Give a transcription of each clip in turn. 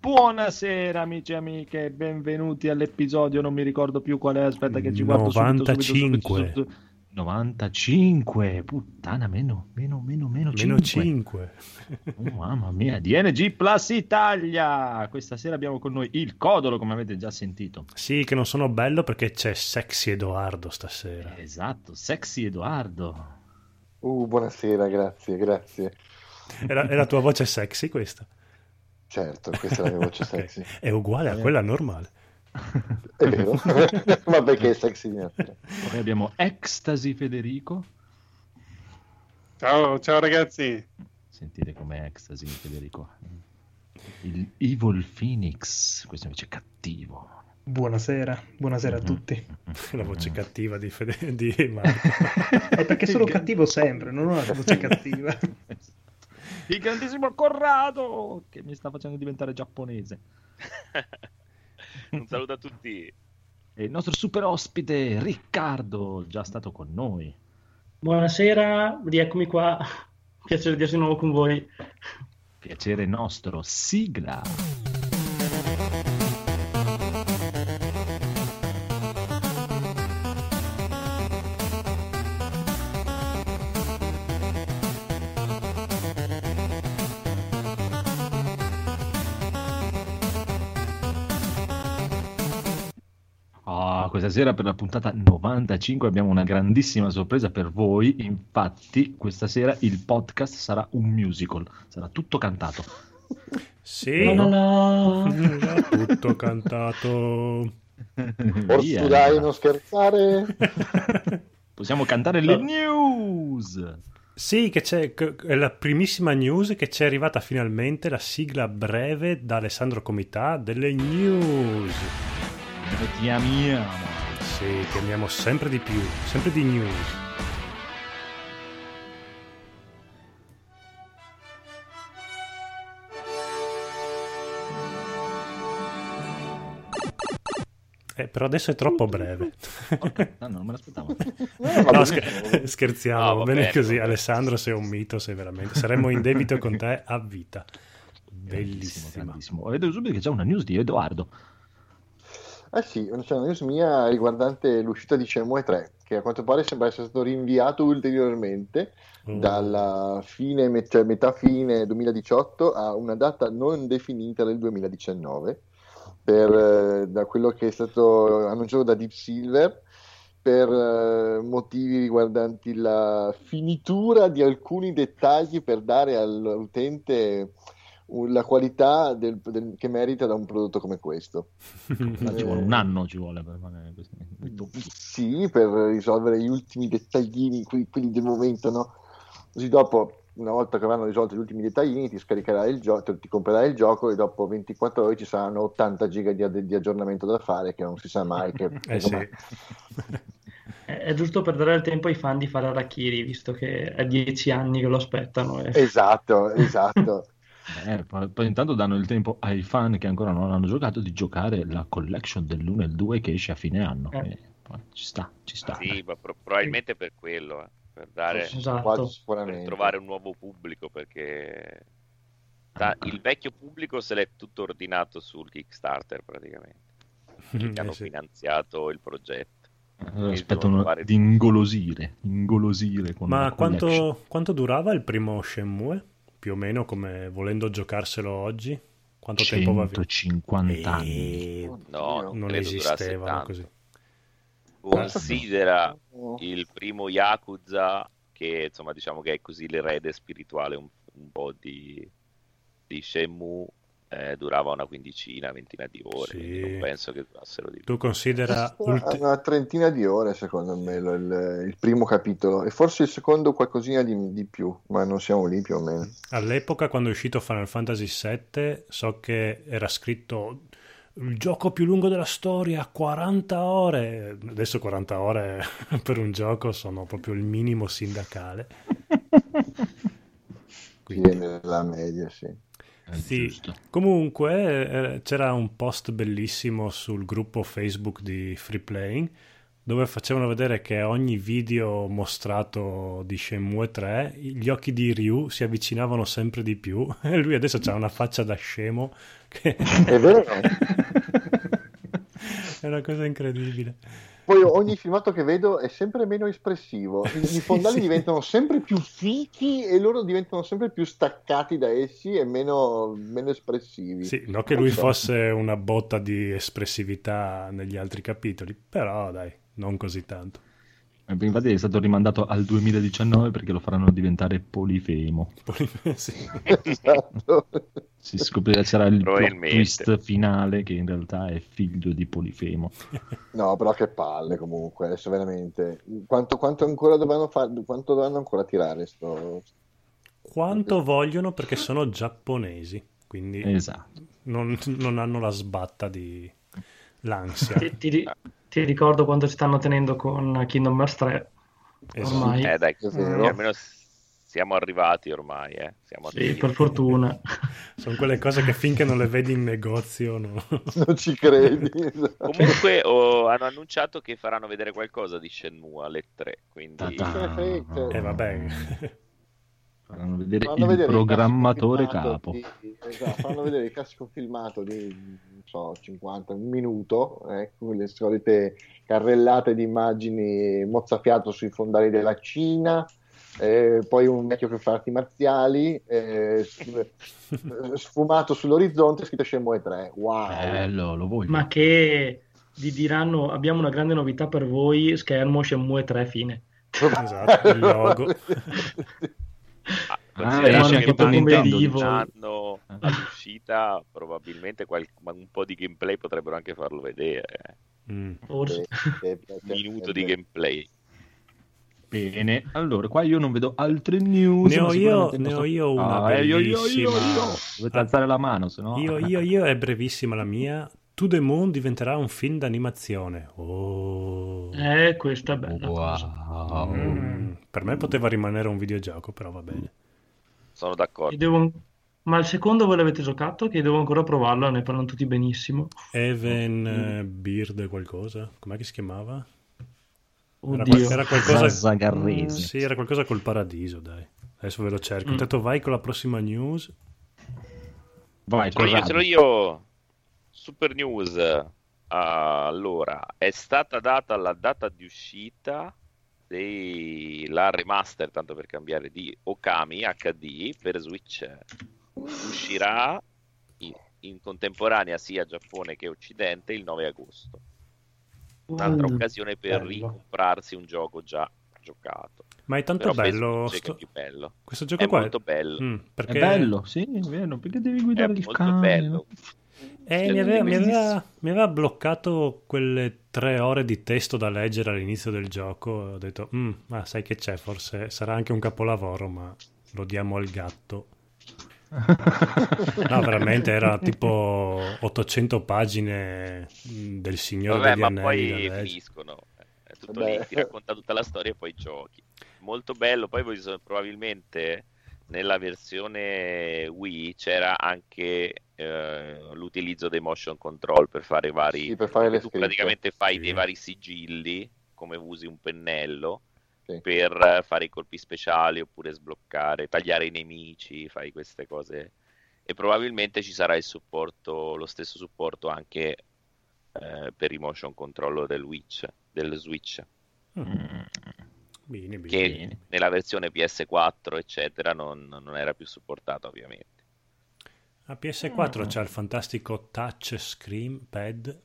Buonasera amici e amiche, benvenuti all'episodio, non mi ricordo più qual è, aspetta che ci guardo 95. subito, subito, subito, 95, puttana, meno, meno, meno, meno 5. Meno 5. Oh, mamma mia, DNG Plus Italia! Questa sera abbiamo con noi il Codolo, come avete già sentito. Sì, che non sono bello perché c'è Sexy Edoardo stasera. Esatto, Sexy Edoardo. Uh, buonasera, grazie, grazie. È la, è la tua voce sexy questa? Certo, questa è la mia voce okay. sexy. È uguale a quella normale. È vero, ma perché è sexy Poi abbiamo Ecstasy Federico. Ciao, ciao ragazzi. Sentite com'è Ecstasy Federico. Il Evil Phoenix, questo invece è cattivo. Buonasera, buonasera a mm-hmm. tutti. La voce cattiva di, Fede... di Marco. è perché sono cattivo sempre, non ho una voce cattiva. Il grandissimo Corrado che mi sta facendo diventare giapponese. Un saluto a tutti. E il nostro super ospite Riccardo, già stato con noi. Buonasera, rieccomi qua. Piacere di essere di nuovo con voi. Piacere nostro, sigla. Questa sera per la puntata 95 abbiamo una grandissima sorpresa per voi. Infatti, questa sera il podcast sarà un musical, sarà tutto cantato. Sì, no, no, no. tutto cantato. Orso dai, non scherzare. Possiamo cantare le news. Sì, che c'è è la primissima news che ci è arrivata finalmente la sigla breve da Alessandro Comità delle news. Dove ti amiamo. Sì, ti amiamo sempre di più, sempre di news. Eh, però adesso è troppo breve. Okay. No, non me l'aspettavo. no, scher- scherziamo, no, bene, bene così. Alessandro, sei un mito, sei veramente. Saremmo in debito con te a vita. Bellissimo. Bellissimo. Vedo subito che c'è una news di Edoardo. Eh sì, c'è una news mia riguardante l'uscita di Shenmue 3, che a quanto pare sembra essere stato rinviato ulteriormente mm. dalla fine, cioè metà fine 2018 a una data non definita del 2019, per, eh, da quello che è stato annunciato da Deep Silver, per eh, motivi riguardanti la finitura di alcuni dettagli per dare all'utente la qualità del, del, che merita da un prodotto come questo. ci vuole un anno ci vuole per fare questo. Sì, per risolvere gli ultimi dettaglini, quelli, quelli del momento, no? Così dopo, una volta che avranno risolto gli ultimi dettaglini, ti scaricherai il gioco, ti comprerai il gioco e dopo 24 ore ci saranno 80 giga di, di aggiornamento da fare, che non si sa mai. Che, eh sì. È giusto per dare il tempo ai fan di fare Arachiri, visto che è dieci anni che lo aspettano. E... Esatto, esatto. Eh, poi, poi, intanto danno il tempo ai fan che ancora non hanno giocato di giocare la collection dell'1 e il 2 che esce a fine anno. Eh. Eh, ci sta, ci sta. Sì, ma pro- probabilmente per quello, eh, per, dare, esatto. per trovare un nuovo pubblico perché da, il vecchio pubblico se l'è tutto ordinato sul Kickstarter praticamente. Che hanno sì. finanziato il progetto. Allora, aspettano di ingolosire, ingolosire Ma quanto, quanto durava il primo Shenmue? Più o meno come volendo giocarselo oggi? Quanto tempo va via? 150 anni. no, non esistevano così. Considera il primo Yakuza che insomma diciamo che è così l'erede spirituale un, un po' di, di Shenmue eh, durava una quindicina, ventina di ore, sì. non penso che durassero di più. Tu considera ulti... una trentina di ore secondo me il, il, primo capitolo e forse il secondo qualcosina di, di, più, ma non siamo lì più o meno. All'epoca quando è uscito Final Fantasy VII so che era scritto il gioco più lungo della storia, 40 ore. Adesso 40 ore per un gioco sono proprio il minimo sindacale. Quindi... Sì, nella media, sì. Sì. Comunque eh, c'era un post bellissimo sul gruppo Facebook di Free Playing dove facevano vedere che ogni video mostrato di Shenmue 3 gli occhi di Ryu si avvicinavano sempre di più e lui adesso ha una faccia da scemo che... È vero? è una cosa incredibile. Poi ogni filmato che vedo è sempre meno espressivo. I, i fondali sì. diventano sempre più fichi e loro diventano sempre più staccati da essi e meno, meno espressivi. Sì, non che lui fosse una botta di espressività negli altri capitoli, però dai, non così tanto. Eh, infatti è stato rimandato al 2019 perché lo faranno diventare polifemo. Polifemo, sì. esatto. Si scoprirà c'era il twist finale che in realtà è figlio di Polifemo. No, però che palle comunque, adesso veramente. Quanto, quanto ancora dovranno fare? Quanto dovranno ancora tirare sto... Quanto vogliono perché sono giapponesi, quindi esatto. non, non hanno la sbatta di l'ansia. Ti, ti, ti ricordo quando ci stanno tenendo con Kingdom Hearts 3. Esatto. Ormai. Eh dai, così, mm. almeno siamo arrivati ormai. Eh. Siamo sì, per fortuna. Sono quelle cose che finché non le vedi in negozio no. non ci credi. Comunque oh, hanno annunciato che faranno vedere qualcosa di Shenmue alle 3. Quindi... Eh vabbè. Faranno vedere fanno il vedere programmatore il capo. Di, esatto, fanno vedere il classico filmato di non so, 50, un minuto, ecco, le solite carrellate di immagini mozzafiato sui fondali della Cina, eh, poi un vecchio che fa arti marziali, eh, sfumato sull'orizzonte, scritto Shenmue 3. Wow! Bello, lo voglio. Ma che vi diranno, abbiamo una grande novità per voi, schermo Shenmue 3 fine. esatto, il logo. Ah, ah, che un anno all'uscita, probabilmente qual- un po' di gameplay potrebbero anche farlo vedere. Mm. Forse. Un minuto di gameplay. Bene, allora qua io non vedo altre news. Ne ho io, ne ho io una ah, bellissima. Io, io, io, io. Dovete alzare la mano, se no... Io, io, io, è brevissima la mia. To the Moon diventerà un film d'animazione. Oh. Eh, questa è bella. Wow. Mm, per me poteva rimanere un videogioco, però va bene. Sono d'accordo. Devo... Ma il secondo voi l'avete giocato? Che devo ancora provarlo, ne parlano tutti benissimo. Even mm. uh, Beard qualcosa? Com'è che si chiamava? Oddio. Era, era qualcosa... Mm, sì, era qualcosa col paradiso, dai. Adesso ve lo cerco. Mm. Intanto vai con la prossima news. Vai, io, ce l'ho io. Super news. Uh, allora, è stata data la data di uscita della remaster, tanto per cambiare, di Okami HD per Switch. Uscirà in, in contemporanea sia Giappone che Occidente il 9 agosto un'altra mm, occasione per bello. ricomprarsi un gioco già giocato. Ma è tanto Però bello, sto... bello. Questo gioco è qua molto bello. Mm, perché... È bello, sì, è vero, perché devi guidare è il molto cane. bello. Eh, mi, aveva, mi, aveva, mi, aveva, bloccato quelle tre ore di testo da leggere all'inizio del gioco. Ho detto, mm, ma sai che c'è, forse sarà anche un capolavoro, ma lo diamo al gatto. no, veramente era tipo 800 pagine del Signore Vabbè, degli ma Anelli. poi finiscono. È tutto Vabbè. lì, ti racconta tutta la storia e poi giochi. Molto bello, poi probabilmente nella versione Wii c'era anche eh, l'utilizzo dei motion control per fare vari... Sì, per fare le tu scritte. praticamente fai Sì. dei vari sigilli, come usi un pennello, Sì. per fare i colpi speciali oppure sbloccare, tagliare i nemici, fai queste cose. E probabilmente ci sarà il supporto, lo stesso supporto anche eh, per i motion control del, Witch, del Switch, Mm. Bene, bene. che nella versione PS4 eccetera non, non era più supportato ovviamente. A PS4 c'è il fantastico touch screen pad.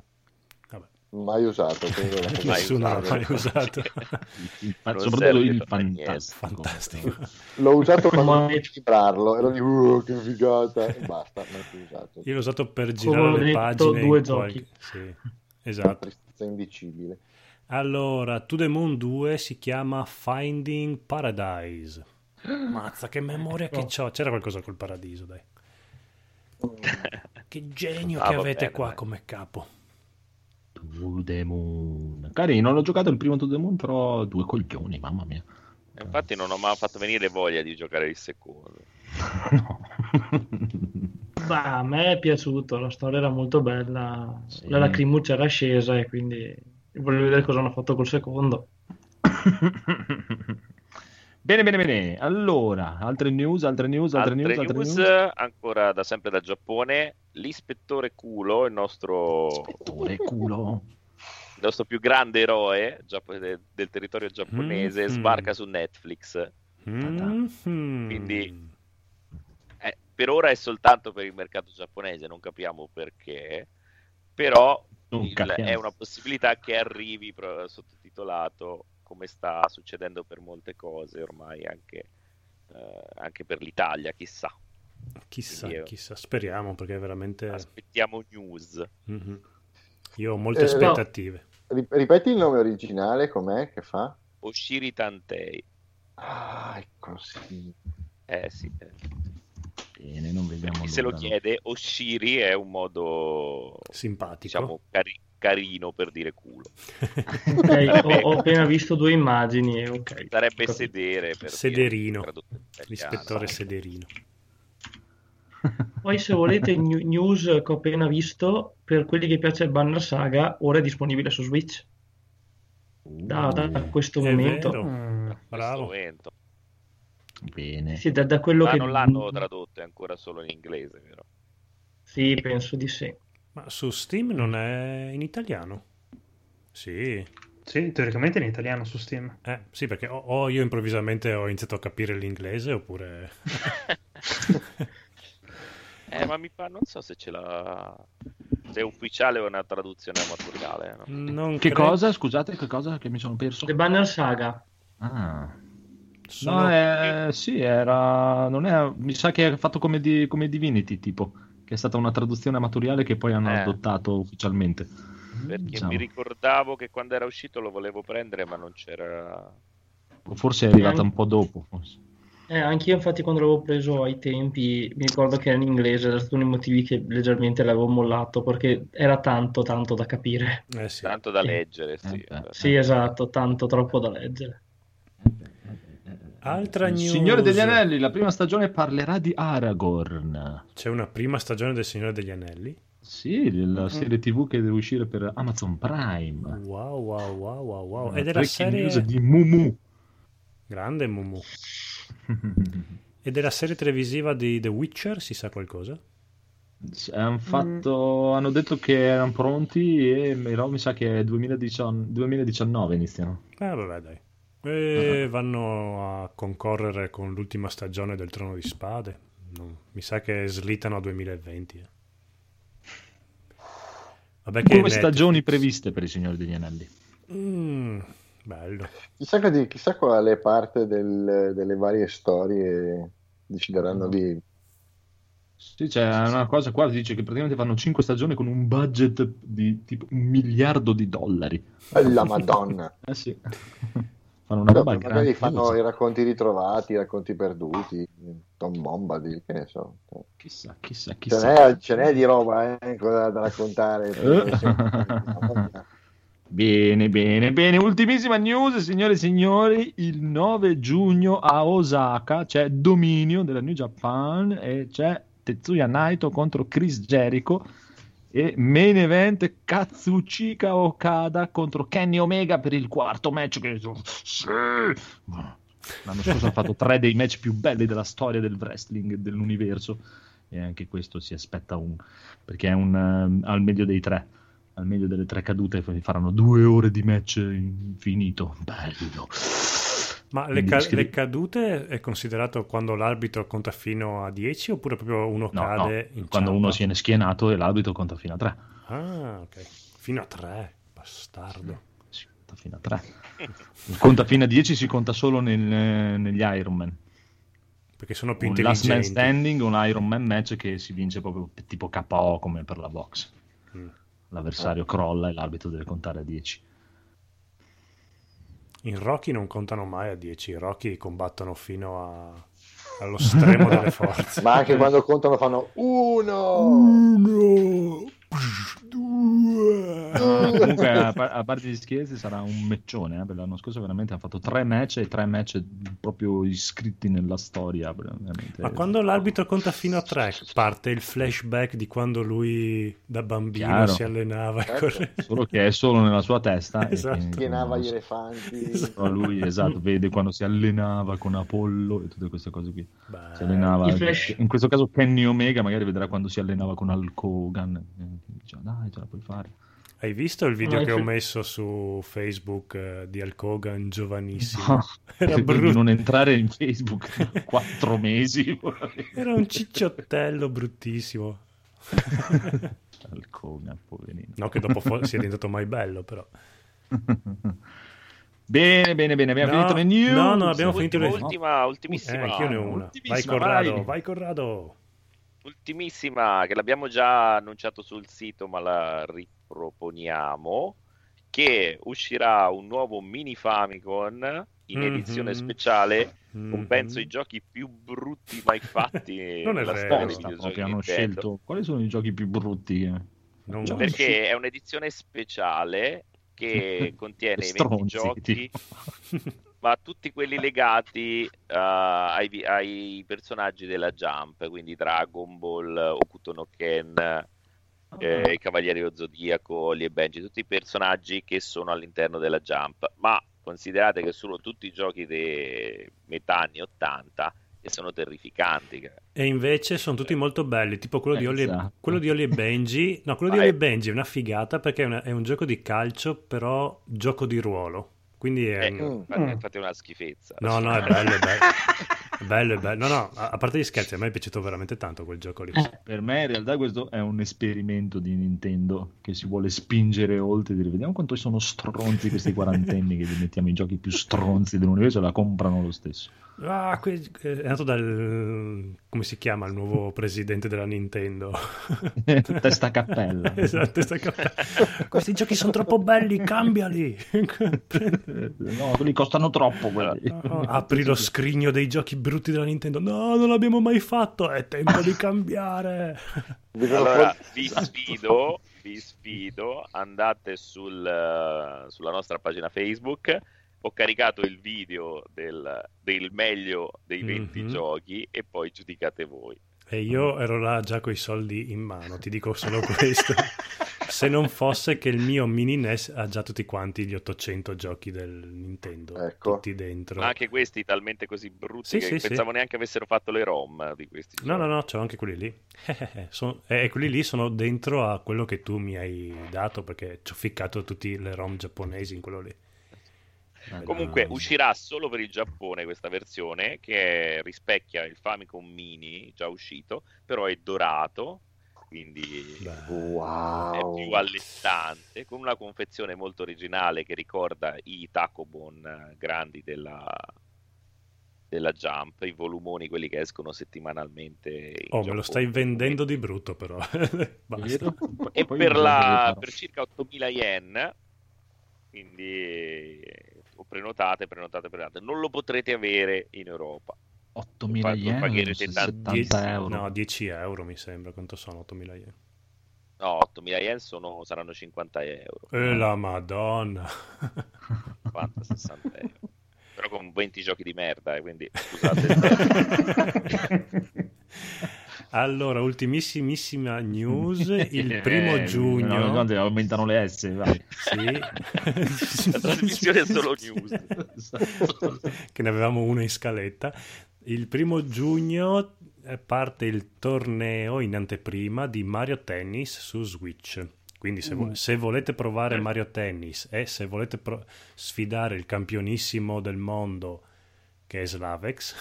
Vabbè. Mai usato. Nessuno l'ha mai usato. Il- Non soprattutto il per fantastico. Fantastico. L'ho usato quando Come- dovevo calibrarlo, ero di uh, che figata e basta, non più usato. Io l'ho usato per Come girare ho le pagine. due giochi. Sì, esatto. Tristezza indicibile. Allora, To The Moon 2 si chiama Finding Paradise. Mazza, che memoria che Oh. ho. C'era qualcosa col paradiso, dai. Che genio Ah, che avete bene, qua dai. come capo. To the Moon. Carino, l'ho giocato il primo To the Moon, però due coglioni, mamma mia. E Infatti non ho mai fatto venire voglia di giocare il secondo. no. Beh, a me è piaciuto, la storia era molto bella, Sì. la lacrimuccia era scesa e quindi Voglio vedere cosa hanno fatto col secondo. Bene, bene, bene. Allora, altre news, altre news, altre, altre news, news, altre news, ancora da sempre dal Giappone. L'ispettore culo, il nostro ispettore culo, il nostro più grande eroe del, territorio giapponese, mm-hmm. sbarca su Netflix. Mm-hmm. Quindi eh, per ora è soltanto per il mercato giapponese, non capiamo perché, però è una possibilità che arrivi sottotitolato come sta succedendo per molte cose ormai anche, eh, anche per l'Italia, chissà. Chissà, io... chissà, speriamo perché veramente... Aspettiamo news. Mm-hmm. Io ho molte eh, aspettative. No. Ripeti il nome originale, com'è che fa? Oshiri Tantei. Ah, ecco sì. Eh sì. Eh. Bene, non vediamo Chi se lo chiede, Oshiri è un modo simpatico, diciamo, cari- carino per dire culo. okay, ho, ho, appena visto due immagini. Okay, Sarebbe sedere. Per Sederino. L'ispettore Sederino. Poi se volete news che ho appena visto, per quelli che piace il Banner Saga, ora è disponibile su Switch. Da, da questo è momento. Bravo. Momento. Bene. Sì, da, da quello Ma che... non l'hanno tradotto, è ancora solo in inglese, vero? Sì, penso di sì. Ma su Steam non è in italiano? Sì. Sì, teoricamente è in italiano su Steam. Eh, sì, perché o, o io improvvisamente ho iniziato a capire l'inglese oppure... eh, ma mi fa, non so se ce l'ha... Se è ufficiale o una traduzione amatoriale. No? che credo... cosa? Scusate, che cosa che mi sono perso? The Banner Saga. Ah. Sono... No, eh, sì, era... Non è... Mi sa che è fatto come, di... come Divinity, tipo che è stata una traduzione amatoriale che poi hanno eh. adottato ufficialmente. Perché diciamo. mi ricordavo che quando era uscito lo volevo prendere, ma non c'era. O forse è arrivata un po' dopo. Forse. Eh, anch'io infatti quando l'avevo preso ai tempi mi ricordo che era in inglese, era stato uno dei motivi che leggermente l'avevo mollato perché era tanto tanto da capire. Eh sì. Tanto da leggere, sì. Eh, sì, esatto, tanto troppo da leggere. Altra news. Signore degli Anelli, la prima stagione parlerà di Aragorn. C'è una prima stagione del Signore degli Anelli? Sì, la mm. serie TV che deve uscire per Amazon Prime. Wow, wow, wow, wow, wow. Ed è la serie news di Mumu. Grande Mumu. Ed è la serie televisiva di The Witcher, si sa qualcosa? Hanno, fatto, mm. hanno detto che erano pronti e però mi sa che è 2019, 2019 iniziano. Ah, vabbè, dai. E vanno a concorrere con l'ultima stagione del Trono di Spade. No, mi sa che slittano a 2020. Eh. Vabbè che Due stagioni previste per i Signori degli Anelli. Mm, bello. Chissà, che, chissà quale parte del, delle varie storie decideranno mm. di... Sì, c'è una cosa qua, dice che praticamente fanno 5 stagioni con un budget di tipo un miliardo di dollari. La madonna. eh sì. Fanno una roba grande. fanno i racconti ritrovati, i racconti perduti, Tom Bombadil, che ne so. Chissà, chissà, chissà. Ce n'è, ce n'è di roba eh, da, da raccontare. bene, bene, bene. Ultimissima news, signore e signori. Il 9 giugno a Osaka c'è dominio della New Japan e c'è Tetsuya Naito contro Chris Jericho e main event Katsuchika Okada contro Kenny Omega per il quarto match che sì! l'anno scorso ha fatto tre dei match più belli della storia del wrestling dell'universo. E anche questo si aspetta un perché è un um, al meglio dei tre. Al meglio delle tre cadute faranno due ore di match infinito. Bello ma le, ca- le, cadute è considerato quando l'arbitro conta fino a 10 oppure proprio uno no, cade no. quando uno si viene schienato e l'arbitro conta fino a 3 ah ok. Fino a 3 bastardo. Si conta fino a 3 conta fino a 10 si conta solo nel, negli Ironman. Perché sono più un intelligenti last man standing un Ironman match che si vince proprio tipo KO come per la box. Mm. l'avversario crolla e l'arbitro deve contare a 10 in Rocky non contano mai a 10, i Rocky combattono fino a... allo stremo delle forze. Ma anche quando contano fanno uno, uno. Comunque, a, a, parte gli scherzi, sarà un meccione. Eh, l'anno scorso veramente ha fatto tre match e tre match proprio iscritti nella storia. Ma quando l'arbitro conta fino a tre, parte il flashback di quando lui da bambino Chiaro. si allenava. Certo. Solo che è solo nella sua testa. Esatto. Pienava gli elefanti. Esatto. Lui, esatto, vede quando si allenava con Apollo e tutte queste cose qui. Beh, si allenava. In questo caso Kenny Omega magari vedrà quando si allenava con Hulk Hogan. E dice, dai, ce la puoi fare. Hai visto il video no, che ho messo su Facebook uh, di Hulk Hogan giovanissimo? No, Era brutto. Non entrare in Facebook quattro mesi. Era un cicciottello bruttissimo. Hulk Hogan, poverino. No, che dopo fu- sia diventato mai bello, però. Bene, bene, bene. Abbiamo no, finito le news. No, no, abbiamo finito le news. Ultima, ultimissima. Eh, io ne ho una. Vai Corrado, vai. vai Corrado. Ultimissima, che l'abbiamo già annunciato sul sito, ma la riproponiamo. Che uscirà un nuovo mini Famicom in mm-hmm. edizione speciale mm-hmm. con penso i giochi più brutti mai fatti non è nella vero, storia proprio hanno scelto quali sono i giochi più brutti non perché è un'edizione speciale che contiene i 20 giochi, ma tutti quelli legati uh, ai, ai, personaggi della Jump, quindi Dragon Ball, Okuto no Ken, eh, i Cavalieri dello Zodiaco, Oli e Benji, tutti i personaggi che sono all'interno della Jump, ma considerate che sono tutti i giochi dei metà anni 80 e sono terrificanti. E invece sono tutti molto belli, tipo quello, esatto. di, Oli, esatto. quello di Oli e Benji. No, quello di Oli e Benji è una figata perché è, una, è, un gioco di calcio, però gioco di ruolo. Quindi è... Eh, mm. Infatti è una schifezza. No, no, è bello, è bello. È bello, è bello. No, no, a, parte gli scherzi, a me è piaciuto veramente tanto quel gioco lì. Eh, per me in realtà questo è un esperimento di Nintendo che si vuole spingere oltre e dire vediamo quanto sono stronzi questi quarantenni che gli mettiamo i giochi più stronzi dell'universo e la comprano lo stesso. Ah, è nato dal come si chiama il nuovo presidente della Nintendo? testa cappella. esatto, testa cappella. Questi giochi sono troppo belli, cambiali. no, quelli costano troppo. Quelli. No, apri lo scrigno dei giochi brutti della Nintendo. No, non l'abbiamo mai fatto, è tempo di cambiare. Allora, vi sfido, vi sfido, andate sul, sulla nostra pagina Facebook ho caricato il video del, del meglio dei 20 mm-hmm. giochi e poi giudicate voi. E io ero là già con i soldi in mano, ti dico solo questo. Se non fosse che il mio mini NES ha già tutti quanti gli 800 giochi del Nintendo, ecco. tutti dentro. Ma anche questi talmente così brutti sì, che sì, pensavo sì. neanche avessero fatto le ROM di questi No, giochi. no, no, c'ho anche quelli lì. sono, e quelli lì sono dentro a quello che tu mi hai dato perché ci ho ficcato tutte le ROM giapponesi in quello lì. Comunque uscirà solo per il Giappone questa versione che rispecchia il Famicom Mini già uscito, però è dorato, quindi wow. è più allettante, con una confezione molto originale che ricorda i Takobon grandi della, della Jump, i volumoni, quelli che escono settimanalmente. Oh, me lo stai vendendo di brutto però. e per, la, per circa 8000 yen, quindi o prenotate, prenotate, prenotate. Non lo potrete avere in Europa. 8.000 yen? Pagherete tanti euro. No, 10 euro mi sembra. Quanto sono 8.000 yen? No, 8.000 yen sono, saranno 50 euro. E la madonna! 50-60 euro. Però con 20 giochi di merda, eh, quindi scusate. Allora, ultimissimissima news, il primo eh, giugno... No, no, aumentano le S, vai. Sì. La trasmissione è solo news. che ne avevamo una in scaletta. Il primo giugno eh, parte il torneo in anteprima di Mario Tennis su Switch. Quindi se, vo- mm. se volete provare eh. Mario Tennis e se volete pro- sfidare il campionissimo del mondo che è Slavex,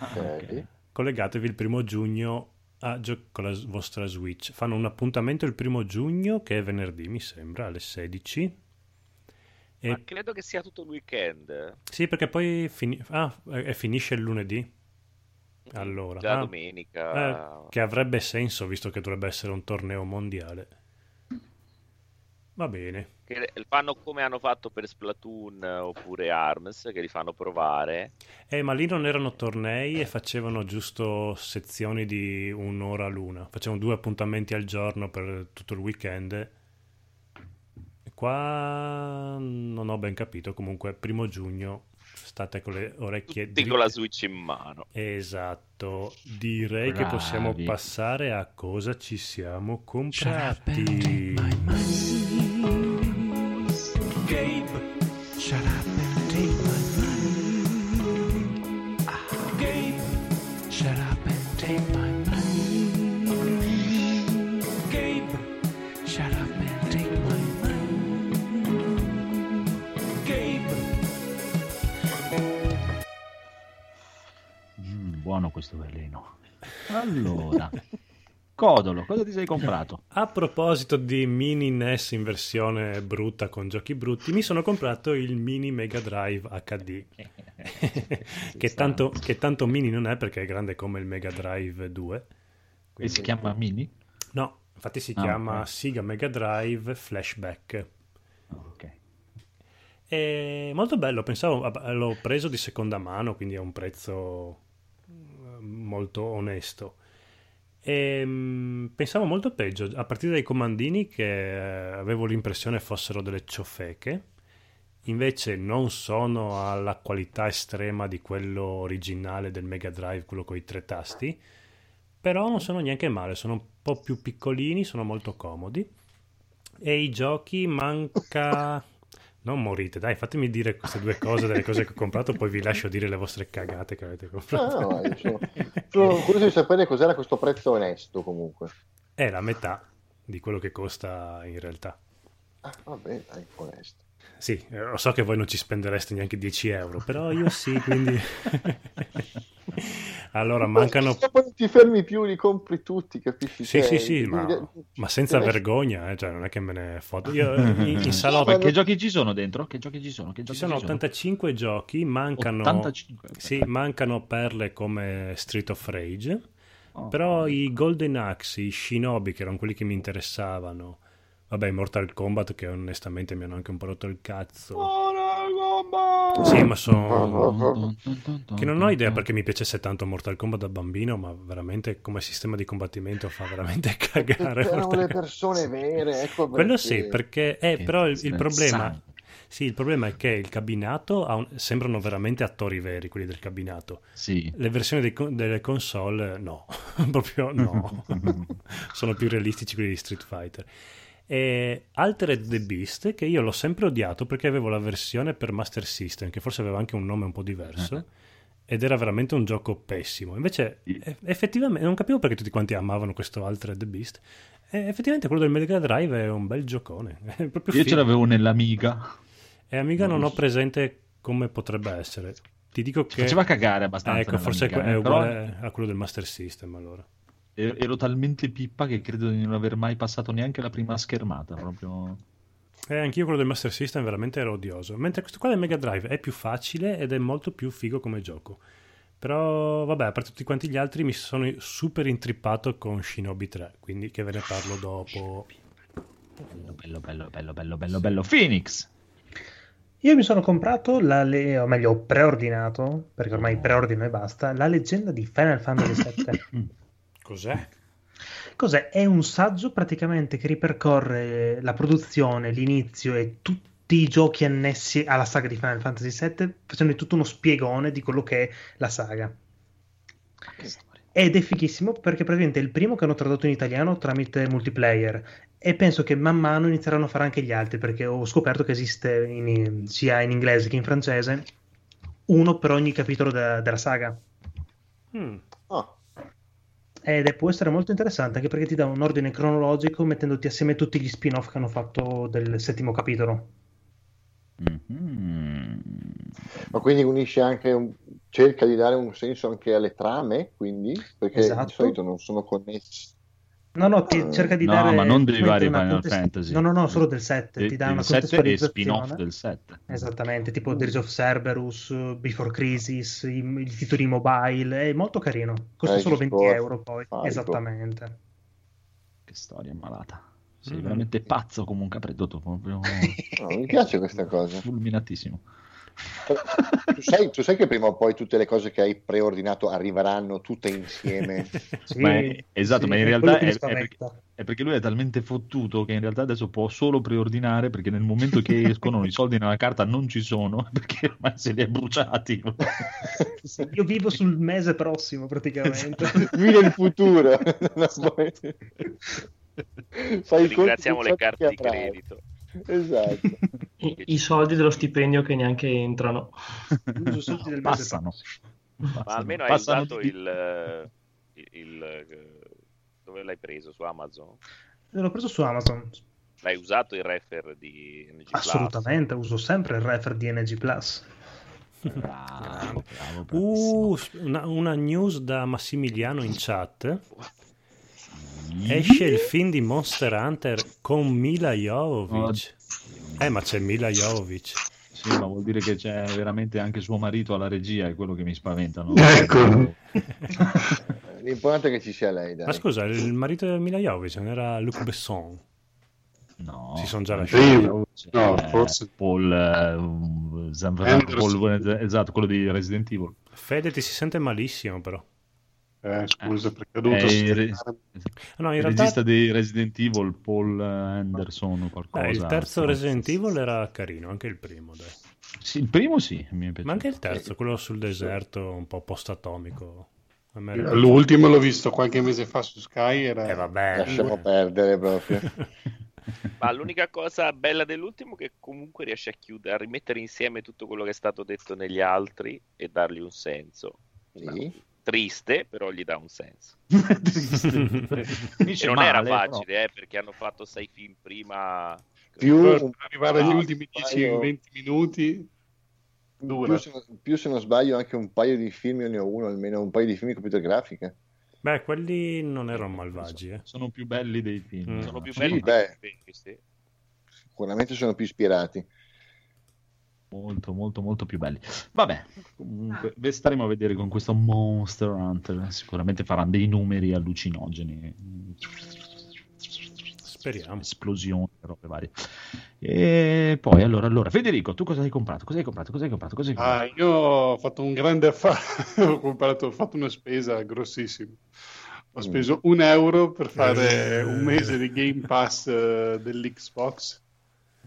okay collegatevi il primo giugno a gio- con la vostra Switch. Fanno un appuntamento il primo giugno, che è venerdì, mi sembra, alle 16. E... Ma credo che sia tutto il weekend. Sì, perché poi fini... ah, e finisce il lunedì. Allora, già ah, domenica. Eh, che avrebbe senso visto che dovrebbe essere un torneo mondiale. Va bene. Che fanno come hanno fatto per Splatoon oppure ARMS, che li fanno provare. Eh, ma lì non erano tornei e facevano giusto sezioni di un'ora l'una. Facevano due appuntamenti al giorno per tutto il weekend. Qua non ho ben capito, comunque primo giugno state con le orecchie Tutti con la Switch in mano. Esatto, direi Bravi. che possiamo passare a cosa ci siamo comprati. Buono questo veleno. Allora, Codolo, cosa ti sei comprato? A proposito di mini NES in versione brutta con giochi brutti, mi sono comprato il mini Mega Drive HD. che, tanto, che, tanto, mini non è perché è grande come il Mega Drive 2. Quindi... E si chiama mini? No, infatti si ah, chiama okay. Sega Mega Drive Flashback. Ok. È molto bello, pensavo, l'ho preso di seconda mano, quindi a un prezzo molto onesto. E, mh, pensavo molto peggio, a partire dai comandini che eh, avevo l'impressione fossero delle ciofeche, invece non sono alla qualità estrema di quello originale del Mega Drive, quello con i tre tasti, però non sono neanche male, sono un po' più piccolini, sono molto comodi e i giochi manca non morite, dai, fatemi dire queste due cose delle cose che ho comprato, poi vi lascio dire le vostre cagate che avete comprato. Ah, no, sono, sono curioso di sapere cos'era questo prezzo onesto comunque. È la metà di quello che costa in realtà. Ah, vabbè, dai, onesto. Sì, lo so che voi non ci spendereste neanche 10 euro, però io sì, quindi... allora mancano... Se poi non ti fermi più, li compri tutti, capisci? Sì, sì, sì, ma, ma senza vergogna, eh, cioè non è che me ne foto. Io in, in salotto... Che giochi ci sono dentro? Che giochi ci sono? Che giochi ci sono 85 sono? giochi, mancano... 85? Sì, mancano perle come Street of Rage, oh, però oh. i Golden Axe, i Shinobi, che erano quelli che mi interessavano Vabbè, Mortal Kombat che onestamente mi hanno anche un po' rotto il cazzo. Mortal Kombat! Sì, ma sono... che non ho idea perché mi piacesse tanto Mortal Kombat da bambino, ma veramente come sistema di combattimento fa veramente cagare. Erano le persone vere, ecco perché. Quello sì, perché... Eh, però il, il problema... Sì, il problema è che il cabinato un... sembrano veramente attori veri, quelli del cabinato. Sì. Le versioni dei, delle console no, proprio no. Sono più realistici quelli di Street Fighter e Altered the Beast che io l'ho sempre odiato perché avevo la versione per Master System che forse aveva anche un nome un po' diverso uh-huh. ed era veramente un gioco pessimo. Invece effettivamente non capivo perché tutti quanti amavano questo Altered the Beast. E effettivamente quello del Mega Drive è un bel giocone io figo. ce l'avevo nell'Amiga. E Amiga non, non ho presente come potrebbe essere. Ti dico che faceva cagare abbastanza ecco forse è uguale però... a quello del Master System allora ero talmente pippa che credo di non aver mai passato neanche la prima schermata. Proprio. Eh, anch'io quello del Master System veramente era odioso. Mentre questo qua del Mega Drive è più facile ed è molto più figo come gioco. Però, vabbè, per tutti quanti gli altri mi sono super intrippato con Shinobi 3, quindi che ve ne parlo dopo. Bello, bello, bello, bello, bello, bello, bello. Phoenix! Io mi sono comprato, la le... o meglio, ho preordinato, perché ormai preordino e basta, la leggenda di Final Fantasy VII. Cos'è? Cos'è? È un saggio praticamente che ripercorre la produzione, l'inizio e tutti i giochi annessi alla saga di Final Fantasy VII, facendo tutto uno spiegone di quello che è la saga. Ed è fighissimo perché praticamente è il primo che hanno tradotto in italiano tramite multiplayer e penso che man mano inizieranno a fare anche gli altri perché ho scoperto che esiste in, sia in inglese che in francese uno per ogni capitolo de- della saga. Mm. Ed può essere molto interessante anche perché ti dà un ordine cronologico mettendoti assieme tutti gli spin-off che hanno fatto del settimo capitolo. Mm-hmm. Ma quindi unisce anche un... cerca di dare un senso anche alle trame, quindi? Perché esatto. di solito non sono connessi No, no, ti ah. cerca di no, dare... ma non dei vari Final contest... Fantasy. No, no, no, solo del 7. ti dà una 7 e spin-off del 7. Esattamente, tipo Days of Cerberus, Before Crisis, i, i titoli mobile. È molto carino. Costa eh, solo 20 sport. euro poi. Faico. Esattamente. Che storia malata. Sei mm-hmm. veramente pazzo come un capredotto. Proprio... no, mi piace questa cosa. Fulminatissimo. Tu, sai, tu, sai, che prima o poi tutte le cose che hai preordinato arriveranno tutte insieme? sì, ma è, esatto, sì, ma in realtà è, è, perché, è, perché, lui è talmente fottuto che in realtà adesso può solo preordinare perché nel momento che escono i soldi nella carta non ci sono perché ormai se li è bruciati. sì, io vivo sul mese prossimo praticamente. Vivo il futuro. Ringraziamo le carte di credito. Esatto. I, I, soldi dello stipendio che neanche entrano. Passano. Ma almeno hai Passano usato di... il, il, il, Dove l'hai preso? Su Amazon? L'ho preso su Amazon. L'hai usato il refer di NG Assolutamente, uso sempre il refer di NG Plus. Bravo, bravo, uh, una, una, news da Massimiliano in chat. Esce il film di Monster Hunter con Mila Jovovic. Oh, eh, ma c'è Mila Jovovic. Sì, ma vuol dire che c'è veramente anche suo marito alla regia, è quello che mi spaventa. No? Ecco. L'importante è che ci sia lei. Dai. Ma scusa, il marito di Mila Jovovic non era Luc Besson? No, si sono già lasciati. No, eh, forse Paul, uh, Paul, esatto, quello di Resident Evil. Fede ti si sente malissimo, però. Eh, scusa, perché ho dovuto eh, il, re... no, in il realtà... regista di Resident Evil, Paul Anderson o qualcosa. Eh, il terzo Resident Evil era carino, anche il primo, dai. Sì, il primo sì, mi Ma anche il terzo, quello sul deserto, un po' post-atomico. L'ultimo l'ho visto qualche mese fa su Sky. Era... Eh, vabbè. Lasciamo perdere proprio. Ma l'unica cosa bella dell'ultimo è che comunque riesce a chiudere, a rimettere insieme tutto quello che è stato detto negli altri e dargli un senso. Sì triste, però gli dà un senso. non male, era facile, però... eh, perché hanno fatto sei film prima. Più per arrivare agli ultimi 10-20 minuti. Più se, più se, non sbaglio, anche un paio di film, io ne ho uno almeno, un paio di film di computer grafica. Beh, quelli non erano malvagi. Eh. Sono più belli dei film. Mm. Sono più belli sì, dei film, sì. Sicuramente sono più ispirati molto molto molto più belli. Vabbè comunque staremo a vedere con questo Monster Hunter. Sicuramente faranno dei numeri allucinogeni. Speriamo. Esplosioni robe varie. E poi allora allora Federico tu cosa hai comprato? Cosa hai comprato? Cosa hai comprato? Cosa hai comprato? ah, io ho fatto un grande affare. Ho comprato ho fatto una spesa grossissima. Ho speso un euro per fare un mese di Game Pass uh, dell'Xbox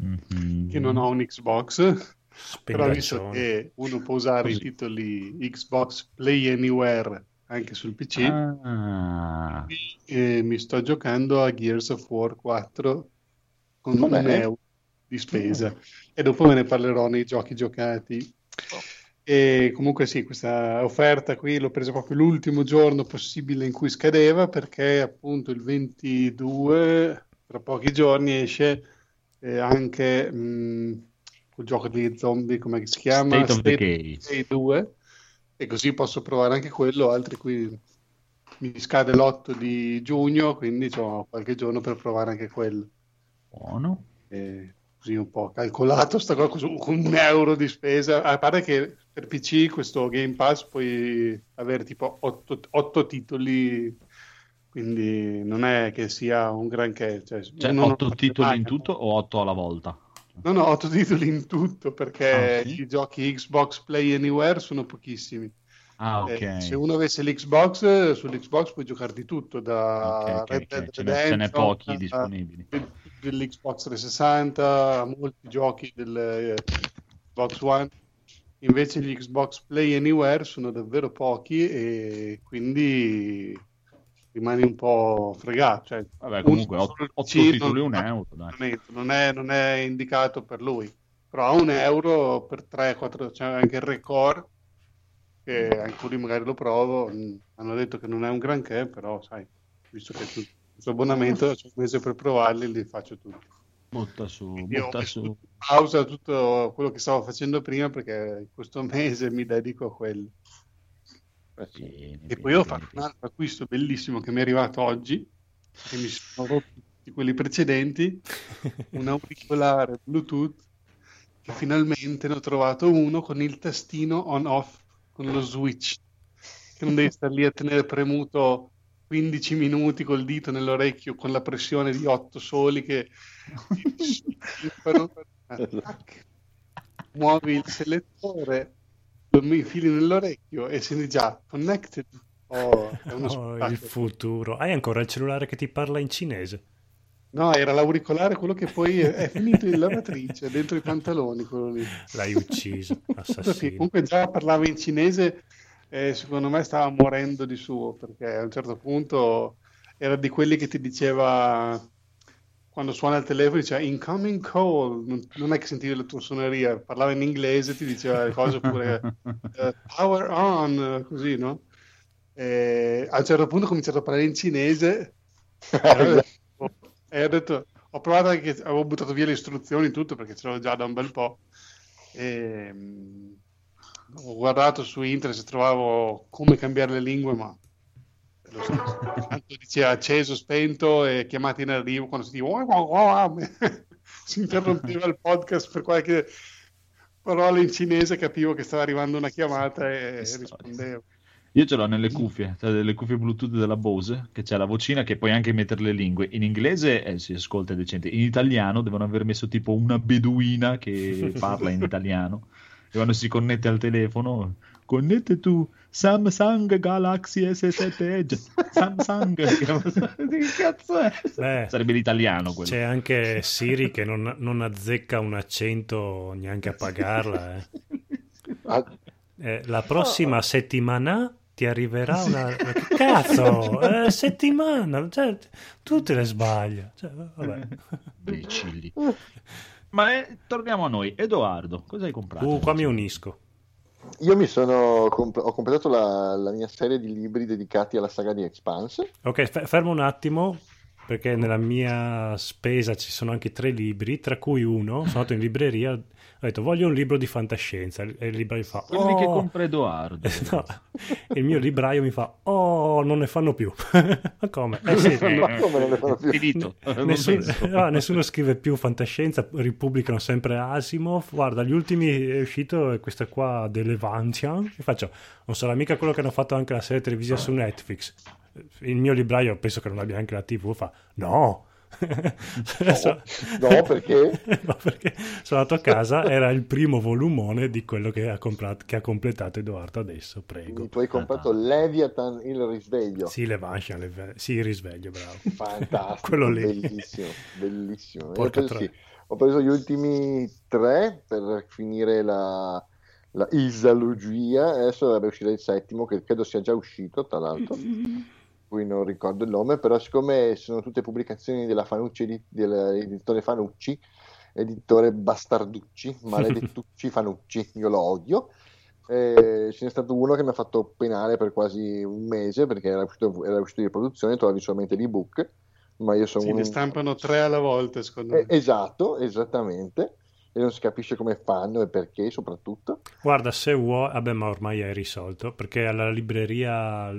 mm-hmm. che non ho un Xbox però visto che uno può usare Così. i titoli Xbox Play Anywhere anche sul PC, ah. e, mi sto giocando a Gears of War 4 con Vabbè. un euro di spesa e dopo ve ne parlerò nei giochi giocati. E comunque sì, questa offerta qui l'ho presa proprio l'ultimo giorno possibile in cui scadeva perché appunto il 22, tra pochi giorni, esce eh, anche... Mh, quel gioco di zombie, come si chiama? State of State Decay. Decay 2 e così posso provare anche quello, altri qui mi scade l'8 di giugno, quindi ho qualche giorno per provare anche quello. Buono. E così un po' calcolato sta cosa con un euro di spesa, a parte che per PC questo Game Pass puoi avere tipo 8, titoli quindi non è che sia un granché. Cioè, cioè 8 titoli in tutto o 8 alla volta? No, no, otto titoli in tutto perché ah, sì? i giochi Xbox Play Anywhere sono pochissimi. Ah, ok. Eh, se uno avesse l'Xbox, sull'Xbox puoi giocare di tutto, da okay, okay, Red Dead okay. Redemption, ce n'è pochi disponibili. Dell'Xbox 360, molti giochi dell'Xbox eh, One. Invece gli Xbox Play Anywhere sono davvero pochi e quindi rimani un po' fregato. Cioè, Vabbè, comunque 8 titoli un euro. Non, è, non è indicato per lui, però a un euro per 3-4, c'è anche il record, che anche lui magari lo provo, hanno detto che non è un granché, però sai, visto che tu, questo abbonamento c'è un mese per provarli, li faccio tutti. Butta su, butta su. Pausa tutto quello che stavo facendo prima perché questo mese mi dedico a quello. Bene, e poi ho fatto un altro acquisto bellissimo che mi è arrivato oggi, che mi sono rotti di quelli precedenti, un auricolare Bluetooth che finalmente ne ho trovato uno con il tastino on-off con lo switch, che non devi stare lì a tenere premuto 15 minuti col dito nell'orecchio con la pressione di 8 soli che muovi il selettore, infili nell'orecchio e senti già connected. Oh, oh il futuro. Hai ancora il cellulare che ti parla in cinese? No, era l'auricolare, quello che poi è finito in lavatrice, dentro i pantaloni, quello lì. L'hai ucciso, assassino. Comunque già parlava in cinese e secondo me stava morendo di suo, perché a un certo punto era di quelli che ti diceva quando suona il telefono diceva incoming call, non, non è che sentivi la tua suoneria, parlava in inglese, ti diceva le cose oppure uh, power on, così, no? E a un certo punto ho cominciato a parlare in cinese e ho detto, ho provato anche, avevo buttato via le istruzioni tutto perché ce l'avevo già da un bel po'. E, um, ho guardato su internet se trovavo come cambiare le lingue, ma lo stesso. Tanto diceva acceso, spento e chiamati in arrivo quando si dice si interrompeva il podcast per qualche parola in cinese capivo che stava arrivando una chiamata e rispondevo. Io ce l'ho nelle cuffie, cioè delle cuffie Bluetooth della Bose, che c'è la vocina che puoi anche mettere le lingue. In inglese eh, si ascolta decente, in italiano devono aver messo tipo una beduina che parla in italiano. E quando si connette al telefono, connette tu Samsung Galaxy S7 Edge. Samsung, che cazzo è? Beh, Sarebbe l'italiano quello. C'è anche Siri che non, non azzecca un accento neanche a pagarla. Eh. Ah. Eh, la prossima settimana ti arriverà una... Che cazzo? Eh, settimana, cioè, tutte le sbaglia. Cioè, vabbè. Imbecilli. Ma eh, torniamo a noi. Edoardo, cosa hai comprato? Uh, qua mi unisco. Io mi sono comp- ho completato la, la, mia serie di libri dedicati alla saga di Expanse. Ok, fermo un attimo perché nella mia spesa ci sono anche tre libri, tra cui uno, sono andato in libreria ho detto voglio un libro di fantascienza e il libraio fa quelli oh. che compra Edoardo no. il mio libraio mi fa oh non ne fanno più ma come? Eh, sì. ma come non ne fanno più? finito nessuno, no, nessuno scrive più fantascienza ripubblicano sempre Asimov guarda gli ultimi è uscito è questa qua dell'Evantian e faccio non sarà mica quello che hanno fatto anche la serie televisiva su Netflix il mio libraio penso che non abbia anche la tv fa no No, no, perché? no, perché sono andato a casa, era il primo volumone di quello che ha, comprato, che ha completato Edoardo adesso, prego. Quindi tu hai comprato ah, Leviathan il risveglio. Sì, Leviathan, le... sì, il risveglio, bravo. Fantastico, quello lì. bellissimo, bellissimo. Ho preso, sì, ho preso, gli ultimi tre per finire la, la isalogia, adesso dovrebbe uscire il settimo, che credo sia già uscito, tra l'altro. Cui non ricordo il nome, però siccome sono tutte pubblicazioni della Fanucci, dell'editore Fanucci, editore Bastarducci, maledettucci Fanucci, io lo odio, eh, ce n'è stato uno che mi ha fatto penale per quasi un mese perché era uscito, era uscito di produzione, trovavi solamente l'ebook, ma io sono sì, un... ne stampano tre alla volta, secondo me. Eh, esatto, esattamente. E non si capisce come fanno e perché, soprattutto. Guarda, se vuoi, vabbè, ma ormai è risolto perché alla libreria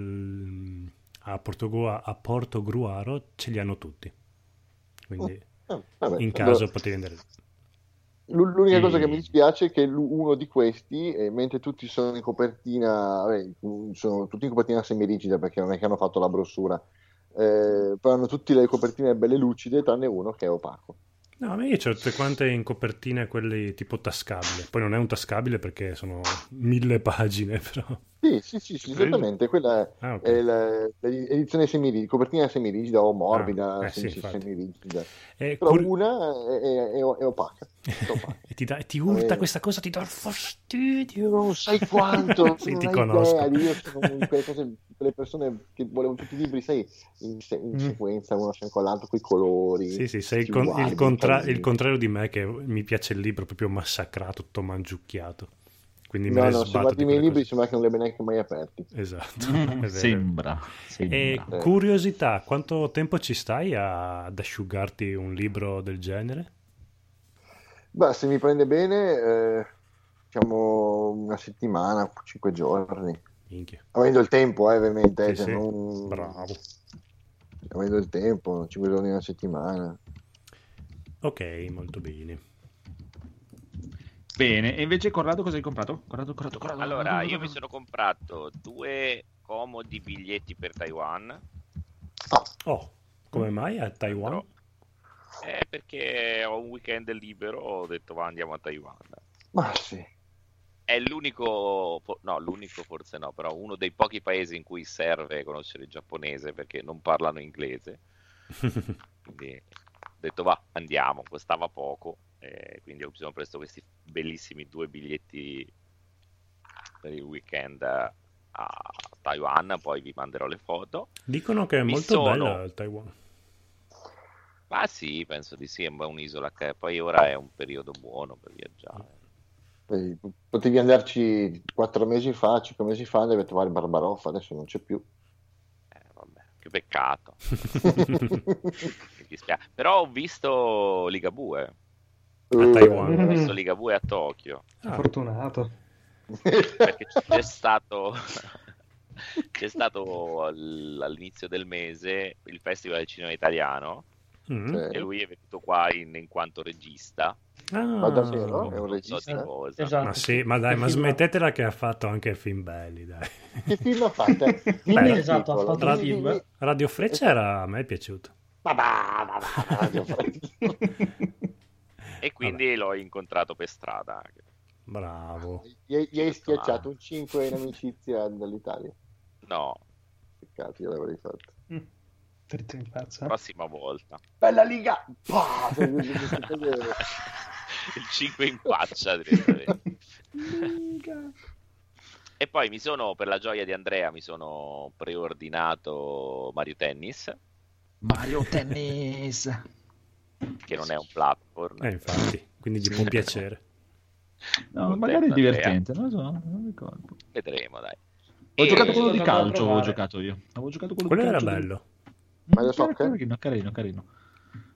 a, Portogru- a Portogruaro ce li hanno tutti. Quindi oh, vabbè, in caso allora, potevi andare. L'unica e... cosa che mi dispiace è che uno di questi, eh, mentre tutti sono in copertina, vabbè, sono tutti in copertina semirigida perché non è che hanno fatto la brossura, eh, però hanno tutte le copertine belle lucide, tranne uno che è opaco. No, ma io c'ho tutte quante in copertina quelli tipo tascabile. Poi non è un tascabile perché sono mille pagine, però. Sì, sì, sì, sì esattamente. Quella è, ah, okay. è l'edizione semirigida, copertina semirigida o morbida, ah, eh, sì, semirigida. Eh, Però cur... una è, è, è opaca. e, ti da, ti urta eh. questa cosa, ti dà fastidio. Non sai quanto. sì, ti conosco. Idea. Io sono quelle, cose, quelle persone che volevano tutti i libri, sai, in, in mm. sequenza, uno con l'altro, con i colori. Sì, sì, sei il, con, il, contra- il contrario di me che mi piace il libro proprio massacrato, tutto mangiucchiato. Quindi no, no, se guardi i miei libri sembra che non li abbia neanche mai aperti. Esatto. sembra. sembra. E curiosità, quanto tempo ci stai a, ad asciugarti un libro del genere? Beh, se mi prende bene, eh, diciamo una settimana, cinque giorni. Minchia. Avendo il tempo, eh, ovviamente. Sì, cioè, sì. Non... Bravo. Avendo il tempo, cinque giorni una settimana. Ok, molto bene. Bene, e invece Corrado cosa hai comprato? Corrado, Corrado, Corrado. Allora, io mi sono comprato due comodi biglietti per Taiwan. Oh, come mai a Taiwan? Eh, perché ho un weekend libero, ho detto va andiamo a Taiwan. Ma sì. È l'unico, no, l'unico forse no, però uno dei pochi paesi in cui serve conoscere il giapponese perché non parlano inglese. Quindi detto va, andiamo, costava poco, e quindi ci siamo preso questi bellissimi due biglietti per il weekend a Taiwan, poi vi manderò le foto. Dicono che è Mi molto sono... bella il Taiwan. Ma sì, penso di sì, è un'isola che poi ora è un periodo buono per viaggiare. Potevi andarci quattro mesi fa, cinque mesi fa, devi trovare Barbarossa, adesso non c'è più. Eh, vabbè, che peccato. Però ho visto Ligabue. A Taiwan. Ho visto Ligabue a Tokyo. Ah. Fortunato. Perché c'è stato... c'è stato all'inizio del mese il Festival del Cinema Italiano mm. e lui è venuto qua in, in quanto regista. Ah, ma davvero? È un regista? Esatto. Ma sì, ma dai, ma smettetela che ha fatto anche film belli, dai. Che film ha fatto? Beh, esatto, ha fatto Radio, film. Radio Freccia era, a me è piaciuto. Ma va, e quindi Vabbè. l'ho incontrato per strada. Bravo. Gli, gli hai schiacciato un 5 in amicizia dall'Italia? No. Peccato, io l'avrei fatto. Mm. Dritto in faccia. Prossima volta. Bella liga! il 5 in faccia e poi mi sono per la gioia di Andrea mi sono preordinato Mario Tennis Mario Tennis che non è un platform eh, infatti quindi gli può piacere no, magari è divertente non, so, non ricordo vedremo dai ho e giocato quello di calcio avevo giocato io avevo giocato quello, quello era bello Mario Soccer? Carino, carino, carino.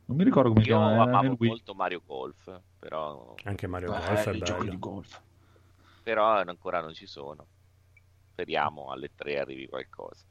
Non mi ricordo come si chiama. Io amavo molto Mario Golf, però... Anche Mario Beh, Golf è bello. Di golf. Però ancora non ci sono. Speriamo alle tre arrivi qualcosa.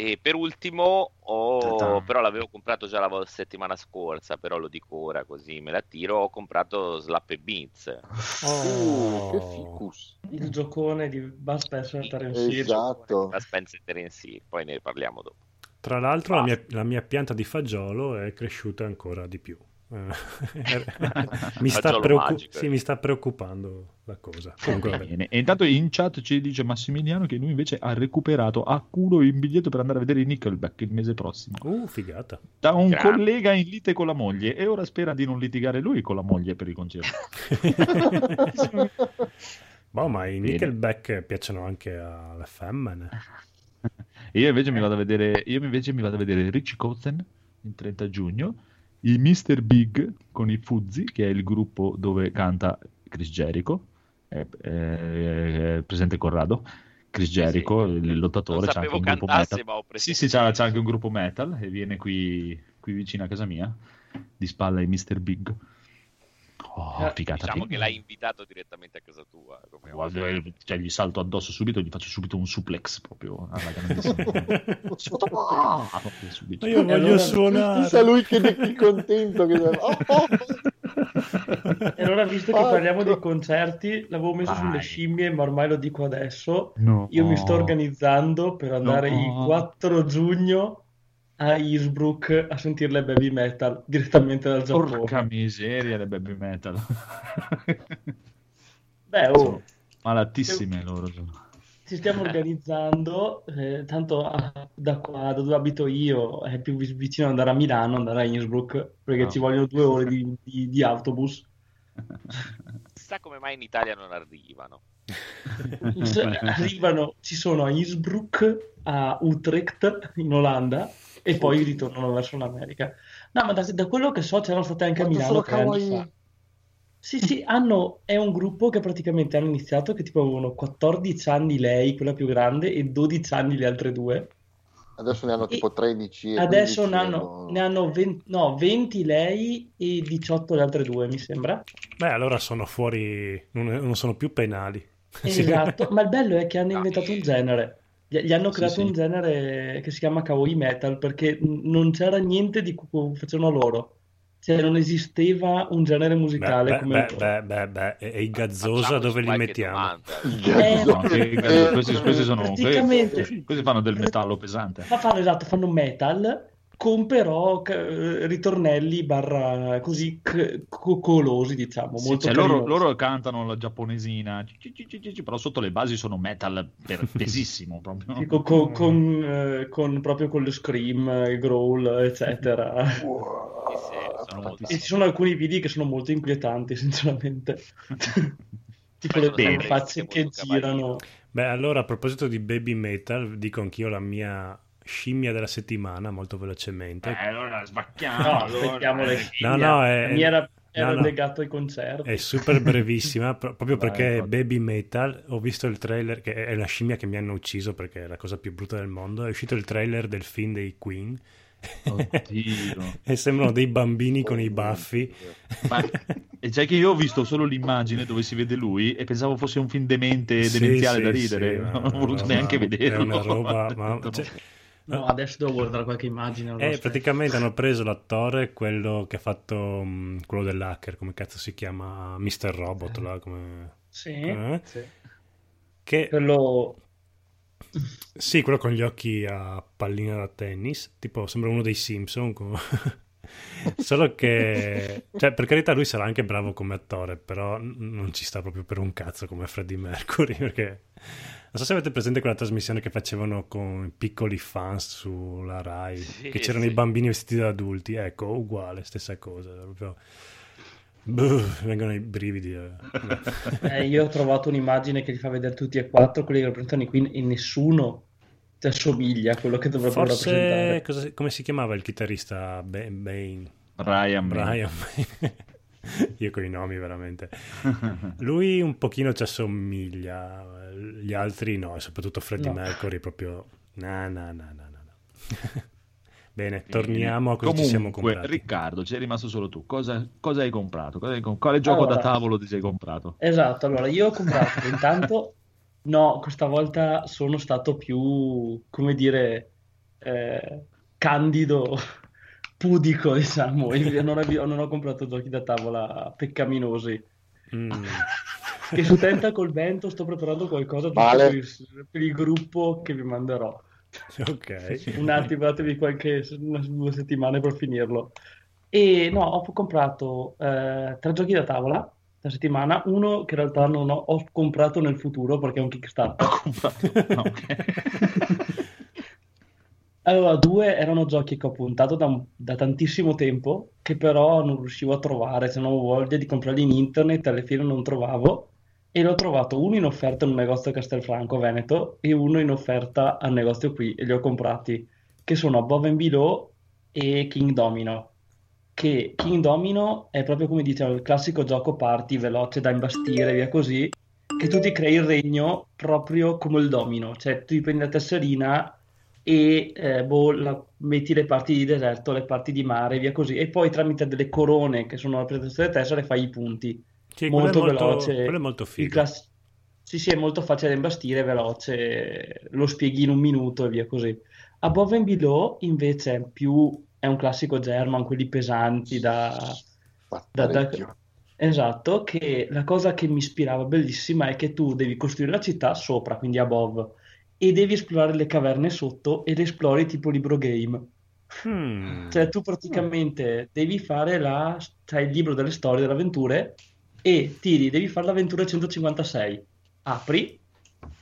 E per ultimo, ho, però l'avevo comprato già la settimana scorsa, però lo dico ora così me la tiro, ho comprato Slap e Beats. Oh, che ficus. Il giocone di Bud Spencer e Terence Esatto. Bud Spencer e Terence poi ne parliamo dopo. Tra l'altro la mia, la mia pianta di fagiolo è cresciuta ancora di più. mi, sta preoccup- sì, mi, sta preoccupando la cosa. Comunque, e intanto in chat ci dice Massimiliano che lui invece ha recuperato a culo il biglietto per andare a vedere i Nickelback il mese prossimo. Uh, figata. Da un Grazie. collega in lite con la moglie e ora spera di non litigare lui con la moglie per il concerto. boh, ma i Nickelback piacciono anche alle femmine. io invece mi vado a vedere, io invece mi vado a vedere Richie Kotzen il 30 giugno i Mr. Big con i Fuzzi, che è il gruppo dove canta Chris Jericho, è, è, è presente Corrado. Chris Jericho, sì. il lottatore, c'è anche un gruppo metal. Sì, sì, c'è, c'è, anche un gruppo metal e viene qui, qui vicino a casa mia, di spalla ai Mr. Big. Oh, eh, figata. Diciamo che l'hai invitato direttamente a casa tua. Guarda, cioè, gli salto addosso subito, gli faccio subito un suplex proprio alla grandissima. ah, Io voglio allora, suonare. Chissà lui che è contento. Che... Oh, oh. e allora, visto che parliamo dei concerti, l'avevo messo Vai. sulle scimmie, ma ormai lo dico adesso. No. Io mi sto organizzando per andare no. il 4 giugno a Innsbruck a sentire le baby metal direttamente dal Giappone. Porca miseria le baby metal. Beh, oh, malatissime loro sono. Ci stiamo organizzando, eh, tanto a, da qua, da dove abito io, è più vicino andare a Milano, andare a Innsbruck, perché no. ci vogliono due ore di, di, di autobus. Chissà come mai in Italia non arrivano. arrivano, ci sono a Innsbruck, a Utrecht in Olanda e poi ritornano verso l'America. No, ma da, da quello che so c'erano state anche a Milano tre anni fa. Sì, sì, hanno, è un gruppo che praticamente hanno iniziato che tipo avevano 14 anni lei, quella più grande, e 12 anni le altre due. Adesso ne hanno tipo e 13. adesso ne hanno, ne hanno 20, no, 20 lei e 18 le altre due, mi sembra. Beh, allora sono fuori, non, non sono più penali. Esatto, ma il bello è che hanno inventato un genere. Gli hanno creato sì, sì. un genere che si chiama kawaii metal perché non c'era niente di cui facevano loro. Cioè, non esisteva un genere musicale beh, come beh, beh, beh, e i Gazzosa dove li mettiamo? Eh, no, questi, questi, sono questi, questi fanno del metallo pesante. Ma fanno esatto, fanno metal con però c- ritornelli barra così c- cocolosi, diciamo. Sì, cioè loro, loro, cantano la giapponesina, però sotto le basi sono metal per, pesissimo. proprio. Sì, con, con, con, eh, con, proprio con lo scream, il growl, eccetera. Wow. e ci sono alcuni video che sono molto inquietanti, sinceramente. tipo le, le facce che girano. Beh, allora a proposito di baby metal, dico anch'io la mia scimmia della settimana molto velocemente. Eh, allora svacchiamo. No, aspettiamo le No, no, è... Mi era, era no, legato ai concerti. È super brevissima, proprio perché è Baby Metal. Ho visto il trailer, che è la scimmia che mi hanno ucciso perché è la cosa più brutta del mondo. È uscito il trailer del film dei Queen. e sembrano dei bambini con i baffi. Ma, e c'è che io ho visto solo l'immagine dove si vede lui e pensavo fosse un film demente, demenziale sì, da ridere. Sì, non ho voluto no, neanche vederlo. È una roba. Ma, cioè, No, adesso devo guardare qualche immagine. Eh, praticamente hanno preso l'attore, quello che ha fatto um, quello dell'hacker, come cazzo si chiama? Mr. Robot, eh. là, come... Sì, eh? sì. Che... Quello... Sì, quello con gli occhi a pallina da tennis, tipo sembra uno dei Simpson. Con... Solo che, cioè, per carità, lui sarà anche bravo come attore, però non ci sta proprio per un cazzo come Freddie Mercury, perché non so se avete presente quella trasmissione che facevano con piccoli fans sulla Rai, sì, che c'erano sì. i bambini vestiti da adulti. Ecco, uguale, stessa cosa. Proprio... Buh, vengono i brividi. Eh. eh, io ho trovato un'immagine che li fa vedere tutti e quattro, quelli che rappresentano i Queen, e nessuno ti assomiglia a quello che dovrebbero Forse, rappresentare. Cosa, come si chiamava il chitarrista Bane? Brian Brian Bane. Io con i nomi veramente. Lui un pochino ci assomiglia, gli altri no, e soprattutto Freddie no. Mercury proprio... No, no, no, no, no. Bene, torniamo a cosa Comunque, ci siamo comprati. Riccardo, c'è rimasto solo tu. Cosa, cosa hai comprato? Cosa hai, quale gioco allora, da tavolo ti sei comprato? Esatto, allora io ho comprato intanto... No, questa volta sono stato più, come dire, eh, candido pudico, diciamo. Io non, avevo, non ho comprato giochi da tavola peccaminosi. Mm. che su Tenta col vento sto preparando qualcosa vale. per, il, per, il, gruppo che vi manderò. Ok. Un attimo, datevi qualche una, due settimane per finirlo. E no, ho comprato eh, tre giochi da tavola la settimana. Uno che in realtà non ho, ho comprato nel futuro perché è un Kickstarter. Ho comprato. No, okay. Allora, due erano giochi che ho puntato da, da, tantissimo tempo, che però non riuscivo a trovare, se non avevo voglia di comprarli in internet, alle fine non trovavo, e l'ho trovato uno in offerta in un negozio a Castelfranco, Veneto, e uno in offerta al negozio qui, e li ho comprati, che sono Above and Below e King Domino. Che King Domino è proprio come dicevo, il classico gioco party veloce da imbastire, via così, che tu ti crei il regno proprio come il domino, cioè tu ti prendi la tesserina e eh, boh, la, metti le parti di deserto, le parti di mare, via così, e poi tramite delle corone che sono la presentazione delle tessere fai i punti. Sì, molto, molto veloce. Quello è molto figo. Class... Sì, sì, è molto facile da imbastire, veloce, lo spieghi in un minuto e via così. Above and Below invece è più è un classico German, quelli pesanti da, da, da, Esatto, che la cosa che mi ispirava bellissima è che tu devi costruire la città sopra, quindi above, e devi esplorare le caverne sotto ed esplori tipo libro game. Hmm. Cioè tu praticamente devi fare la, cioè, il libro delle storie, delle avventure e tiri, devi fare l'avventura 156. Apri,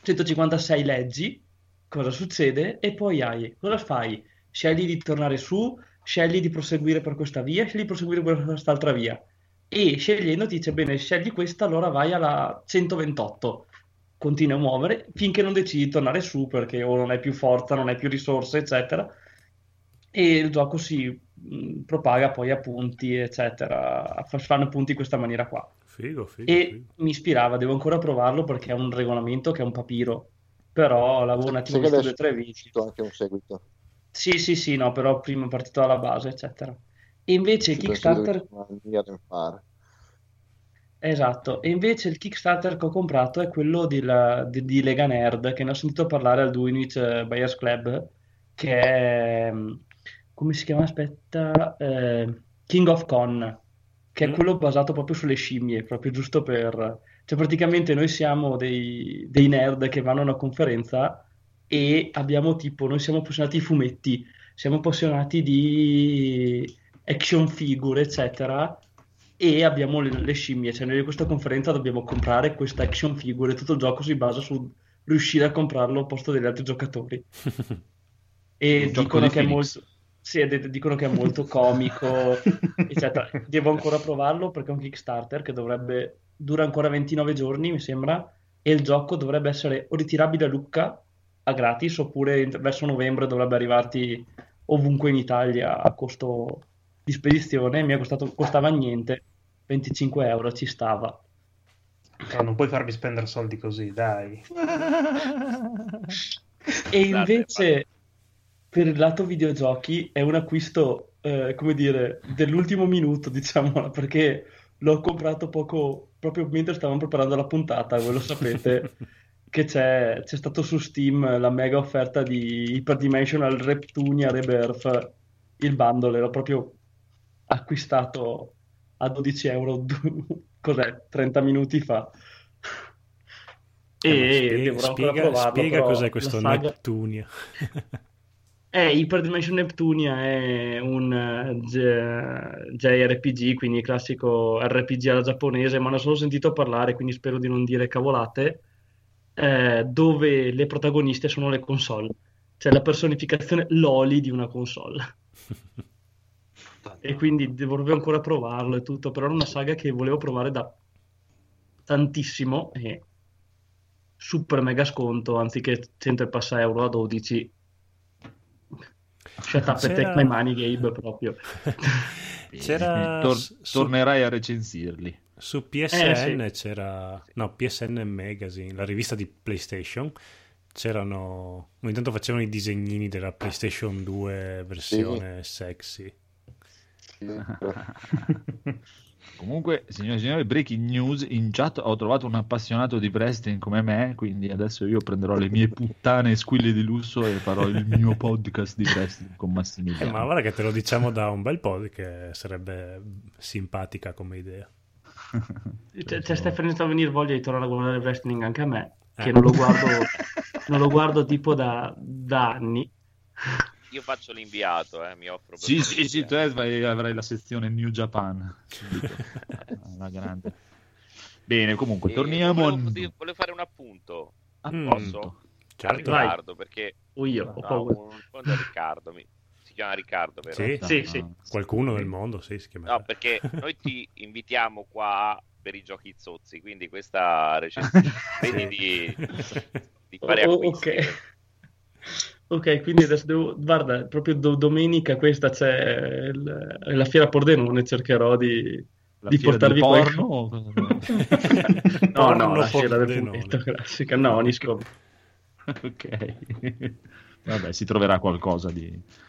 156 leggi, cosa succede e poi hai, cosa fai? Scegli di tornare su, scegli di proseguire per questa via, scegli di proseguire per quest'altra via. E scegliendo ti dice bene, scegli questa, allora vai alla 128 continui a muovere finché non decidi di tornare su perché o non hai più forza, non hai più risorse, eccetera. E il gioco si mh, propaga poi a punti, eccetera. Fanno punti in questa maniera qua. Figo, figo, e figo. mi ispirava, devo ancora provarlo perché è un regolamento che è un papiro. Però l'avevo un attimo visto due o tre video. anche un seguito. Sì, sì, sì, no, però prima è partito dalla base, eccetera. E invece il Kickstarter... Esatto, e invece il Kickstarter che ho comprato è quello di, la, di, di Lega Nerd, che ne ho sentito parlare al Duinwich eh, Buyers Club, che è, mm, come si chiama? Aspetta, eh, King of Con, che è mm. quello basato proprio sulle scimmie, proprio giusto per... Cioè praticamente noi siamo dei, dei nerd che vanno a una conferenza e abbiamo tipo, noi siamo appassionati ai fumetti, siamo appassionati di action figure, eccetera, e abbiamo le, le scimmie. Cioè, noi in questa conferenza dobbiamo comprare questa action figure. Tutto il gioco si basa su riuscire a comprarlo al posto degli altri giocatori. e dicono che, molto, sì, dicono che è molto comico, eccetera. Devo ancora provarlo perché è un Kickstarter che dovrebbe dura ancora 29 giorni, mi sembra, e il gioco dovrebbe essere o ritirabile a Lucca a gratis oppure verso novembre dovrebbe arrivarti ovunque in Italia a costo di spedizione. Mi è costato, costava niente, 25 euro ci stava. No, non puoi farmi spendere soldi così, dai. e invece per il lato videogiochi è un acquisto, eh, come dire, dell'ultimo minuto, diciamo, perché l'ho comprato poco, proprio mentre stavamo preparando la puntata, voi lo sapete, che c'è, c'è stato su Steam la mega offerta di Hyperdimensional Reptunia Rebirth, il bundle, l'ho proprio acquistato a 12 euro, cos'è, 30 minuti fa. Eh, e spiega, spiega, spiega cos'è questo saga... Neptunia. Eh, Hyperdimension Neptunia è un uh, JRPG, quindi classico RPG alla giapponese, ma ne ho solo sentito parlare, quindi spero di non dire cavolate, eh, dove le protagoniste sono le console, cioè la personificazione loli di una console. e quindi devo ancora provarlo e tutto, però è una saga che volevo provare da tantissimo e super mega sconto, anziché 100 e passa euro a 12 Shut up C'era... my money, Gabe, proprio. C'era... Tor- tornerai a recensirli. Su PSN eh, sì. c'era... No, PSN Magazine, la rivista di PlayStation. C'erano... Ogni tanto facevano i disegnini della PlayStation 2 versione sì. sexy. Sì. Comunque, signore e signori, breaking news in chat ho trovato un appassionato di wrestling come me, quindi adesso io prenderò le mie puttane squille di lusso e farò il mio podcast di wrestling con Massimiliano. Eh, ma guarda che te lo diciamo da un bel po' che sarebbe simpatica come idea. C'è, c'è Stefano sta a venire voglia di tornare a guardare wrestling anche a me, eh. che non lo guardo, non lo guardo tipo da, da anni io faccio l'inviato, eh, mi offro. Sì, sì, sì, tu avrai la sezione New Japan. la grande. Bene, comunque, e torniamo. Volevo, volevo, fare un appunto. Mm. Posso? Certo. A Riccardo, perché o io no, un, un Riccardo. Mi... Chiama Riccardo, vero? Sì, sì, sì. Qualcuno del mondo, sì, si chiama. No, perché noi ti invitiamo qua per i giochi zozzi, quindi questa recensione di, di fare oh, acquisti. Ok. Ok, quindi adesso devo, guarda, proprio do, domenica questa c'è il, la fiera Pordenone, cercherò di, di portarvi porno? no, no, la fiera del fumetto classica, no, Nisco. ok, vabbè, si troverà qualcosa di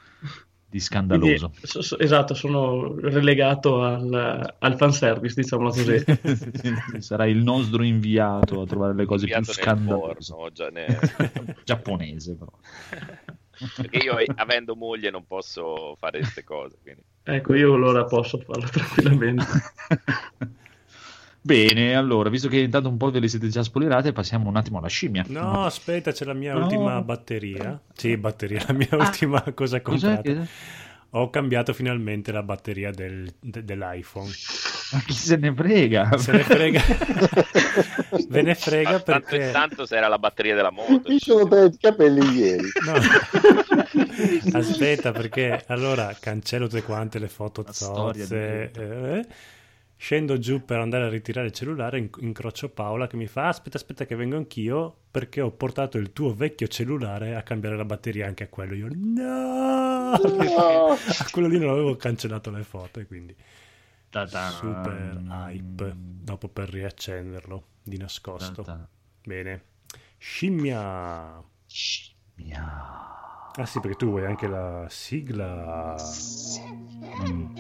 di scandaloso. Quindi, so, so, esatto, sono relegato al, al fanservice, diciamo così. Sarà il nostro inviato a trovare le cose inviato più scandalose. Porno, ne... Giapponese, però. Perché io, avendo moglie, non posso fare queste cose. Quindi. Ecco, io allora posso farlo tranquillamente. Bene, allora, visto che intanto un po' ve le siete già spoilerate, passiamo un attimo alla scimmia. No, aspetta, c'è la mia no. ultima batteria. Sì, batteria, la mia ah, ultima cosa comprata. Ho cambiato finalmente la batteria del, de, dell'iPhone. Ma chi se ne frega? Se ne frega. Ve ne frega perché... Tanto, tanto se era la batteria della moto. Mi sono tagliati i capelli ieri. No. Aspetta, perché allora cancello tutte quante le foto zozze. Eh, Scendo giù per andare a ritirare il cellulare, incrocio Paola che mi fa aspetta aspetta che vengo anch'io perché ho portato il tuo vecchio cellulare a cambiare la batteria anche a quello. Io no! no! a quello lì non avevo cancellato le foto e quindi Ta-da. super hype dopo per riaccenderlo di nascosto. Ta-da. Bene. Scimmia. Scimmia. Ah sì, perché tu vuoi anche la sigla. Mm.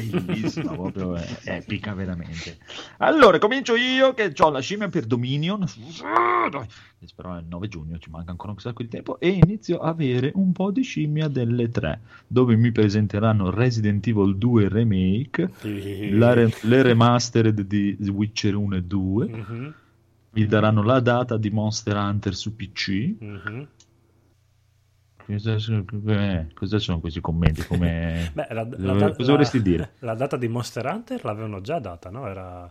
Bellissima, proprio è, epica veramente. Allora, comincio io che ho la scimmia per Dominion, però è il 9 giugno, ci manca ancora un sacco di tempo, e inizio a avere un po' di scimmia delle tre, dove mi presenteranno Resident Evil 2 Remake, re- le remastered di Witcher 1 e 2, mm-hmm. mi daranno la data di Monster Hunter su PC, mm-hmm eh, cosa sono questi commenti? Come... Beh, la, la cosa vorresti dire? La data di Monster Hunter l'avevano già data, no? Era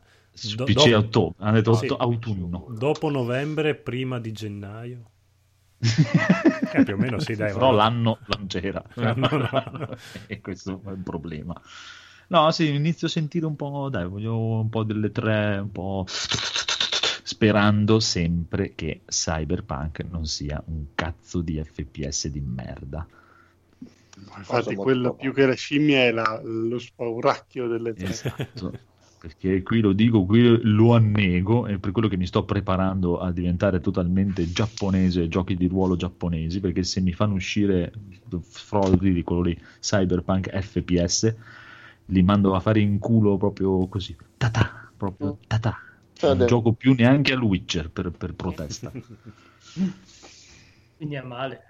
do, PC dopo, ottobre, hanno detto sì, autunno. Dopo novembre, prima di gennaio. eh, più o meno sì, dai. Però l'anno non c'era. No, no. e questo è un problema. No, sì, inizio a sentire un po', dai, voglio un po' delle tre, un po' sperando sempre che Cyberpunk non sia un cazzo di FPS di merda. Infatti, quello più che la scimmia è la, lo spauracchio delle tre. Esatto. perché qui lo dico, qui lo annego, è per quello che mi sto preparando a diventare totalmente giapponese, giochi di ruolo giapponesi, perché se mi fanno uscire frodi di quello lì, Cyberpunk FPS, li mando a fare in culo proprio così, tata, proprio tata cioè, non gioco più neanche al Witcher per, per protesta. Quindi è male.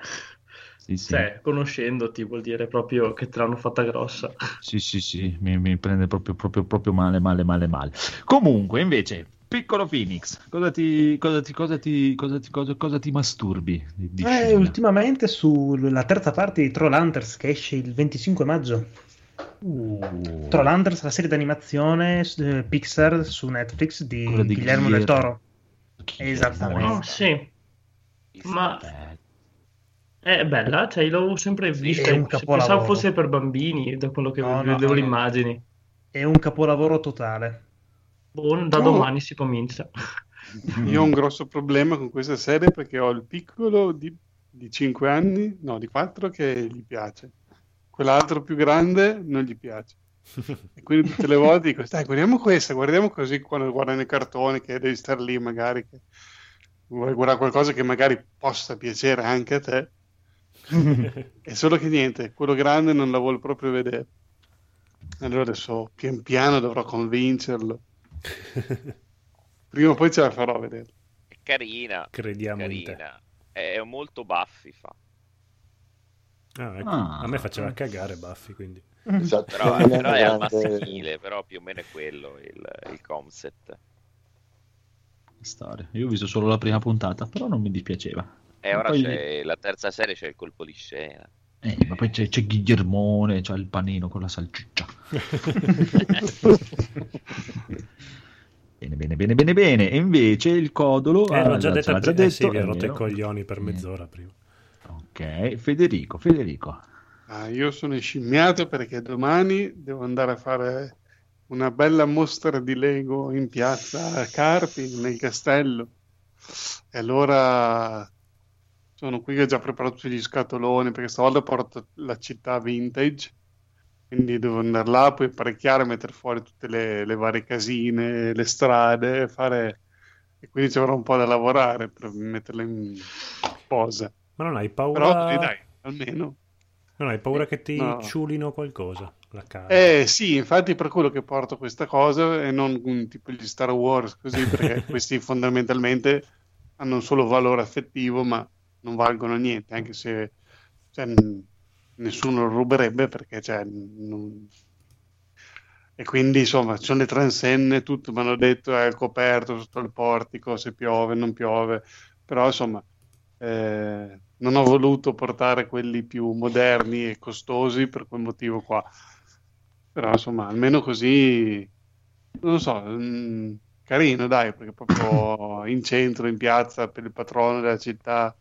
Sì, sì. Cioè, conoscendoti vuol dire proprio che te l'hanno fatta grossa. Sì, sì, sì, mi, mi prende proprio, proprio, proprio male, male, male, male. Comunque, invece, piccolo Phoenix, cosa ti, cosa ti, cosa ti, cosa ti, cosa, cosa ti masturbi? Eh, ultimamente sulla terza parte di Trollhunters che esce il 25 maggio. Uh. Trollhunters, la serie d'animazione eh, Pixar su Netflix di, di Guillermo del Toro. Esattamente. Oh, sì. Ma è bella, cioè l'ho sempre vista. Capolavoro. Pensavo fosse per bambini, da quello che no, vedevo no, le immagini. È un capolavoro totale. Buon, da oh. domani si comincia. Io ho un grosso problema con questa serie perché ho il piccolo di, di 5 anni, no, di 4 che gli piace quell'altro più grande non gli piace. E quindi tutte le volte dico, dai, guardiamo questa, guardiamo così quando guardano i cartoni che devi stare lì magari, che vuoi guardare qualcosa che magari possa piacere anche a te. è solo che niente, quello grande non la vuole proprio vedere. Allora adesso pian piano dovrò convincerlo. Prima o poi ce la farò vedere. È carina. Crediamo carina. È molto baffi fa. Ah, ecco. ah, a me faceva ah. cagare Buffy, quindi. Esatto. Però, però è al maschile, però più o meno è quello il, il concept. Storia. Io ho visto solo la prima puntata, però non mi dispiaceva. E ora poi... c'è la terza serie, c'è il colpo di scena. Eh, ma poi c'è, c'è Guillermone, c'è il panino con la salciccia. bene, bene, bene, bene, bene. E invece il codolo... Eh, l'ho già detto, già detto, eh, sì, vi ha rotto i coglioni per mezz'ora prima. Ok, Federico, Federico. Ah, io sono scimmiato perché domani devo andare a fare una bella mostra di Lego in piazza Carpi, nel castello. E allora sono qui che ho già preparato tutti gli scatoloni perché stavolta porto la città vintage. Quindi devo andare là, poi apparecchiare, mettere fuori tutte le, le varie casine, le strade, fare... E quindi ci avrò un po' da lavorare per metterle in posa. Ma non hai paura... Però dai, almeno... Non hai paura che ti no. ciulino qualcosa? La cara. Eh sì, infatti per quello che porto questa cosa e non tipo gli Star Wars così, perché questi fondamentalmente hanno un solo valore affettivo, ma non valgono niente, anche se cioè, nessuno lo ruberebbe perché cioè, non... e quindi insomma ci sono le transenne, tutto mi hanno detto è coperto sotto il portico se piove, non piove, però insomma eh, non ho voluto portare quelli più moderni e costosi per quel motivo qua. Però insomma, almeno così, non lo so, mh, mm, carino dai, perché proprio in centro, in piazza, per il patrono della città.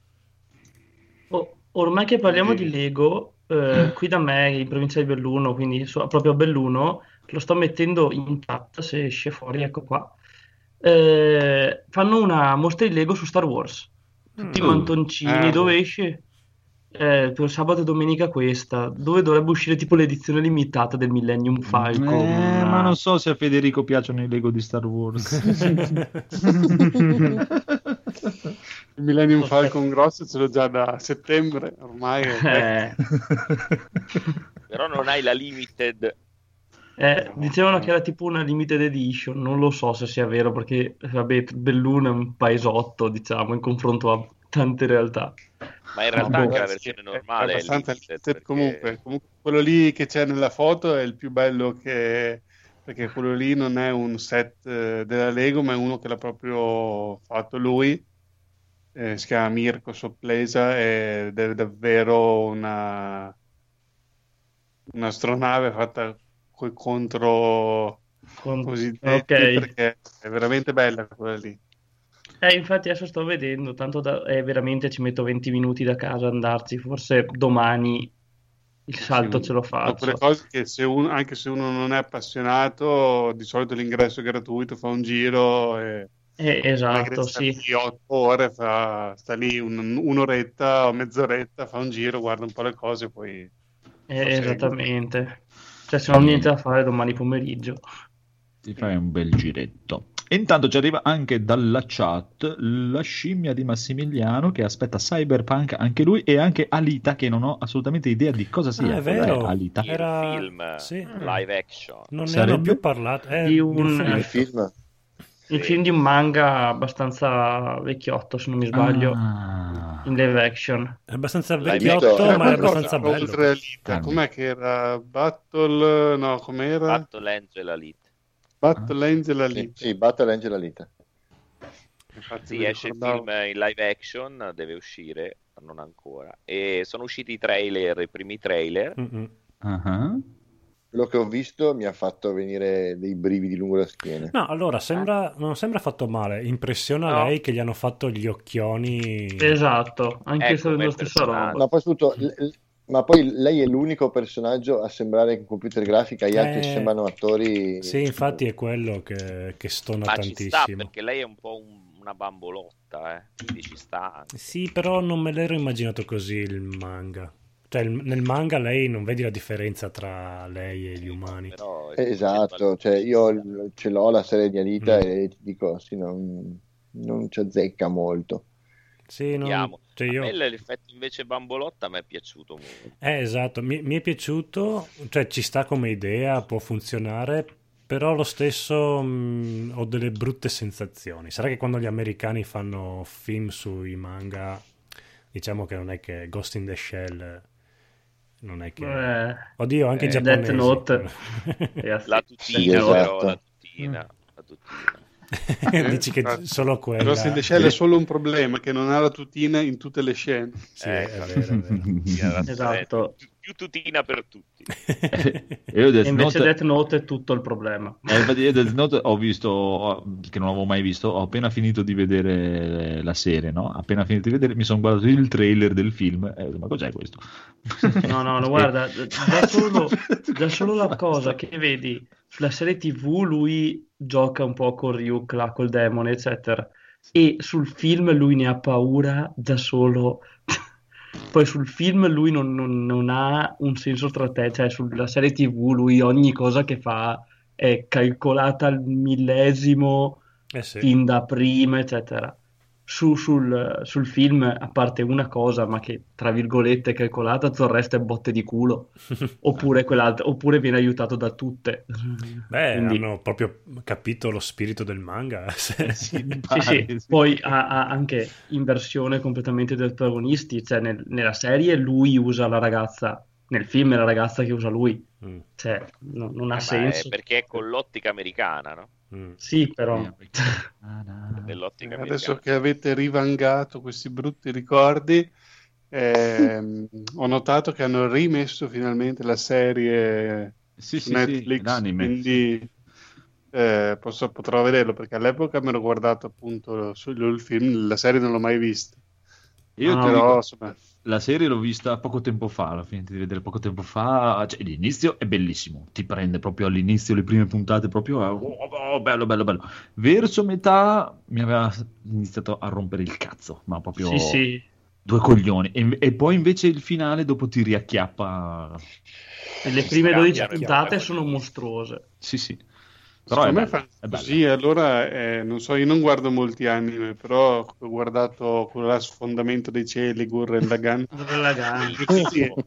Oh, ormai che parliamo quindi... di Lego, eh, qui da me in provincia di Belluno, quindi so, proprio a Belluno, lo sto mettendo in chat se esce fuori, ecco qua. Eh, fanno una mostra di Lego su Star Wars tutti i mm. mantoncini, eh, dove esce? Eh, per sabato e domenica questa, dove dovrebbe uscire tipo l'edizione limitata del Millennium Falcon. Eh, ma non so se a Federico piacciono i Lego di Star Wars. Il Millennium Falcon grosso ce l'ho già da settembre, ormai. Eh. Però non hai la limited Eh, dicevano che era tipo una limited edition, non lo so se sia vero perché, vabbè, Belluno è un paesotto, diciamo, in confronto a tante realtà. Ma in realtà anche la versione normale è, abbastanza limited, perché... comunque, comunque, quello lì che c'è nella foto è il più bello che perché quello lì non è un set eh, della Lego, ma è uno che l'ha proprio fatto lui. Eh, si chiama Mirko Sopplesa ed è davvero una un'astronave fatta coi contro Con... cosiddetti okay. perché è veramente bella quella lì. Eh, infatti adesso sto vedendo, tanto da, eh, veramente ci metto 20 minuti da casa ad andarci, forse domani il salto sì, ce lo faccio. Quelle cose che se uno, anche se uno non è appassionato, di solito l'ingresso è gratuito, fa un giro e... Eh, esatto, sì. Otto ore, fa, sta lì un, un'oretta o mezz'oretta, fa un giro, guarda un po' le cose e poi... Eh, esattamente. Cioè, se non ho niente da fare domani pomeriggio. Ti fai un bel giretto. Intanto ci arriva anche dalla chat la scimmia di Massimiliano che aspetta Cyberpunk anche lui e anche Alita che non ho assolutamente idea di cosa sia. Ah, è vero, Alita. Era film sì. live action. Non ne Sarebbe... hanno più parlato. È di un, un film. Il film di un manga abbastanza vecchiotto, se non mi sbaglio, ah. in live action. È abbastanza vecchiotto, ma è abbastanza bello. Oltre Alita, com'è che era? Battle... no, com'era? Battle Angel Alita. Battle Angel Alita. Sì, sì, Battle Angel Alita. Infatti sì, esce il film in live action, deve uscire, non ancora. E sono usciti i trailer, i primi trailer. Uh-huh quello che ho visto mi ha fatto venire dei brividi lungo la schiena. No, allora sembra, non sembra fatto male. Impressiona no. lei che gli hanno fatto gli occhioni. Esatto, anche ecco, se è lo stesso roba. Ma poi, tutto, ma poi lei è l'unico personaggio a sembrare in computer grafica, gli altri eh... sembrano attori. Sì, infatti è quello che, che stona ma tantissimo. Ci sta perché lei è un po' un, una bambolotta, eh. quindi ci sta. Sì, però non me l'ero immaginato così il manga. Cioè, nel manga lei non vedi la differenza tra lei e gli umani. Però, esatto, cioè, io ce l'ho la serie di Alita mm. e ti dico, sì, non, non ci azzecca molto. Sì, non... cioè io... a me l'effetto invece bambolotta mi è piaciuto molto. Eh, esatto, mi, mi, è piaciuto, cioè ci sta come idea, può funzionare, però lo stesso mh, ho delle brutte sensazioni. Sarà che quando gli americani fanno film sui manga, diciamo che non è che Ghost in the Shell non è che... Eh, Oddio, anche eh, i giapponesi. Death Note. la tutina, esatto. però, la tutina. La tutina. Dici che solo quella. Però Sid Shell è solo un problema che non ha la tutina in tutte le scene. Sì, eh, è vero, è vero. esatto. Più tutina per tutti. io Death invece Note... Death Note è tutto il problema. Eh, infatti io Death Note ho visto, che non avevo mai visto, ho appena finito di vedere la serie, no? Appena finito di vedere mi sono guardato il trailer del film e ma cos'è questo? No, no, no guarda, già solo, già solo la cosa che vedi sulla serie TV lui gioca un po' con Ryuk, là, col demone, eccetera. E sul film lui ne ha paura da solo. Poi sul film lui non, non, non, ha un senso strategico, cioè sulla serie TV lui ogni cosa che fa è calcolata al millesimo eh sì. fin da prima, eccetera su, sul, sul, film, a parte una cosa, ma che tra virgolette è calcolata, tutto il resto è botte di culo. oppure, oppure viene aiutato da tutte. Beh, Quindi... hanno proprio capito lo spirito del manga. sì, sì, sì. Poi ha, ha, anche inversione completamente dei protagonisti. Cioè, nel, nella serie lui usa la ragazza, nel film è la ragazza che usa lui. Mm. Cioè, no, non ha eh, senso. perché è con l'ottica americana, no? Mm. Sì, però adesso che avete rivangato questi brutti ricordi, eh, ho notato che hanno rimesso finalmente la serie sì, su sì, Netflix, sì, quindi eh, posso, potrò vederlo perché all'epoca me l'ho guardato appunto sul film, la serie non l'ho mai vista. Io no, però, insomma, la serie l'ho vista poco tempo fa, l'ho finita di vedere poco tempo fa. Cioè, l'inizio è bellissimo, ti prende proprio all'inizio, le prime puntate, proprio oh, oh, bello, bello, bello. Verso metà mi aveva iniziato a rompere il cazzo, ma proprio sì, sì. due coglioni. E, e, poi invece il finale dopo ti riacchiappa. E le prime 12 puntate sono mostruose. Sì, sì. Però Secondo me fa così, allora eh, non so, io non guardo molti anime, però ho guardato quello là sfondamento dei cieli, Gurren Lagann. Lagann.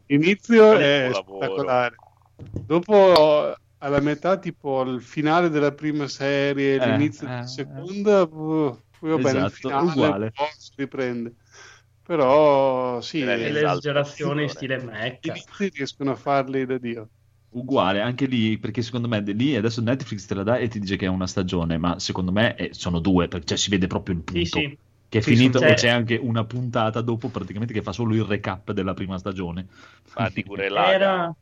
Inizio, è spettacolare. Dopo alla metà, tipo al finale della prima serie, eh, l'inizio eh, della seconda, uh, poi va bene, il esatto, finale uguale. si riprende. Però sì, le esagerazioni stile Mac. I riescono a farli da Dio uguale anche lì perché secondo me lì adesso Netflix te la dà e ti dice che è una stagione ma secondo me è, sono due perché cioè, si vede proprio il punto sì, sì. che è sì, finito c'è... c'è anche una puntata dopo praticamente che fa solo il recap della prima stagione infatti pure Era...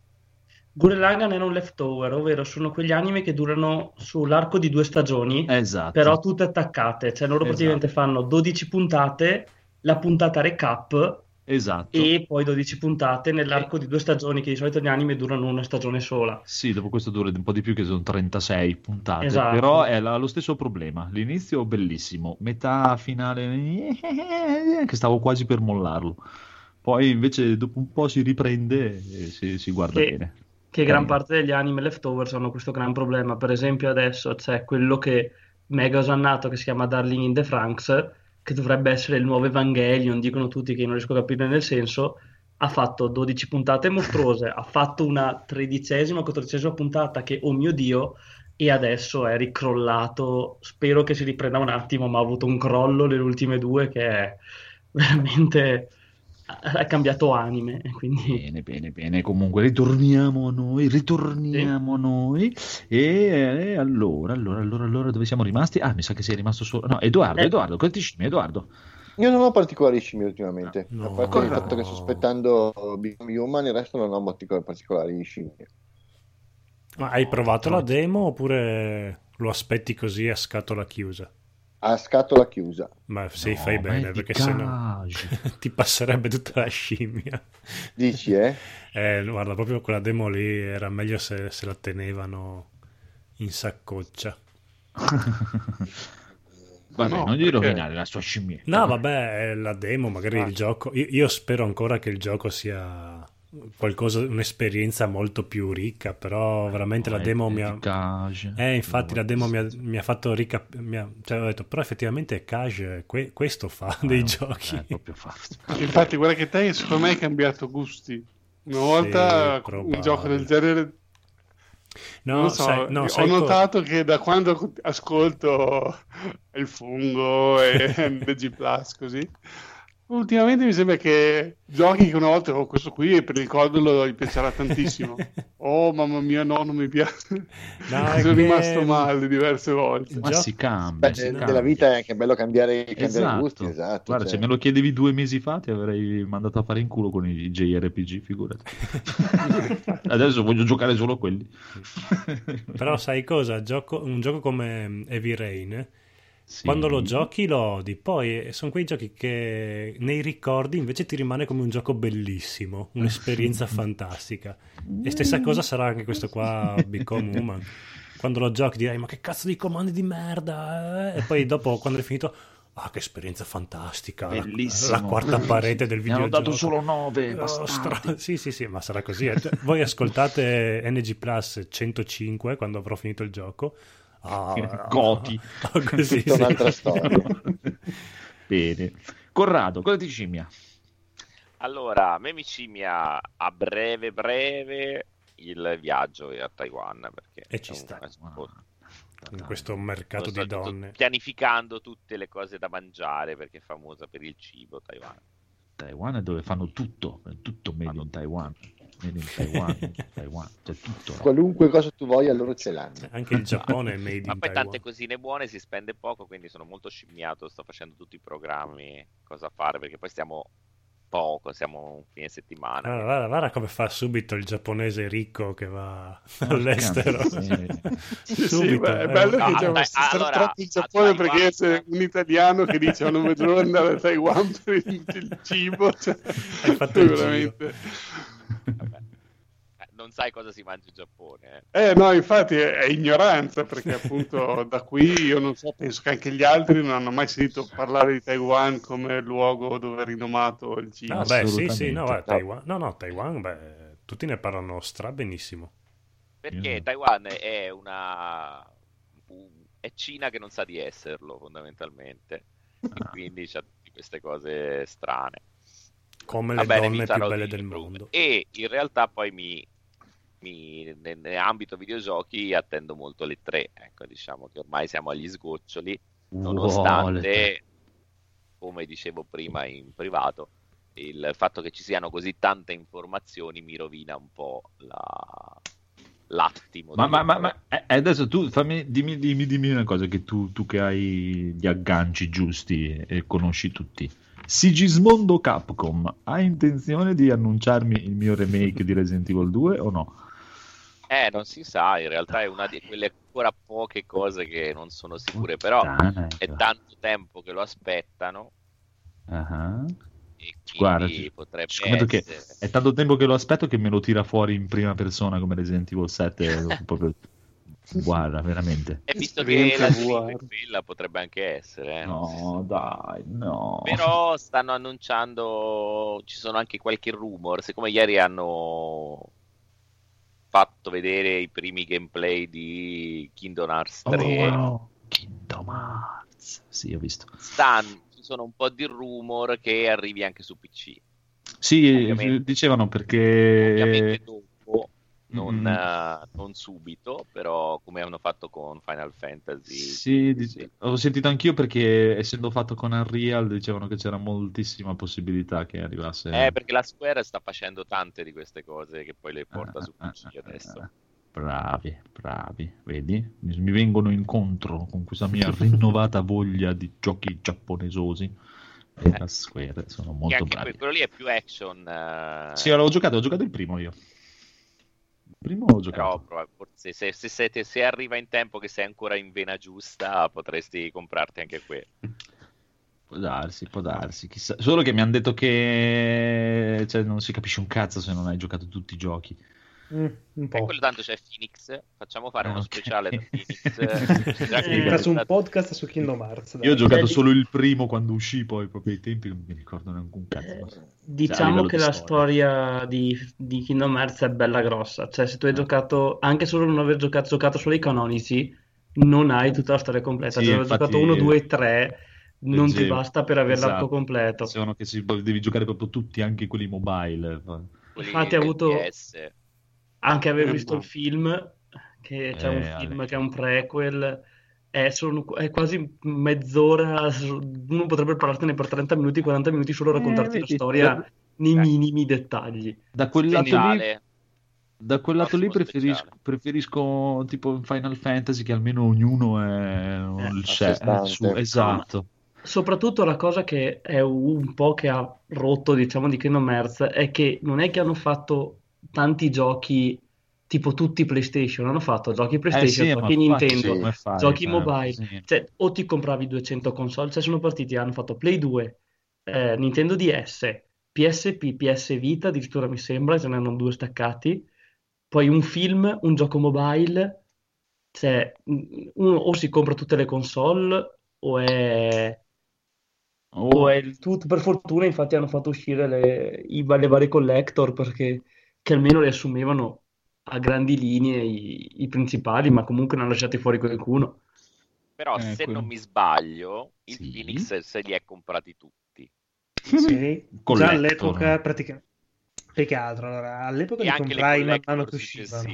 Gurren Lagann era un leftover, ovvero sono quegli anime che durano sull'arco di due stagioni, esatto. però tutte attaccate, cioè loro esatto. praticamente fanno 12 puntate, la puntata recap Esatto. E poi 12 puntate nell'arco di due stagioni, che di solito gli anime durano una stagione sola. Sì, dopo questo dura un po' di più, che sono 36 puntate. Esatto. Però è la, lo stesso problema. L'inizio bellissimo, metà finale che stavo quasi per mollarlo. Poi invece dopo un po' si riprende e si, si guarda che, bene. Che gran parte degli anime leftovers hanno questo gran problema. Per esempio adesso c'è quello che mega osannato che si chiama Darling in the Franks che dovrebbe essere il nuovo Evangelion, dicono tutti che non riesco a capire nel senso, ha fatto 12 puntate mostruose, ha fatto una tredicesima quattordicesima puntata che, oh mio Dio, e adesso è ricrollato. Spero che si riprenda un attimo, ma ha avuto un crollo le ultime due che è veramente ha cambiato anime. Quindi... Bene, bene, bene. Comunque ritorniamo a noi, ritorniamo a noi. E, e, allora, allora, allora, allora, dove siamo rimasti? Ah, mi sa che sei rimasto solo. No, Edoardo, eh. Edoardo, cosa ti scimi, Edoardo? Io non ho particolari scimmie ultimamente, no. a parte il fatto che sospettando Become Human, il resto non ho particolari scimmie. Ma hai provato la demo oppure lo aspetti così a scatola chiusa? A scatola chiusa. Ma sì, no, fai bene perché sennò ti passerebbe tutta la scimmia. Dici, eh? eh? Guarda, proprio quella demo lì era meglio se, se la tenevano in saccoccia. Vabbè, no, non gli perché... rovinare la sua scimmia. No, vabbè, la demo, magari ah. il gioco. Io, io, spero ancora che il gioco sia qualcosa, un'esperienza molto più ricca, però veramente oh, la demo mi ha... Cage. Eh, infatti la demo mi ha, mi ha fatto ricca... Mi Cioè, ho detto, però effettivamente è Cage, que... questo fa ah, dei giochi. È proprio fatto. infatti, guarda che te, secondo me, hai cambiato gusti. Una volta sì, un gioco del genere... No, so, sai, no, ho notato co... che da quando ascolto il fungo e MG Plus così Ultimamente mi sembra che giochi che una volta con questo qui e per ricordarlo gli piacerà tantissimo. oh mamma mia, no, non mi piace. No, Sono che... rimasto male diverse volte. Ma si cambia. Beh, si nella cambia. vita è anche bello cambiare, cambiare esatto. gusti. Esatto. Guarda, cioè. se me lo chiedevi due mesi fa ti avrei mandato a fare in culo con i JRPG, figurati. Adesso voglio giocare solo quelli. Però sai cosa? Gioco, un gioco come Heavy Rain sì. Quando lo giochi lo odi, poi eh, sono quei giochi che nei ricordi invece ti rimane come un gioco bellissimo, un'esperienza fantastica. E stessa cosa sarà anche questo qua, Become Human. Quando lo giochi direi ma che cazzo di comandi di merda, eh? e poi dopo quando è finito... Ah, che esperienza fantastica! Bellissimo. La, la quarta parete del videogioco. Mi hanno dato solo 9. Oh, stra... Sì, sì, sì, ma sarà così. Eh. Cioè, voi ascoltate NG Plus 105 quando avrò finito il gioco Ah, Goti. Ah, così, Tutta un'altra storia. Bene. Corrado, cosa ti scimmia? Allora, a me mi scimmia a breve breve il viaggio a Taiwan perché e ci sta in questo mercato di donne pianificando tutte le cose da mangiare perché è famosa per il cibo Taiwan Taiwan è dove fanno tutto tutto made in Taiwan made in Taiwan, Taiwan c'è tutto. Qualunque cosa tu voglia, loro ce l'hanno. Anche il Giappone è made in Ma poi tante cosine buone, si spende poco, quindi sono molto scimmiato, sto facendo tutti i programmi, cosa fare, perché poi stiamo poco, siamo un fine settimana. Guarda, guarda, guarda, come fa subito il giapponese ricco che va all'estero. Sì, sì, beh, è bello che diciamo, no, allora, il Giappone perché c'è un italiano che dice non vedo andare a Taiwan per il, cibo. Cioè, Hai fatto veramente... Eh, non sai cosa si mangia in Giappone. Eh, eh no, infatti è, è, ignoranza perché appunto da qui io non so, penso che anche gli altri non hanno mai sentito parlare di Taiwan come luogo dove è rinomato il cibo. Ah, beh, sì, sì, no, beh, Taiwan, no, no, Taiwan, beh, tutti ne parlano stra benissimo. Perché mm. Taiwan è una... è Cina che non sa di esserlo fondamentalmente. E quindi c'ha queste cose strane come le Vabbè, donne più belle del mondo. E in realtà poi mi, mi, nell'ambito videogiochi attendo molto le tre, ecco, diciamo che ormai siamo agli sgoccioli, nonostante, come dicevo prima in privato, il fatto che ci siano così tante informazioni mi rovina un po' la, l'attimo. Ma, ma, ma, ma, eh, adesso tu fammi, dimmi, dimmi, dimmi, una cosa che tu, tu, che hai gli agganci giusti e conosci tutti. Sigismondo Capcom ha intenzione di annunciarmi il mio remake di Resident Evil 2 o no? Eh, non si sa, in realtà è una di quelle ancora poche cose che non sono sicure, però è tanto tempo che lo aspettano. Uh-huh. Guarda, potrebbe essere... che è tanto tempo che lo aspetto che me lo tira fuori in prima persona come Resident Evil 7 proprio... Guarda, veramente. E visto che la quella potrebbe anche essere. Eh? No, dai, no. Però stanno annunciando, ci sono anche qualche rumor, siccome ieri hanno fatto vedere i primi gameplay di Kingdom Hearts 3. Oh, Kingdom Hearts, sì, ho visto. Stanno ci sono un po' di rumor che arrivi anche su PC. Sì, ovviamente, dicevano perché... Ovviamente dopo, non, mm. uh, non, subito, però come hanno fatto con Final Fantasy. Sì, sì, ho sentito anch'io perché essendo fatto con Unreal dicevano che c'era moltissima possibilità che arrivasse. Eh, perché la Square sta facendo tante di queste cose che poi le porta ah, su PC ah, adesso. Ah, Bravi, bravi, vedi? Mi, mi, vengono incontro con questa mia rinnovata voglia di giochi giapponesosi. Eh. la Square sono molto bravi. Quello lì è più action. Uh... Sì, l'avevo giocato, ho giocato il primo io. Primo l'ho giocato. Però, forse se, se, se, se, arriva in tempo che sei ancora in vena giusta, potresti comprarti anche quello. Può darsi, può darsi. Chissà. Solo che mi hanno detto che cioè, non si capisce un cazzo se non hai giocato tutti i giochi. Mm, un po'. E quello tanto c'è Phoenix. Facciamo fare uno okay. speciale da Phoenix. un podcast su Kingdom Hearts. Dai. Io ho giocato solo il primo quando uscì, poi proprio ai tempi non mi ricordo neanche un cazzo. Eh, cioè, diciamo che la storia di, di, Kingdom Hearts è bella grossa. Cioè, se tu hai eh. giocato, anche solo non aver giocato, giocato solo i canonici, non hai tutta la storia completa. Sì, se hai giocato 1, 2 e 3 non leggevo. ti basta per aver esatto. l'arco completo. Sono che si, devi giocare proprio tutti, anche quelli mobile. Infatti ha avuto... PS anche aver eh, visto il film, che c'è eh, un film Ale. che è un prequel, è, solo, è, quasi mezz'ora, uno potrebbe parlartene per 30 minuti, 40 minuti solo raccontarti eh, la storia nei minimi dettagli. Da quel lato lì, da quel lato lì preferisco, preferisco, tipo Final Fantasy che almeno ognuno è eh, il sé, su, esatto. Soprattutto la cosa che è un po' che ha rotto, diciamo, di Kingdom Hearts è che non è che hanno fatto tanti giochi tipo tutti PlayStation hanno fatto giochi PlayStation, eh sì, giochi Nintendo, sì, giochi mobile, sì. cioè, o ti compravi 200 console, cioè sono partiti, hanno fatto Play 2, eh, Nintendo DS, PSP, PS Vita, addirittura mi sembra, ce ne hanno due staccati, poi un film, un gioco mobile, cioè uno o si compra tutte le console o è... Oh. O è il tutto, per fortuna infatti hanno fatto uscire le, i, le varie collector perché che almeno riassumevano a grandi linee i, i principali, ma comunque ne hanno lasciati fuori qualcuno. Però eh, se non mi sbaglio, il sì. Phoenix se li è comprati tutti. Sì, già all'epoca praticamente. Più che altro, allora, all'epoca e li comprai man mano che uscivano.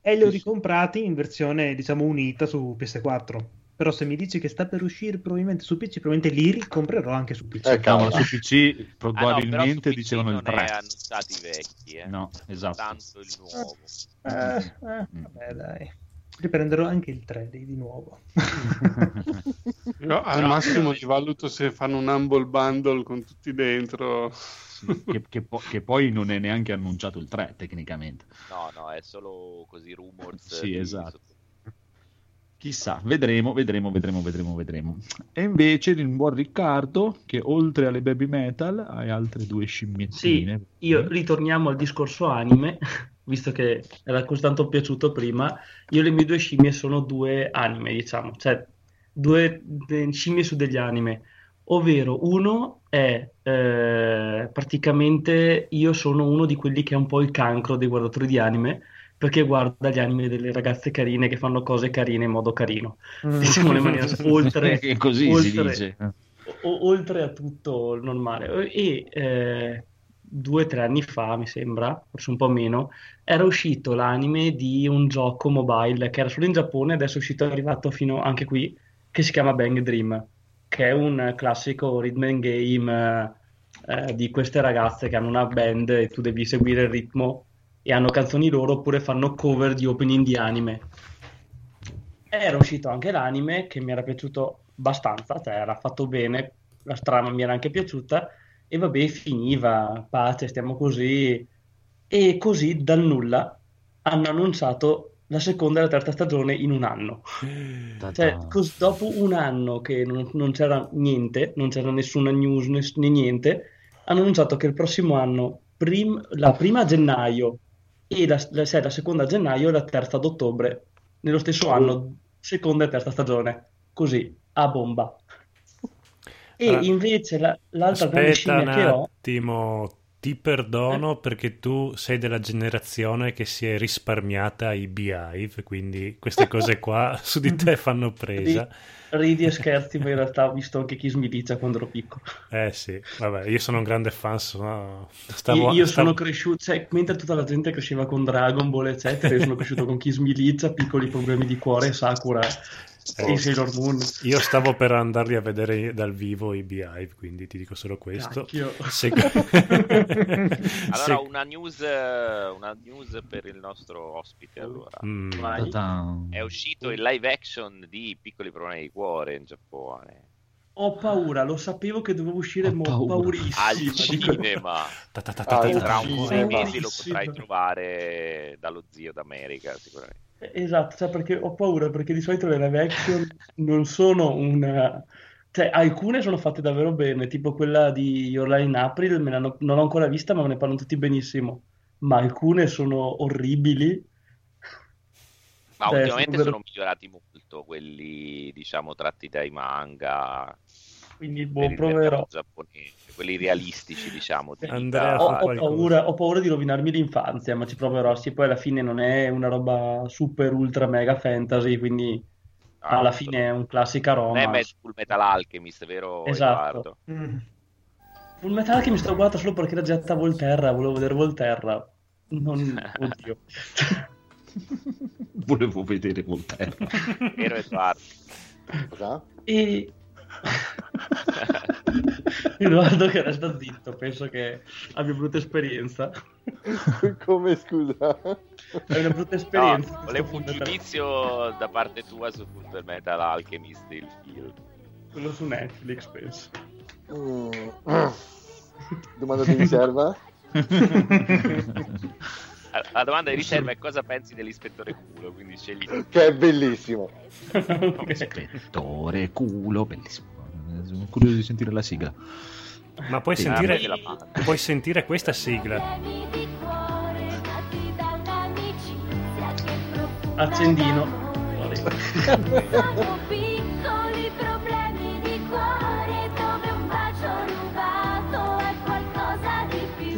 E li ho ricomprati in versione, diciamo, unita su PS4. Però se mi dici che sta per uscire probabilmente su PC, probabilmente li ricomprerò anche su PC. Eh, cavolo, su PC probabilmente ah, no, dicevano il 3. Non stati vecchi, eh. No, esatto. Tanto il nuovo. Eh, eh, vabbè, dai. Riprenderò anche il 3 di, di nuovo. Io, al massimo li valuto se fanno un humble bundle con tutti dentro. Che, che, po- che, poi non è neanche annunciato il 3 tecnicamente. No, no, è solo così rumors. Sì, esatto. Chissà, vedremo, vedremo, vedremo, vedremo, vedremo. E invece il buon Riccardo, che oltre alle baby metal hai altre due scimmiettine. Sì, io ritorniamo al discorso anime, visto che era così tanto piaciuto prima. Io le mie due scimmie sono due anime, diciamo, cioè due scimmie su degli anime. Ovvero, uno è eh, praticamente io sono uno di quelli che è un po' il cancro dei guardatori di anime perché guarda gli anime delle ragazze carine che fanno cose carine in modo carino. Mm. Diciamo in maniera oltre, così oltre, si dice. O, oltre a tutto il normale. E eh, due o tre anni fa, mi sembra, forse un po' meno, era uscito l'anime di un gioco mobile che era solo in Giappone, adesso è uscito, è arrivato fino anche qui, che si chiama Bang Dream, che è un classico rhythm and game eh, di queste ragazze che hanno una band e tu devi seguire il ritmo e hanno canzoni loro oppure fanno cover di opening di anime. Era uscito anche l'anime che mi era piaciuto abbastanza, cioè era fatto bene, la strada mi era anche piaciuta e vabbè finiva, pace, stiamo così e così dal nulla hanno annunciato la seconda e la terza stagione in un anno. Cioè, cos- dopo un anno che non, non, c'era niente, non c'era nessuna news né niente, hanno annunciato che il prossimo anno, prim- la prima gennaio e la, la, cioè, la seconda a gennaio e la terza ad ottobre, nello stesso anno, seconda e terza stagione. Così, a bomba. E allora, invece la, l'altra grande scimmia che ho... un attimo, ti perdono perché tu sei della generazione che si è risparmiata i Beehive, quindi queste cose qua su di te fanno presa. Ridi e scherzi, ma in realtà ho visto anche Kiss Militia quando ero piccolo. Eh sì, vabbè, io sono un grande fan, sono... Stavo, io, io stavo... sono cresciuto, cioè, mentre tutta la gente cresceva con Dragon Ball, eccetera, io sono cresciuto con Kiss Militia, piccoli problemi di cuore, Sakura Sailor Moon. Io stavo per andarli a vedere dal vivo i Beehive, quindi ti dico solo questo. Se... allora, Se... una, news, una, news, per il nostro ospite. Allora. Mm. È uscito il live action di Piccoli problemi di cuore in Giappone. Ho paura, lo sapevo che dovevo uscire, ma ho paurissimo. Al cinema. Tra un sei mesi lo potrai trovare dallo zio d'America, sicuramente. Esatto, cioè perché ho paura, perché di solito le live action non sono una... Cioè, alcune sono fatte davvero bene, tipo quella di Your Line in April, me non l'ho ancora vista, ma me ne parlano tutti benissimo. Ma alcune sono orribili. Ma cioè, ultimamente sono, sono migliorati molto quelli, diciamo, tratti dai manga. Quindi, boh, proverò. Giapponese quelli realistici, diciamo. Andrea, ho, ho, paura, ho, paura, di rovinarmi l'infanzia, ma ci proverò. Sì, poi alla fine non è una roba super ultra mega fantasy, quindi ah, alla fine è un classica Roma. Non è Full Metal Alchemist, vero? Esatto. Mm. Full Metal Alchemist ho guardato solo perché era Getta Volterra, volevo vedere Volterra. Non... Oddio. volevo vedere Volterra. Ero Edoardo. Cosa? E Edoardo che resta zitto, penso che abbia brutta esperienza. Come scusa? È una brutta esperienza. No, volevo un giudizio da parte tua su Full Metal Alchemist, il film. Quello su Netflix, penso. Mm. Domanda di riserva? La domanda di riserva è cosa pensi dell'ispettore culo, quindi scegli. Che è bellissimo. ispettore culo, bellissimo. Sono curioso di sentire la sigla. Ma puoi, sì, sentire, puoi sentire questa sigla. Accendino.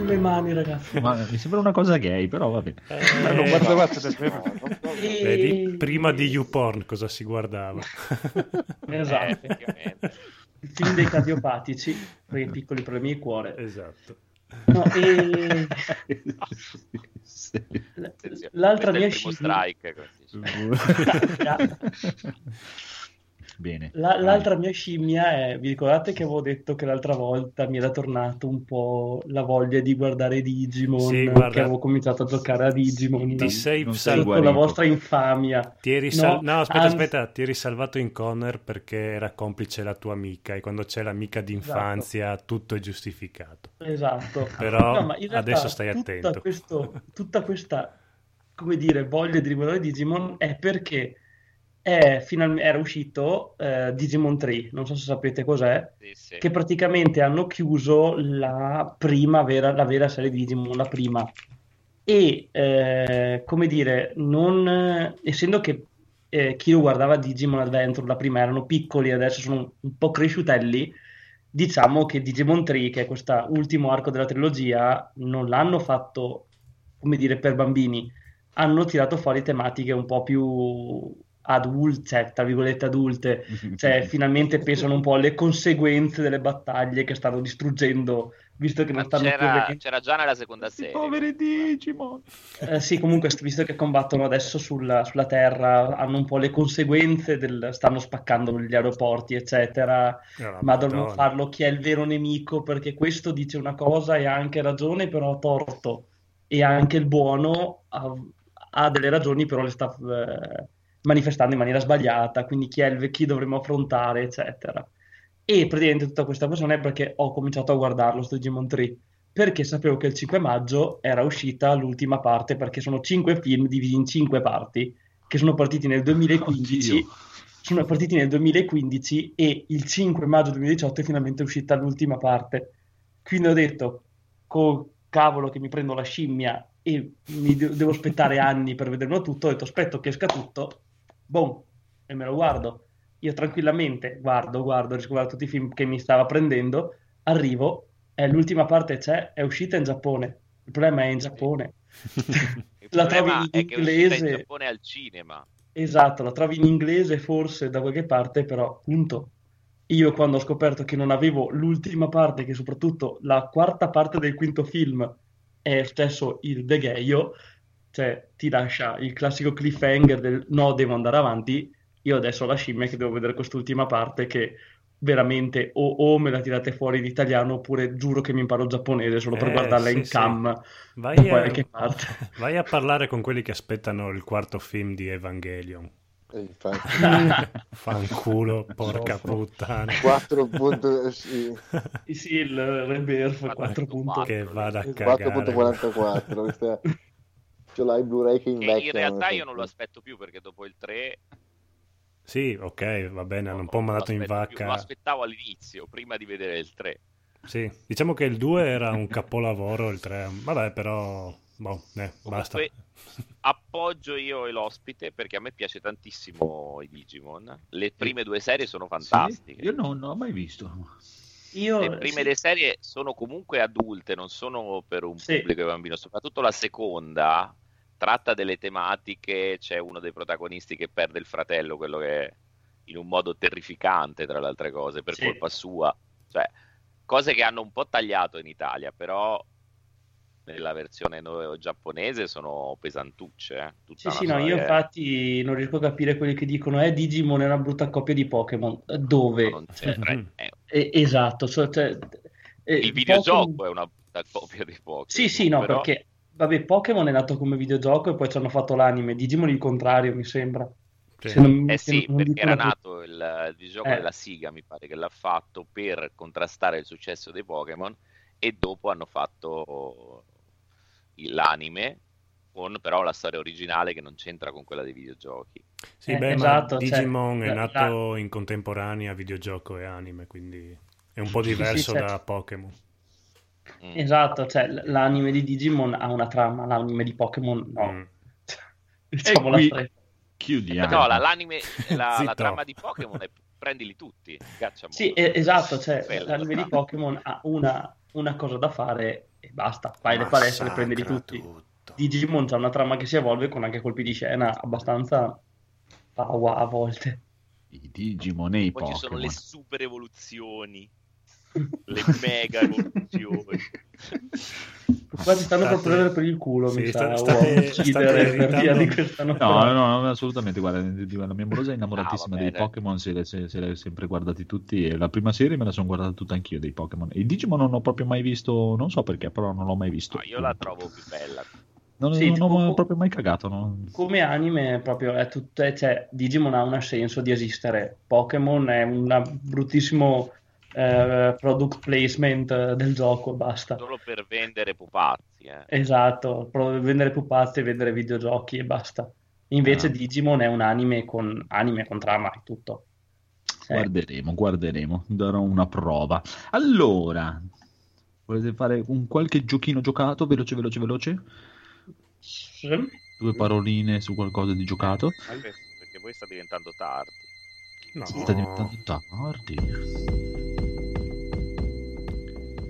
sulle mani, ragazzi. Ma mi sembra una cosa gay, però va bene. Eh, non guardavate. Vedi, prima di YouPorn cosa si guardava? esatto. Eh, il film dei cardiopatici per i piccoli problemi di cuore. Esatto. No, e... L'altra mia scimmia... strike. Bene. La, l'altra mia scimmia è, vi ricordate che avevo detto che l'altra volta mi era tornato un po' la voglia di guardare Digimon, sì, guarda, che avevo cominciato a giocare a Digimon. Ti sei salvato la vostra infamia. Ti eri sal- no, no, aspetta, anzi... aspetta, ti eri salvato in Connor perché era complice la tua amica e quando c'è l'amica d'infanzia esatto. tutto è giustificato. Esatto. Però no, adesso stai attento. Questo, tutta questa, come dire, voglia di riguardare Digimon è perché final- era uscito eh, Digimon 3, non so se sapete cos'è, sì, sì. che praticamente hanno chiuso la prima vera, la vera serie di Digimon, la prima. E, eh, come dire, non, essendo che eh, chi lo guardava Digimon Adventure, la prima erano piccoli, adesso sono un po' cresciutelli, diciamo che Digimon 3, che è questo ultimo arco della trilogia, non l'hanno fatto, come dire, per bambini, hanno tirato fuori tematiche un po' più adulte, cioè, tra virgolette adulte, cioè finalmente pensano un po' alle conseguenze delle battaglie che stanno distruggendo visto che non stanno c'era, più perché... c'era già nella seconda serie. Poveri Digimon. Eh, sì, comunque, visto che combattono adesso sulla, sulla, Terra, hanno un po' le conseguenze, del, stanno spaccando gli aeroporti, eccetera, ma devono farlo chi è il vero nemico, perché questo dice una cosa e ha anche ragione, però ha torto, e anche il buono ha, ha delle ragioni, però le sta eh, manifestando in maniera sbagliata, quindi chi, è il, chi dovremmo affrontare, eccetera. E praticamente tutta questa questione è perché ho cominciato a guardarlo sto Digimon 3 perché sapevo che il 5 maggio era uscita l'ultima parte perché sono 5 film divisi in 5 parti che sono partiti nel 2015 Oddio. sono partiti nel 2015 e il 5 maggio 2018 è finalmente uscita l'ultima parte quindi ho detto col cavolo che mi prendo la scimmia e mi de- devo aspettare anni per vederlo tutto ho detto aspetto che esca tutto boom e me lo guardo io tranquillamente guardo, guardo, riscoperto tutti i film che mi stava prendendo, arrivo, e l'ultima parte c'è, è uscita in Giappone. Il problema è in Giappone. la trovi in inglese. in Giappone al cinema. Esatto, la trovi in inglese forse da qualche parte, però appunto io quando ho scoperto che non avevo l'ultima parte, che soprattutto la quarta parte del quinto film è stesso il degheio, cioè ti lascia il classico cliffhanger del no, devo andare avanti, io adesso ho la scimmia che devo vedere quest'ultima parte che veramente o, o, me la tirate fuori in italiano oppure giuro che mi imparo giapponese solo per eh, guardarla sì, in cam sì. vai, a, vai a parlare con quelli che aspettano il quarto film di Evangelion eh, Fanculo, porca puttana. 4 punto, sì. sì, il Rebirth 4 punto. Che vada a cagare. 4.44. Ce l'hai Blu-ray che invecchia. In realtà io non lo aspetto più perché dopo il 3 sì, ok, va bene, hanno un po' mandato in vacca. Lo aspettavo all'inizio, prima di vedere il 3. Sì, diciamo che il 2 era un capolavoro, il 3, vabbè, però boh, eh, basta. appoggio io e l'ospite perché a me piace tantissimo i Digimon. Le prime due serie sono fantastiche. Sì? Io non, non ho mai visto. Io, le prime sì. due serie sono comunque adulte, non sono per un sì. pubblico bambino, soprattutto la seconda tratta delle tematiche, c'è uno dei protagonisti che perde il fratello, quello che in un modo terrificante, tra le altre cose, per sì. colpa sua. Cioè, cose che hanno un po' tagliato in Italia, però nella versione giapponese sono pesantucce. Eh? Sì, sì, no, io infatti non riesco a capire quelli che dicono eh, Digimon è una brutta coppia di Pokémon. Dove? No, cioè, eh. eh, esatto. Cioè, cioè, il videogioco Pokemon... è una brutta coppia di Pokémon. Sì, sì, no, però... perché Vabbè, Pokémon è nato come videogioco e poi ci hanno fatto l'anime. Digimon il contrario, mi sembra. Sì. Non, eh sì, perché era nato il, il videogioco eh. della Siga, mi pare che l'ha fatto per contrastare il successo dei Pokémon e dopo hanno fatto l'anime con però la storia originale che non c'entra con quella dei videogiochi. Sì, eh, beh, esatto, cioè, Digimon cioè, è nato la... in contemporanea videogioco e anime, quindi è un po' diverso sì, sì, certo. da Pokémon. Mm. Esatto, cioè l'anime di Digimon ha una trama, l'anime di Pokémon no. Mm. diciamo la qui... Chiudiamo. No, la, l'anime, la, la trama di Pokémon è prendili tutti. Sì, esatto, cioè l'anime di Pokémon ha una, una, cosa da fare e basta. Fai le palestre e prendili tutti. Tutto. Digimon c'ha una trama che si evolve con anche colpi di scena abbastanza wow a volte. I Digimon e i Poi Pokémon. ci sono le super evoluzioni le mega evoluzioni. Qua ci stanno per prendere per il culo, sì, mi sta, sa, state, state per via di questa no, no, no, assolutamente, guarda, la mia morosa è innamoratissima ah, dei Pokémon, se li se, se sempre guardati tutti e la prima serie me la sono guardata tutta anch'io dei Pokémon. I Digimon non ho proprio mai visto, non so perché, però non l'ho mai visto. No, io la trovo più bella. Non, sì, non tipo, ho proprio mai cagato. No? Come anime, proprio è tutto, cioè, Digimon ha un senso di esistere. Pokémon è un bruttissimo eh, product placement del gioco e basta. Solo per vendere pupazzi. Eh. Esatto, per vendere pupazzi e vendere videogiochi e basta. Invece ah. Digimon è un anime con, anime con trama e tutto. Sì. Guarderemo, guarderemo, darò una prova. Allora, volete fare un qualche giochino giocato, veloce, veloce, veloce? Sì. Due paroline su qualcosa di giocato? Perché poi sta diventando tardi. No. Sta diventando tardi.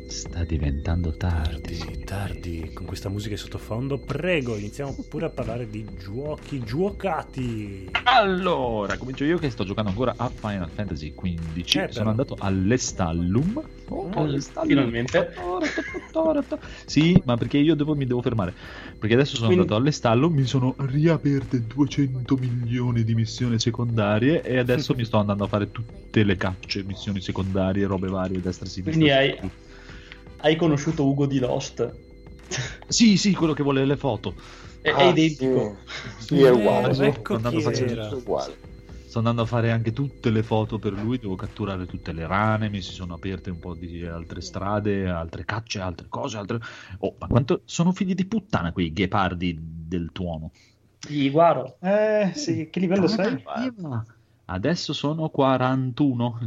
Sta diventando tardi. Tardi, tardi, con questa musica in sottofondo. Prego, iniziamo pure a parlare di giochi giocati. Allora, comincio io che sto giocando ancora a Final Fantasy XV. Eh, Sono andato all'Estallum. Oh, oh all'Estallum. Finalmente. sì, ma perché io devo, mi devo fermare. Perché adesso sono Quindi... andato all'Estallum, mi sono riaperte 200 milioni di missioni secondarie e adesso mi sto andando a fare tutte le cacce, missioni secondarie, robe varie, destra e sinistra. Quindi hai hai conosciuto Ugo di Lost? Sì, sì, quello che vuole le foto. È, ah, è identico. Sì, sì è uguale. Eh, ecco sto, andando uguale. sto andando a fare anche tutte le foto per lui, devo catturare tutte le rane, mi si sono aperte un po' di altre strade, altre cacce, altre cose, altre... Oh, ma quanto sono figli di puttana quei ghepardi del tuono. Gli guaro. Eh, sì, che livello sei? Adesso sono 41.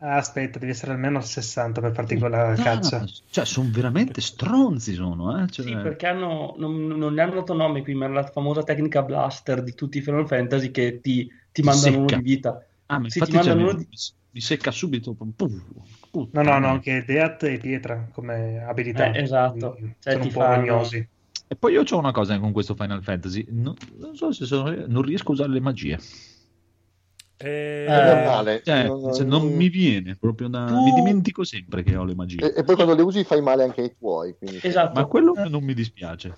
Aspetta, devi essere almeno 60 per farti quella caccia. Cioè, sono veramente stronzi, sono, eh? cioè... Sì, perché hanno, non, non gli hanno dato nome qui, ma è la famosa tecnica blaster di tutti i Final Fantasy che ti, ti mandano uno di vita. Ah, ma sì, infatti cioè, mi, di... mi, secca subito. no, no, no, anche Deat e Pietra come abilità. Eh, esatto. Cioè, sono un po' rognosi. E poi io ho una cosa con questo Final Fantasy, non, non so se sono, non riesco a usare le magie. Eh, è normale. Cioè, non, cioè, non, mi viene proprio da... Tu... Mi dimentico sempre che ho le magie. E, e, poi quando le usi fai male anche ai tuoi. Quindi... Esatto. Ma quello non mi dispiace.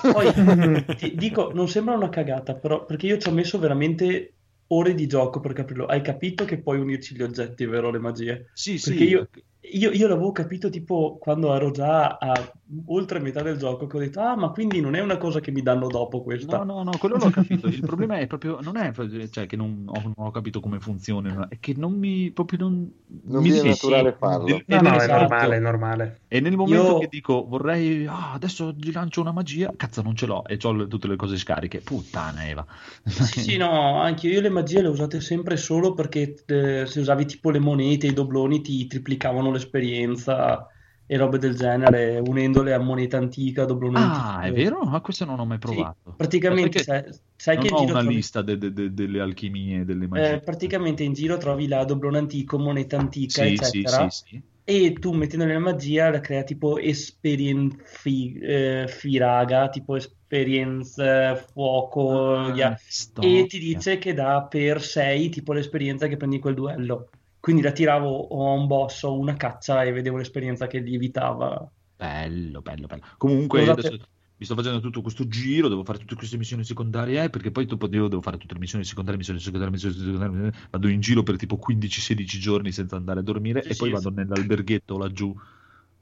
Poi ti dico, non sembra una cagata, però perché io ci ho messo veramente ore di gioco per capirlo. Hai capito che puoi unirci gli oggetti, vero? Le magie? Sì, perché sì. Io, io, io, l'avevo capito tipo quando ero già a oltre metà del gioco che ho detto ah ma quindi non è una cosa che mi danno dopo questa. No no no quello l'ho capito. Il problema è proprio non è cioè che non ho, non ho capito come funziona è che non mi proprio non, non mi viene naturale farlo. no, no, no è normale è normale. E nel momento io... che dico vorrei ah, adesso gli lancio una magia cazzo non ce l'ho e ho tutte le cose scariche. Puttana Eva. Sì sì no anche io le magie le ho usate sempre solo perché eh, se usavi tipo le monete i dobloni ti triplicavano l'esperienza e robe del genere, unendole a moneta antica, doblone Ah, antico. è vero? Ma questo non ho mai provato. Sì, praticamente sai, sai che in giro una trovi... lista de, de, de, delle alchimie, delle magie. Eh, praticamente in giro trovi la doblone antico, moneta antica, sì, eccetera. Sì, sì, e tu mettendo la magia la crea tipo experience eh, firaga, tipo experience fuoco, ah, e ti dice che dà per 6 tipo l'esperienza che prendi in quel duello. Quindi la tiravo a un boss o una caccia e vedevo l'esperienza che lievitava. Bello, bello, bello. Comunque adesso mi sto facendo tutto questo giro, devo fare tutte queste missioni secondarie, eh, perché poi dopo devo fare tutte le missioni secondarie, missioni secondarie, missioni secondarie, vado in giro per tipo 15-16 giorni senza andare a dormire sì, e sì, poi sì. vado nell'alberghetto laggiù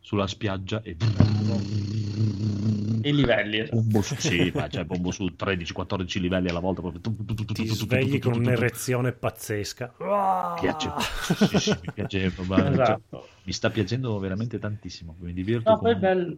sulla spiaggia e... I livelli. Bombo su, sì, cioè bombo su 13-14 livelli alla volta. Proprio. Ti svegli con un'erezione pazzesca. Piace. Sì, sì, mi piace. Esatto. mi sta piacendo veramente tantissimo. Mi diverto. No, poi bello.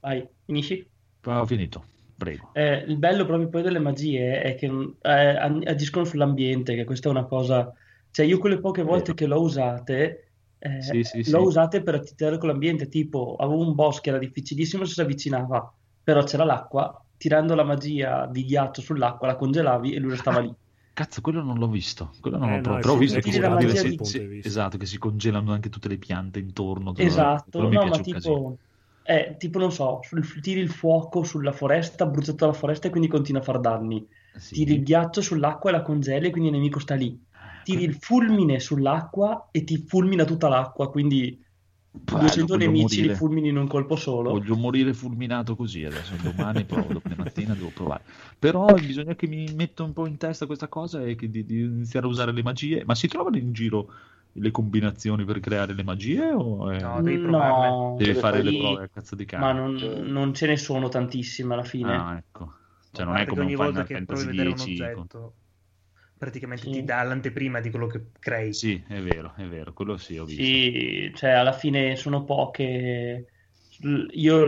Vai, finisci? Ho finito. Prego. Eh, il bello proprio poi delle magie è che eh, agiscono sull'ambiente, che questa è una cosa... Cioè io quelle poche volte che l'ho usate eh, sì, sì, l'ho sì. usate per attizzare con l'ambiente, tipo avevo un boss che era difficilissimo se si avvicinava, però c'era l'acqua, tirando la magia di ghiaccio sull'acqua la congelavi e lui restava lì. Cazzo, quello non l'ho visto. Quello non eh, l'ho no, però ho visto che, si, di... si, esatto, che si congelano anche tutte le piante intorno. Esatto, no, ma tipo, eh, tipo, non so, sul, tiri il fuoco sulla foresta, brucia tutta la foresta e quindi continua a far danni. Sì. Tiri il ghiaccio sull'acqua e la congeli e quindi il nemico sta lì tiri il fulmine sull'acqua e ti fulmina tutta l'acqua, quindi Bello, 200 nemici morire. li fulmini in un colpo solo. Voglio morire fulminato così adesso, domani provo, domani mattina devo provare. Però bisogna che mi metta un po' in testa questa cosa e di, di, iniziare a usare le magie. Ma si trovano in giro le combinazioni per creare le magie? O è... No, devi provarle. No, devi fare le prove a cazzo di cane. Ma non, non, ce ne sono tantissime alla fine. Ah, ecco. Cioè, non è come ogni un Final volta Fantasy che provi 10 un oggetto praticamente sì. ti dà l'anteprima di quello che crei. Sì, è vero, è vero, quello sì, ho visto. Sì, cioè alla fine sono poche. Io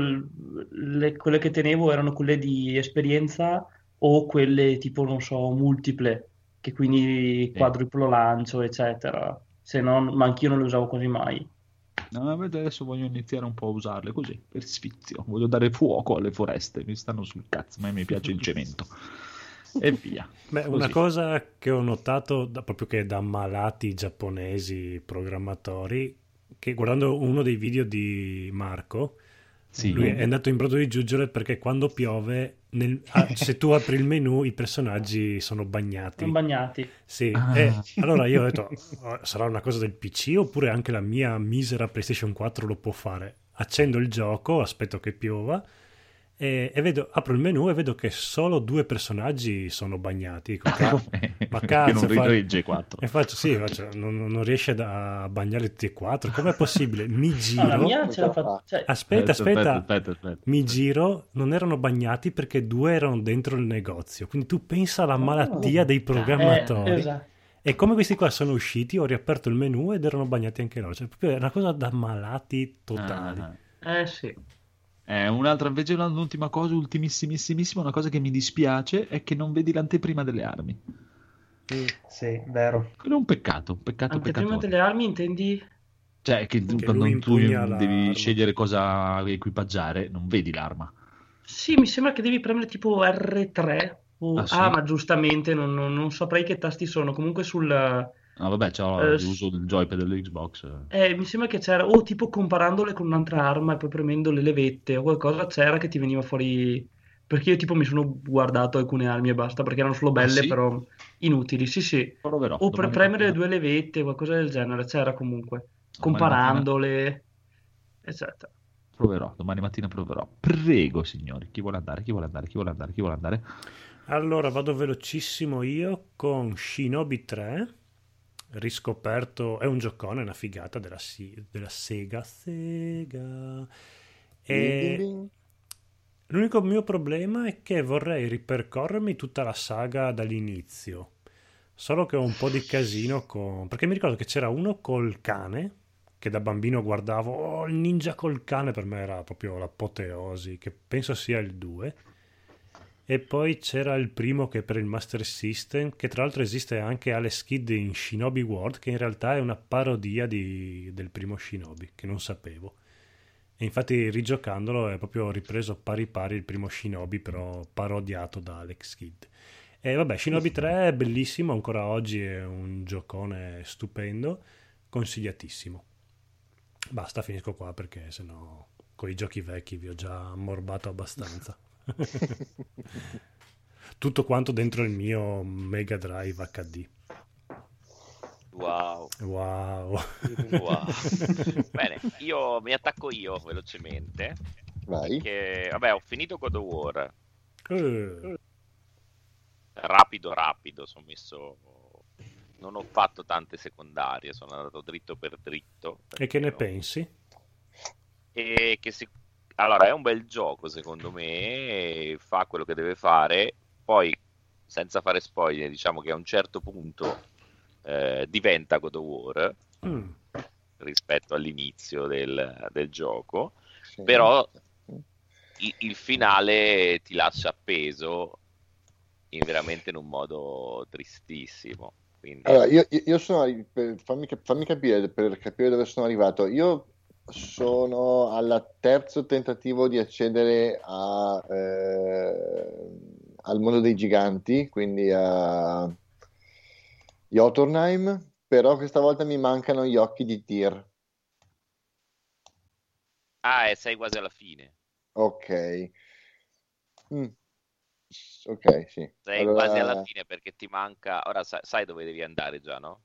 le, quelle che tenevo erano quelle di esperienza o quelle tipo, non so, multiple, che quindi quadruplo lancio, eccetera. Se no, ma anch'io non le usavo quasi mai. No, adesso voglio iniziare un po' a usarle così, per sfizio. Voglio dare fuoco alle foreste, mi stanno sul cazzo, ma mi piace il cemento e via. Beh, una cosa che ho notato da, proprio che da malati giapponesi programmatori che guardando uno dei video di Marco, sì. lui è andato in brodo di giuggiole perché quando piove, nel, ah, se tu apri il menu, i personaggi sono bagnati. Sono bagnati. Sì, ah. e allora io ho detto, oh, sarà una cosa del PC oppure anche la mia misera PlayStation 4 lo può fare? Accendo il gioco, aspetto che piova e, e, vedo, apro il menu e vedo che solo due personaggi sono bagnati. ma cazzo, non fa... il G4. E faccio, sì, faccio, non, non, riesce a bagnare tutti e quattro. Com'è possibile? Mi giro. Ah. Cioè... Aspetta, aspetta, aspetta, aspetta, Mi giro, non erano bagnati perché due erano dentro il negozio. Quindi tu pensa alla malattia dei programmatori. Eh, esatto. E come questi qua sono usciti, ho riaperto il menu ed erano bagnati anche loro. Cioè, proprio è una cosa da malati totali. Ah, eh sì. Eh, un'altra invece, l'ultima cosa, ultimissimissima, una cosa che mi dispiace è che non vedi l'anteprima delle armi. Sì, sì vero. Quello è un peccato, un peccato, Anteprima delle armi intendi? Cioè, che, che quando tu devi scegliere cosa equipaggiare, non vedi l'arma. Sì, mi sembra che devi premere tipo R3. O... Ah, sì? ah, ma giustamente non, non, non saprei che tasti sono. Comunque sul Ah, vabbè, c'ho, uh, uso il joypad dell'Xbox. Eh, mi sembra che c'era, o tipo comparandole con un'altra arma e poi premendo le levette o qualcosa, c'era che ti veniva fuori. Perché io tipo mi sono guardato alcune armi e basta, perché erano solo ah, belle, ah, sì? però inutili. Sì, sì. Proverò, o per premere le due levette, qualcosa del genere, c'era comunque. Comparandole, mattina... eccetera. Proverò, domani mattina proverò. Prego, signori, chi vuole andare, chi vuole andare, chi vuole andare, chi vuole andare? Allora, vado velocissimo io con Shinobi 3 riscoperto, è un giocone, una figata della, della Sega. Sega. E l'unico mio problema è che vorrei ripercorrermi tutta la saga dall'inizio. Solo che ho un po' di casino con... Perché mi ricordo che c'era uno col cane, che da bambino guardavo, oh, il ninja col cane per me era proprio l'apoteosi, che penso sia il 2 e poi c'era il primo che per il Master System, che tra l'altro esiste anche Alex Kidd in Shinobi World, che in realtà è una parodia di, del primo Shinobi, che non sapevo. E infatti rigiocandolo è proprio ripreso pari pari il primo Shinobi, però parodiato da Alex Kidd. E vabbè, Shinobi 3 è bellissimo, ancora oggi è un giocone stupendo, consigliatissimo. Basta, finisco qua perché sennò con i giochi vecchi vi ho già ammorbato abbastanza. Tutto quanto dentro il mio Mega Drive HD. Wow. Wow. wow. Bene, io mi attacco io velocemente. Vai. Perché, vabbè, ho finito God of War. Uh. Rapido, rapido, sono messo... Non ho fatto tante secondarie, sono andato dritto per dritto. E che ne no? pensi? E che si allora, è un bel gioco secondo me, fa quello che deve fare, poi senza fare spoiler, diciamo che a un certo punto eh, diventa God of War mm. rispetto all'inizio del, del gioco, sì. però il, il, finale ti lascia appeso in veramente in un modo tristissimo. Quindi... Allora, io, io sono, per, fammi, fammi capire, per capire dove sono arrivato, io sono al terzo tentativo di accedere a, eh, al mondo dei giganti, quindi a Jotunheim, però questa volta mi mancano gli occhi di Tyr. Ah, e sei quasi alla fine. Ok. Mm. Ok, sì. Sei allora... quasi alla fine perché ti manca... Ora sai, sai dove devi andare già, no?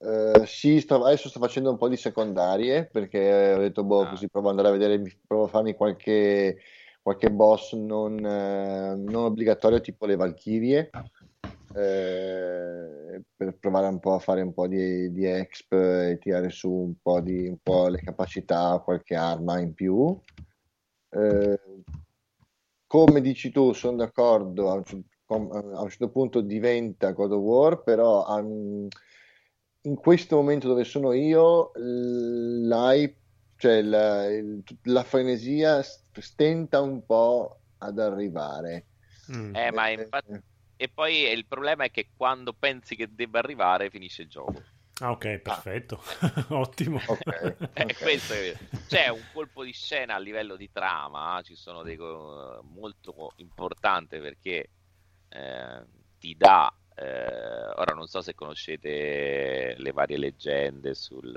Uh, sì, sto, adesso sto facendo un po' di secondarie perché ho detto, boh, ah. così provo ad andare a vedere, provo a farmi qualche, qualche boss non, eh, non, obbligatorio, tipo le Valchirie, eh, per provare un po' a fare un po' di, di exp e tirare su un po', di, un po' le capacità, qualche arma in più. Eh, come dici tu, sono d'accordo, a un, a un, certo punto diventa God of War, però... Um, in questo momento dove sono io, l'hype, cioè la, la frenesia stenta un po' ad arrivare. Mm. Eh, ma eh, infatti... Eh. E poi il problema è che quando pensi che debba arrivare, finisce il gioco. Ah, ok, perfetto. Ah. Ottimo. Okay, okay. Questo è... C'è un colpo di scena a livello di trama, ci sono dei molto importante perché eh, ti dà eh, ora non so se conoscete le varie leggende sul,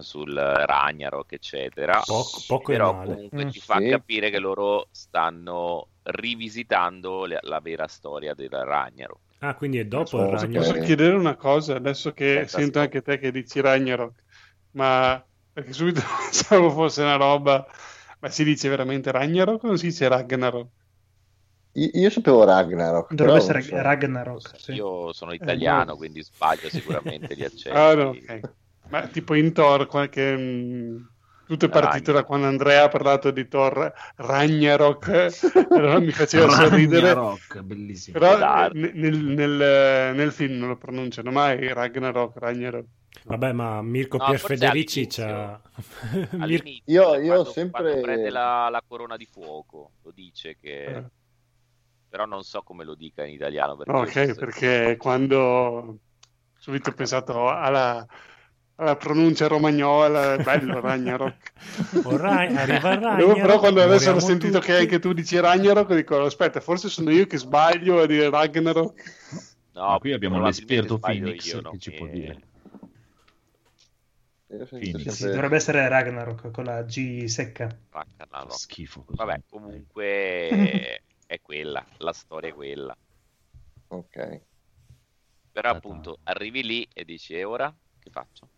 sul Ragnarok, eccetera. Poco, poco però comunque mm, ti fa capire che loro stanno rivisitando le, la vera storia del Ragnarok. Ah, quindi è dopo il Ragnarok. Posso chiedere una cosa, adesso che Aspetta, sento anche te che dici Ragnarok, ma perché subito pensavo fosse una roba, ma si dice veramente Ragnarok o non si dice Ragnarok? Io, io sapevo Ragnarok. Dovrebbe essere so. Ragnarok. Sì. Io sono italiano, eh, quindi sbaglio sicuramente gli accenti. Ah, no, okay. Ma tipo in Thor, qualche... Mh, tutto è partito Ragnar. da quando Andrea ha parlato di Thor Ragnarok, allora mi faceva sorridere. Ragnarok, bellissimo. Però nel, nel, nel, film non lo pronunciano mai Ragnarok, Ragnarok. Vabbè, ma Mirko no, Pierfederici c'ha... io, io quando, sempre... Quando prende la, la, corona di fuoco, lo dice che... Eh. Però non so come lo dica in italiano. Perché ok, perché quando subito ho pensato alla la pronuncia romagnola, bello Ragnarok. Oh, arriva Ragnarok. Però quando adesso ho sentito tutti. che anche tu dici Ragnarok, dico aspetta, forse sono io che sbaglio a dire Ragnarok. No, qui abbiamo l'esperto Phoenix io, che ci può dire. Sì, dovrebbe essere Ragnarok con la G secca. Ragnarok. Schifo. Così. Vabbè, comunque è quella, la storia è quella. Ok. Però appunto arrivi lì e dici e ora che faccio?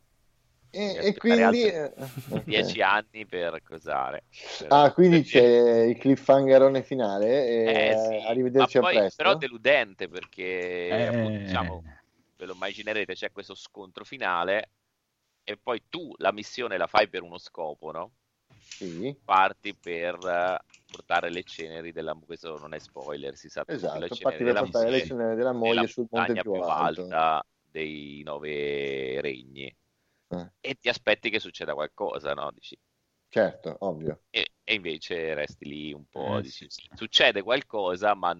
E, e quindi eh, dieci anni per cosare. Per, ah, quindi per c'è il cliffhangerone finale. E eh, sì. Arrivederci poi, a presto. Però deludente perché eh... appunto, diciamo, ve lo immaginerete, c'è questo scontro finale e poi tu la missione la fai per uno scopo, no? Sì. Parti per portare le ceneri della questo non è spoiler, si sa esatto, le ceneri della, portare le ceneri della moglie sul ponte più, più alto. alta dei nove regni eh. e ti aspetti che succeda qualcosa, no? Dici, certo, ovvio. E, e, invece resti lì un po', eh, dici, sì. succede qualcosa, ma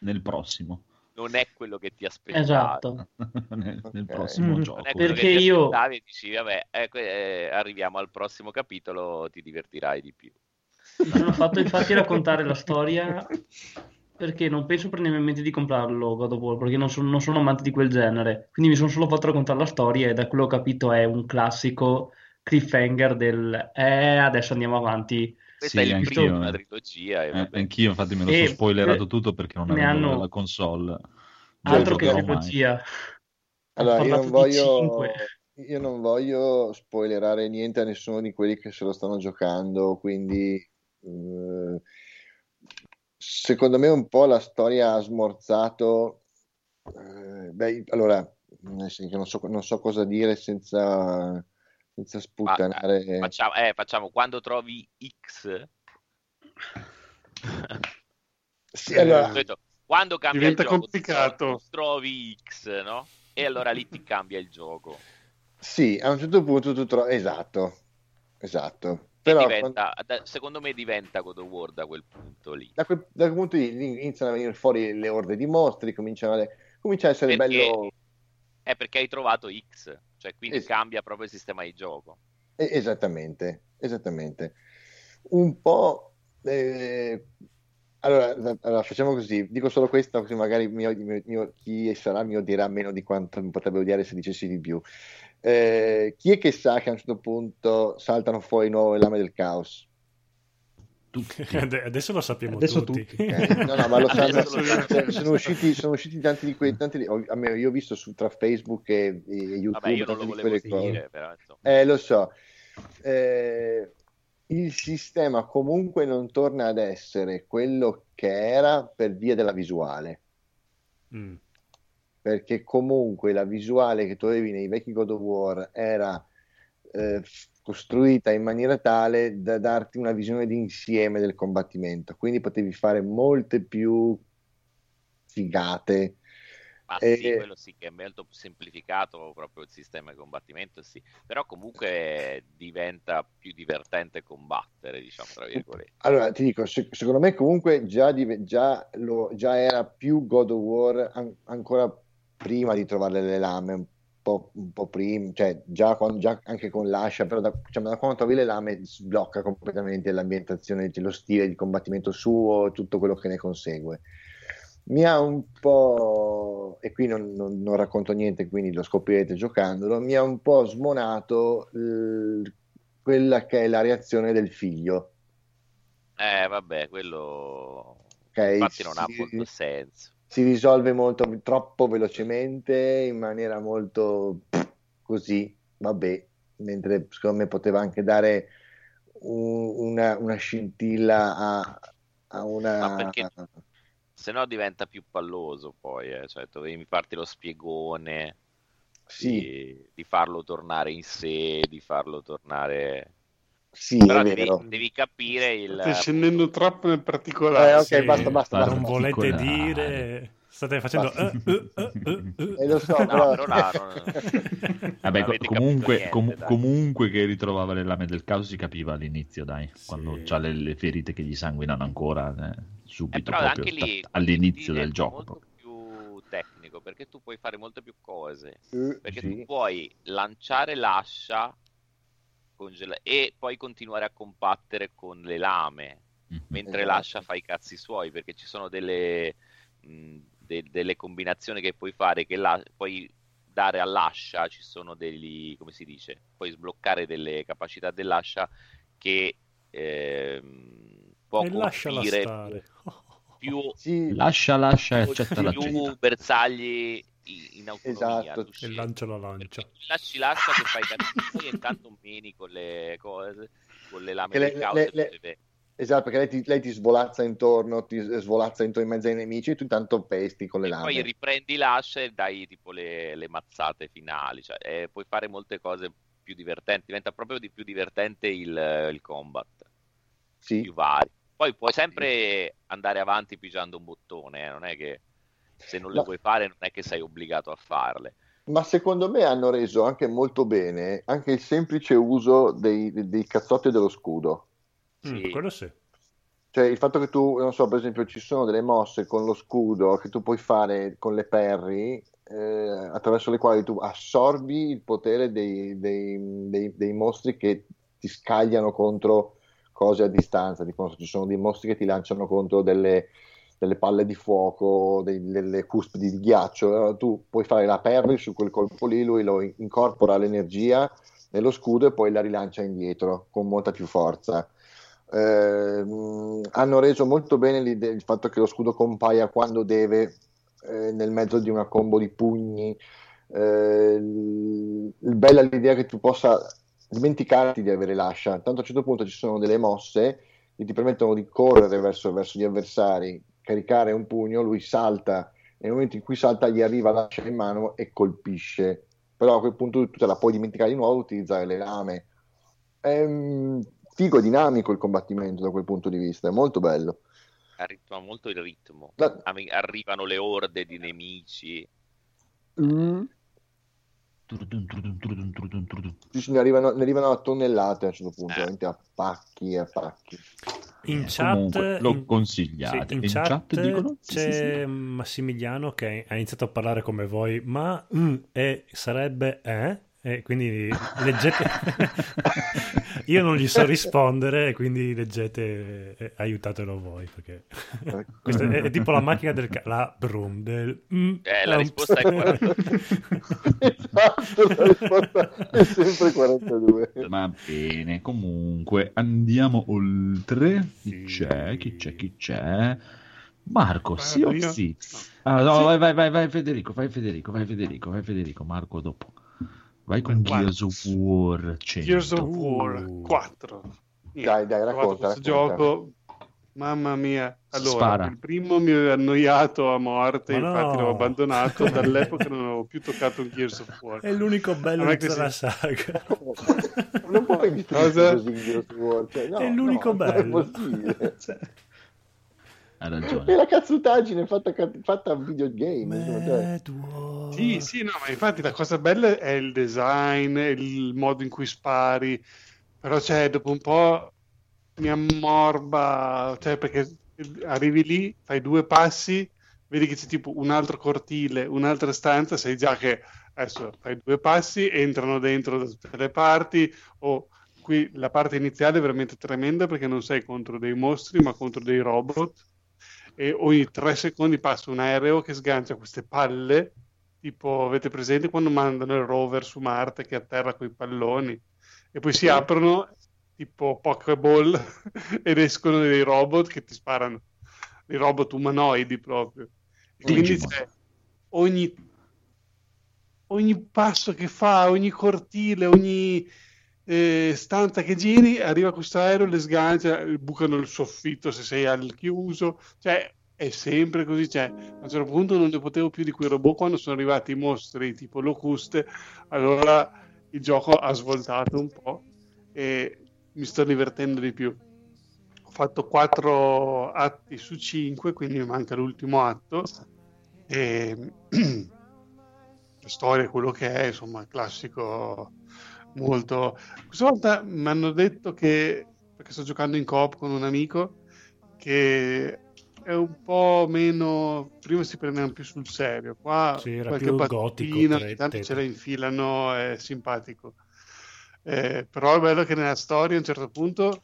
nel prossimo. Non è quello che ti aspettavi. Esatto. nel, nel, prossimo mm. gioco. Non è Perché io... e dici, vabbè, eh, eh, arriviamo al prossimo capitolo, ti divertirai di più. Mi sono fatto infatti raccontare la storia perché non penso prendemente di comprarlo God of War, perché non sono, non sono amante di quel genere. Quindi mi sono solo fatto raccontare la storia e da quello che ho capito è un classico cliffhanger del eh, adesso andiamo avanti. Questa sì, è anch'io, una trilogia. Eh, anch'io infatti me lo sono spoilerato tutto perché non avevo hanno... la console. Altro che trilogia. Allora, io non, voglio, io non voglio spoilerare niente a nessuno di quelli che se lo stanno giocando, quindi... Uh secondo me un po' la storia ha smorzato. Eh, beh, allora, non so, non so, cosa dire senza, senza sputtanare. Ma, facciamo, eh, facciamo, quando trovi X. sì, allora, quando cambia diventa il gioco, complicato. Trovi X, no? E allora lì ti cambia il gioco. Sì, a un certo punto tu trovi. Esatto, esatto. Però, diventa, quando... secondo me diventa God of War da quel punto lì. Da quel, da quel punto lì iniziano a venire fuori le orde di mostri, cominciano a, comincia a essere perché, bello... È perché hai trovato X, cioè quindi es... cambia proprio il sistema di gioco. Esattamente, esattamente. Un po'... Eh... Allora, allora, facciamo così, dico solo questo, così magari mio, mio, mio, chi sarà mi odierà meno di quanto mi potrebbe odiare se dicessi di più. Eh, chi è che sa che a un certo punto saltano fuori nuove lame del caos? Tutti. Adesso lo sappiamo Adesso tutti. tutti. Eh, no, no, ma lo sanno. Sono, usciti, sono usciti tanti di quei. Tanti di, almeno io ho visto su, tra Facebook e, e YouTube. Vabbè, io non lo volevo dire, però, eh, lo so. Eh, il sistema comunque non torna ad essere quello che era per via della visuale. Mm perché comunque la visuale che tu avevi nei vecchi God of War era eh, costruita in maniera tale da darti una visione d'insieme del combattimento, quindi potevi fare molte più figate. Ma e... sì, quello sì che è molto semplificato proprio il sistema di combattimento, sì. Però comunque diventa più divertente combattere, diciamo, tra virgolette. Allora, ti dico, se, secondo me comunque già, div- già, lo, già, era più God of War an- ancora prima di trovare le lame, po', un po prima, cioè già, quando, già, anche con l'ascia, però da, diciamo, da, quando trovi le lame sblocca completamente l'ambientazione, lo stile di combattimento suo, tutto quello che ne consegue. Mi ha un po' e qui non, non, non, racconto niente, quindi lo scoprirete giocandolo, mi ha un po' smonato l- quella che è la reazione del figlio. Eh, vabbè, quello okay, infatti non si, ha molto senso. Si risolve molto, troppo velocemente, in maniera molto così, vabbè, mentre secondo me poteva anche dare un, una, una, scintilla a, a una... Perché se no diventa più palloso poi, eh. cioè dovevi farti lo spiegone sì. di, di, farlo tornare in sé, di farlo tornare... Sì, Però devi, devi, capire il... Stai scendendo troppo nel particolare. Eh, ok, sì, basta, basta, basta. Non volete dire... State facendo... Uh, uh, uh, e lo so, no, però... però no, no, Vabbè, comunque, niente, com- comunque che ritrovava le lame del caso si capiva all'inizio, dai, sì. quando ha le, le, ferite che gli sanguinano ancora, eh, subito, eh, anche lì, all'inizio del gioco. Molto più tecnico, perché tu puoi fare molte più cose, perché sì. tu puoi lanciare l'ascia congela- e poi continuare a combattere con le lame, mm-hmm. mentre esatto. l'ascia fa i cazzi suoi, perché ci sono delle... Mh, de- delle combinazioni che puoi fare che la- puoi dare all'ascia ci sono degli come si dice puoi sbloccare delle capacità dell'ascia che ehm, può e colpire più sì. lascia lascia accetta più l'accetta. bersagli in autonomia esatto. e lancia la lancia lasci lascia che fai poi intanto meni con le cose con le lame le, le, le, Esatto, perché lei ti, lei ti, svolazza intorno, ti svolazza intorno in mezzo ai nemici e tu intanto pesti con le lame. Poi riprendi l'ascia e dai tipo le, le mazzate finali, cioè, eh, puoi fare molte cose più divertenti, diventa proprio di più divertente il, il combat. Sì. Più vari. Poi puoi sempre andare avanti pigiando un bottone, eh? non è che se non le no. vuoi fare non è che sei obbligato a farle. Ma secondo me hanno reso anche molto bene anche il semplice uso dei, dei cazzotti dello scudo Mm, sì. quello sì. Cioè il fatto che tu, non so, per esempio ci sono delle mosse con lo scudo che tu puoi fare con le perri eh, attraverso le quali tu assorbi il potere dei, dei, dei, dei, mostri che ti scagliano contro cose a distanza, tipo ci sono dei mostri che ti lanciano contro delle, delle palle di fuoco, dei, delle cuspidi di ghiaccio, allora, tu puoi fare la perri su quel colpo lì, lui lo incorpora l'energia nello scudo e poi la rilancia indietro con molta più forza. Eh, hanno reso molto bene il fatto che lo scudo compaia quando deve eh, nel mezzo di una combo di pugni. Eh, bella l'idea che tu possa dimenticarti di avere l'ascia. Tanto a un certo punto ci sono delle mosse che ti permettono di correre verso, verso gli avversari caricare un pugno lui salta nel momento in cui salta gli arriva l'ascia in mano e colpisce però a quel punto tu te la puoi dimenticare di nuovo utilizzare le lame ehm, figo, dinamico il combattimento da quel punto di vista, è molto bello. Arriva molto il ritmo. La... Arrivano le orde di nemici. Mm. Sì, ne, arrivano, ne arrivano a tonnellate a un certo punto, eh. a pacchi e a pacchi. In eh, chat lo in, consigliate. Sì, in, in, chat, chat dicono, c'è sì, sì, Massimiliano che ha iniziato a parlare come voi, ma mm, e sarebbe eh? E quindi leggete. Io non gli so rispondere, quindi leggete, eh, aiutatelo voi. Perché ecco. questa è, è, tipo la macchina del ca- la broom del. Mm, eh, la risposta è 42. esatto, la risposta è sempre 42. Va bene, comunque andiamo oltre. Chi c'è? Chi c'è? Chi c'è? Marco, sì o sì? Ah, no, sì. Vai, vai, vai, vai, Federico, vai Federico, vai Federico, vai Federico, Marco dopo. Vai con Gears of War 100. Gears of War 4. Dai, dai, racconta. Questo gioco, mamma mia. Allora, Spara. il primo mi ha annoiato a morte, Ma infatti no. l'ho abbandonato. Dall'epoca non ho più toccato un Gears of War. È l'unico bello di tutta la saga. non puoi distruggere così Gears of War. Cioè, no, è l'unico no, bello. Cioè ha ragione. È la cazzutaggine fatta, fatta a videogame. Cioè. Sì, sì, no, ma infatti la cosa bella è il design, il modo in cui spari, però cioè, dopo un po' mi ammorba, cioè, perché arrivi lì, fai due passi, vedi che c'è tipo un altro cortile, un'altra stanza, sai già che adesso fai due passi, entrano dentro da tutte le parti, o qui la parte iniziale è veramente tremenda perché non sei contro dei mostri, ma contro dei robot e ogni tre secondi passa un aereo che sgancia queste palle, tipo avete presente quando mandano il rover su Marte che atterra con i palloni? E poi si aprono tipo Pokéball ed escono dei robot che ti sparano, dei robot umanoidi proprio. E quindi c'è ogni, ogni passo che fa, ogni cortile, ogni eh, stanza che giri, arriva questo aereo, le sgancia, bucano il soffitto se sei al chiuso, cioè è sempre così. Cioè, a un certo punto non ne potevo più di quei robot quando sono arrivati i mostri tipo locuste, allora il gioco ha svoltato un po' e mi sto divertendo di più. Ho fatto quattro atti su cinque, quindi mi manca l'ultimo atto. E la storia è quello che è, insomma, classico molto. Questa volta mi hanno detto che, perché sto giocando in coop con un amico, che è un po' meno. Prima si prendevano più sul serio, qua sì, qualche battutina, tanto ce la infilano, è simpatico. Eh, però è bello che nella storia a un certo punto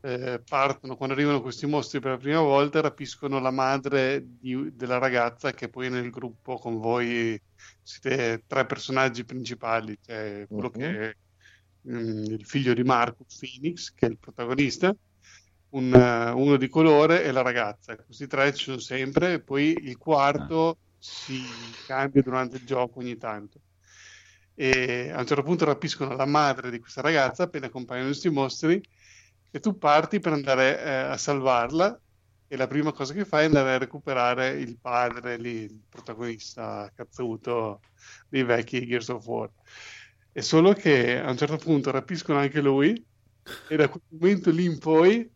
eh, partono, quando arrivano questi mostri per la prima volta, rapiscono la madre di, della ragazza che poi nel gruppo con voi siete tre personaggi principali, cioè quello uh-huh. che um, il figlio di Marcus Phoenix, che è il protagonista, un, uh, uno di colore e la ragazza. Questi tre ci sono sempre, e poi il quarto ah. si cambia durante il gioco ogni tanto. E a un certo punto rapiscono la madre di questa ragazza appena compaiono questi mostri e tu parti per andare eh, a salvarla e la prima cosa che fai è andare a recuperare il padre, lì, il protagonista cazzuto dei vecchi Gears of War. È solo che a un certo punto rapiscono anche lui e da quel momento lì in poi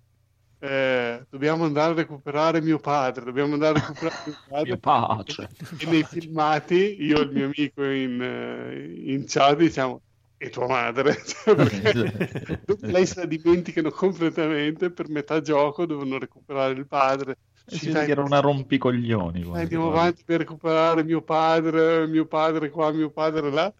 eh, dobbiamo andare a recuperare mio padre, dobbiamo andare a recuperare mio padre. mio padre. E nei filmati io e il mio amico in, eh, in chat diciamo e tua madre cioè, lei se la dimenticano completamente per metà gioco devono recuperare il padre ci dai, era una rompicoglioni dai, andiamo avanti per recuperare mio padre mio padre qua mio padre là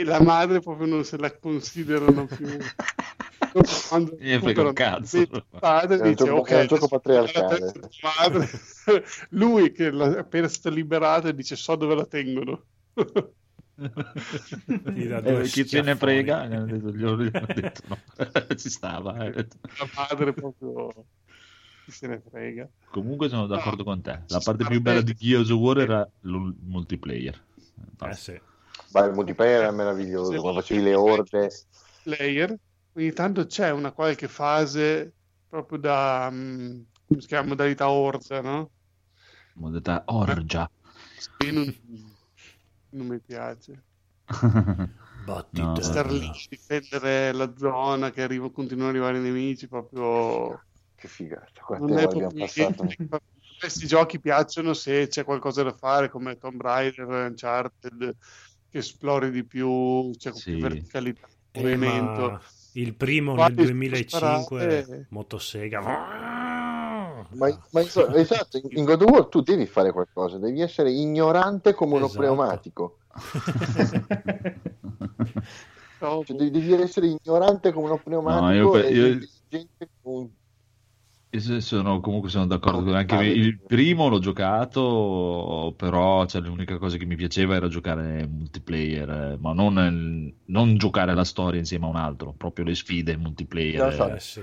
e la madre proprio non se la considerano più. Quando frega un cazzo. il padre è dice ok un gioco patriarcale. madre. lui che appena è stato liberato dice so dove la tengono. Eh, chi se ne frega? Gli ho detto no ci stava eh. la madre proprio chi se ne frega. Comunque sono d'accordo no, con te. La parte più bella di Gears of War era il multiplayer. Eh sì Beh, il multiplayer è meraviglioso quando facevi le orde. Player ogni tanto c'è una qualche fase proprio da um, come si chiama modalità orza no? modalità orgia. Non, non mi piace. No. star lì difendere la zona che arriva, continuano ad arrivare i nemici proprio che figata quante ore abbiamo passato. questi giochi piacciono se c'è qualcosa da fare come Tomb Raider Uncharted che esplori di più c'è sì. più verticalità eh, movimento il primo Quali nel 2005 sparate... Motosega ma, ma esatto, in God of War tu devi fare qualcosa, devi essere ignorante come uno esatto. pneumatico. cioè, devi essere ignorante come uno pneumatico no, io, e io... gente con sono, comunque sono d'accordo anche ah, il primo l'ho giocato però cioè, l'unica cosa che mi piaceva era giocare multiplayer ma non, non, giocare la storia insieme a un altro proprio le sfide multiplayer. Eh, sì.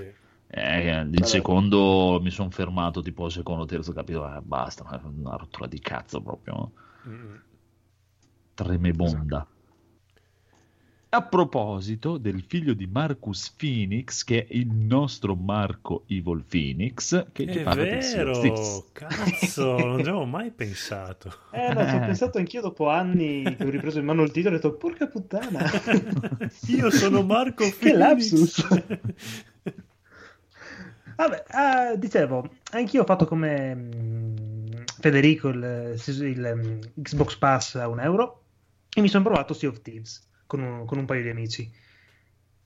Eh, il secondo mi sono fermato tipo al secondo terzo capito eh, basta una rottura di cazzo proprio. Mm. tremebonda a proposito del figlio di Marcus Phoenix, che è il nostro Marco Evil Phoenix, che è ci parla vero, cazzo, non ci avevo mai pensato. Eh, no, ci ho pensato anch'io dopo anni che ho ripreso in mano il titolo e ho detto, porca puttana. Io sono Marco Phoenix. che lapsus. Vabbè, uh, dicevo, anch'io ho fatto come um, Federico il, il um, Xbox Pass a un euro e mi sono provato Sea of Thieves con un, con un paio di amici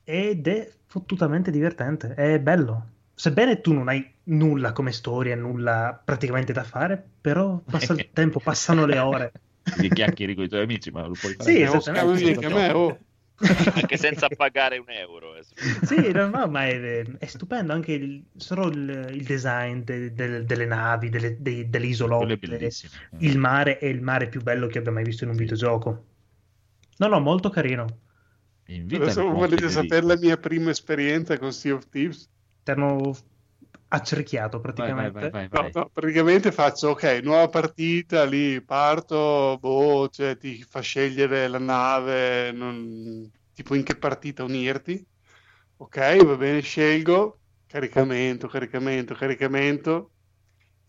ed è fottutamente divertente, è bello. Sebbene tu non hai nulla come storia, nulla praticamente da fare, però passa il tempo, passano le ore. Di chiacchieri con i tuoi amici, ma lo puoi fare. Sì, esattamente. Anche me, oh. anche senza pagare un euro. Eh. Sì, no, no, ma è, è, stupendo anche il, solo il, il design de, de, delle navi, delle, de, delle isolotte. Il mare è il mare più bello che abbia mai visto in un videogioco. No, no, molto carino. Adesso volete sapere la mia prima esperienza con Sea of Thieves? Ti hanno accerchiato praticamente. Vai, vai, vai, no, no, praticamente faccio ok, nuova partita, lì parto, boh, cioè, ti fa scegliere la nave, non... tipo in che partita unirti. Ok, va bene, scelgo, caricamento, caricamento, caricamento.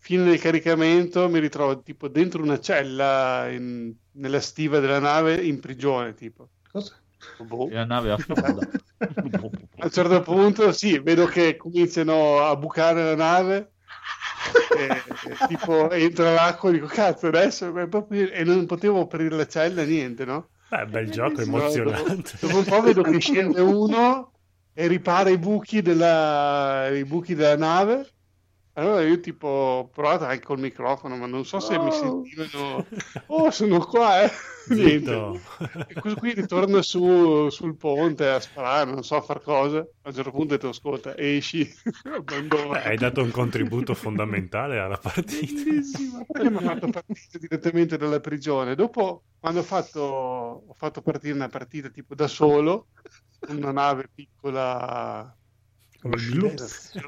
Fine del caricamento mi ritrovo tipo dentro una cella in... nella stiva della nave in prigione, tipo. Cosa? Boh. la nave affonda. a un certo punto, sì, vedo che cominciano a bucare la nave. E, e, tipo entra l'acqua e dico cazzo adesso proprio... e non potevo aprire la cella niente no? Beh, bel gioco emozionante dopo, dopo un po' vedo che scende uno e ripara i buchi della, i buchi della nave allora io tipo ho provato anche col microfono, ma non so se oh. mi sentivano. Oh, sono qua, eh. Niente. E questo qui ritorna su, sul ponte a sparare, non so a far cosa. A un certo punto ti ascolta, esci, abbandona. Hai dato un contributo fondamentale alla partita. Bellissimo. Poi mi ha fatto partire direttamente dalla prigione. Dopo, quando ho fatto, ho fatto partire una partita tipo da solo, una nave piccola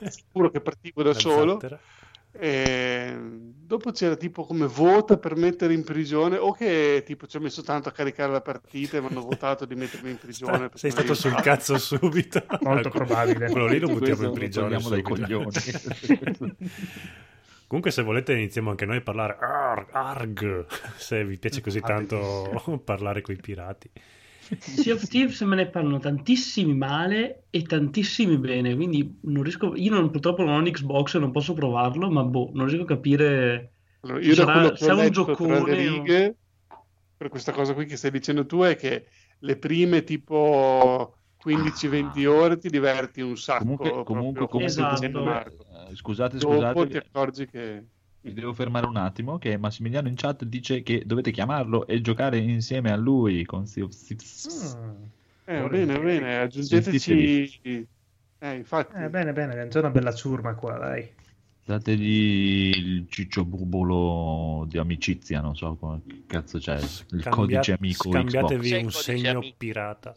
sicuro che partivo da solo. E dopo c'era tipo come vota per mettere in prigione o che tipo ci ho messo tanto a caricare la partita e mi hanno votato di mettermi in prigione sei stato sul fatto. cazzo subito. Molto probabile. Quello lì lo buttiamo in prigione dai coglioni. Comunque, se volete, iniziamo anche noi a parlare. Arg, arg. Se vi piace così tanto parlare con i pirati. Sea of Thieves me ne parlano tantissimi male e tantissimi bene, quindi non riesco, io non, purtroppo non ho un Xbox e non posso provarlo, ma boh, non riesco a capire allora, io sarà, sarà un giocone righe, o... per questa cosa qui che stai dicendo tu è che le prime tipo 15-20 ore ti diverti un sacco comunque, comunque, comunque esatto. Eh, scusate, scusate dopo ti accorgi che mi devo fermare un attimo che Massimiliano in chat dice che dovete chiamarlo e giocare insieme a lui con Sea of Thieves. Mm. Eh, bene, bene, aggiungeteci... Eh, infatti. Eh, bene, bene, c'è una bella ciurma qua, dai. Dategli il ciccio burbolo di amicizia, non so come cazzo c'è, il Scambia... codice amico Scambiatevi Xbox. un segno amico. pirata.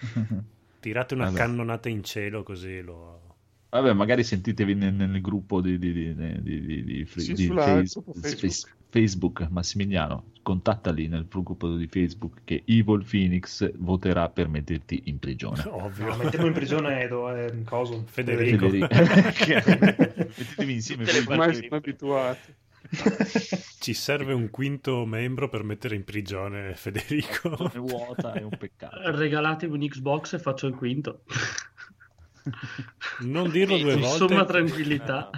Tirate una Vabbè. cannonata in cielo così lo Vabbè, magari sentitevi nel, nel gruppo di, di, di, di, di sì, di face, Facebook. Facebook. Massimiliano, contattali nel gruppo di Facebook che Evil Phoenix voterà per metterti in prigione. Ovvio. No, mettermi in prigione Edo, è un coso. Federico. Federico. Mettetevi insieme. Mai abituati. Ci serve un quinto membro per mettere in prigione Federico. È vuota, è un peccato. Regalatemi un Xbox e faccio il quinto. Non dirlo due volte. Insomma, tranquillità.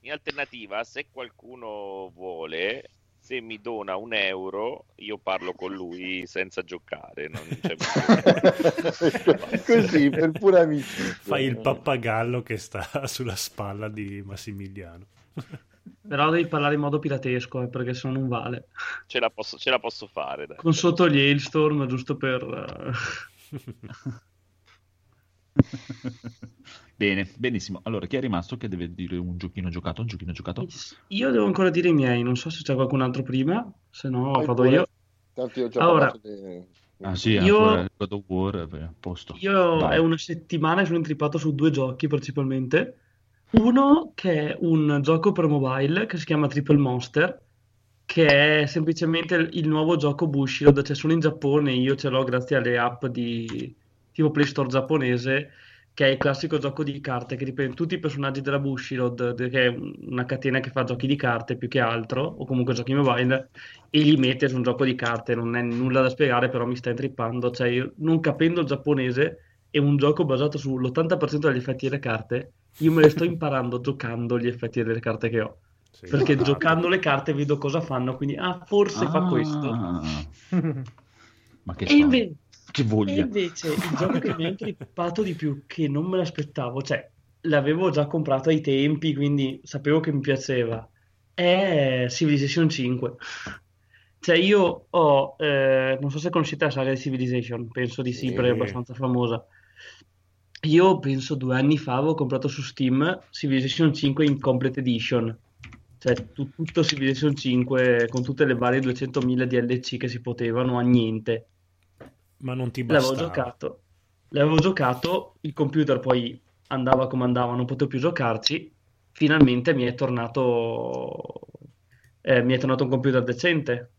In alternativa, se qualcuno vuole, se mi dona un euro, io parlo con lui senza giocare. Così, per pura amicizia. Fai il pappagallo che sta sulla spalla di Massimiliano. Però devi parlare in modo piratesco, eh, perché se no non vale. Ce la posso, ce la posso fare. Dai. Con sotto gli Hailstorm, giusto per... Uh... Bene, benissimo. Allora, chi è rimasto che deve dire un giochino giocato? Un giochino giocato? Io devo ancora dire i miei, non so se c'è qualcun altro prima, se no Vai vado io. Tanto io ho già allora, di... Ah sì, io... God of War, beh, posto. Io Vai. è una settimana e sono intrippato su due giochi principalmente. Uno che è un gioco per mobile che si chiama Triple Monster, che è semplicemente il nuovo gioco Bushiroad, c'è cioè solo in Giappone, io ce l'ho grazie alle app di tipo Play Store giapponese, che è il classico gioco di carte che riprende tutti i personaggi della Bushiroad, che è una catena che fa giochi di carte più che altro, o comunque giochi mobile, e li mette su un gioco di carte. Non è nulla da spiegare, però mi sta intrippando. Cioè, io, non capendo il giapponese, è un gioco basato sull'80% degli effetti delle carte. Io me le sto imparando giocando gli effetti delle carte che ho. Sì, perché guardate. giocando le carte vedo cosa fanno, quindi ah, forse ah. fa questo. Ma che e invece, che voglia. E invece il gioco che mi ha intrippato di più, che non me l'aspettavo, cioè l'avevo già comprato ai tempi, quindi sapevo che mi piaceva, è Civilization 5. Cioè, io ho, eh, non so se conoscete la saga di Civilization, penso di sì, sì. perché è abbastanza famosa. Io penso due anni fa avevo comprato su Steam Civilization 5 in Complete Edition, cioè tu, tutto Civilization 5 con tutte le varie 200.000 DLC che si potevano a niente. Ma non ti bastava. L'avevo giocato, l'avevo giocato, il computer poi andava come andava, non potevo più giocarci, finalmente mi è tornato, eh, mi è tornato un computer decente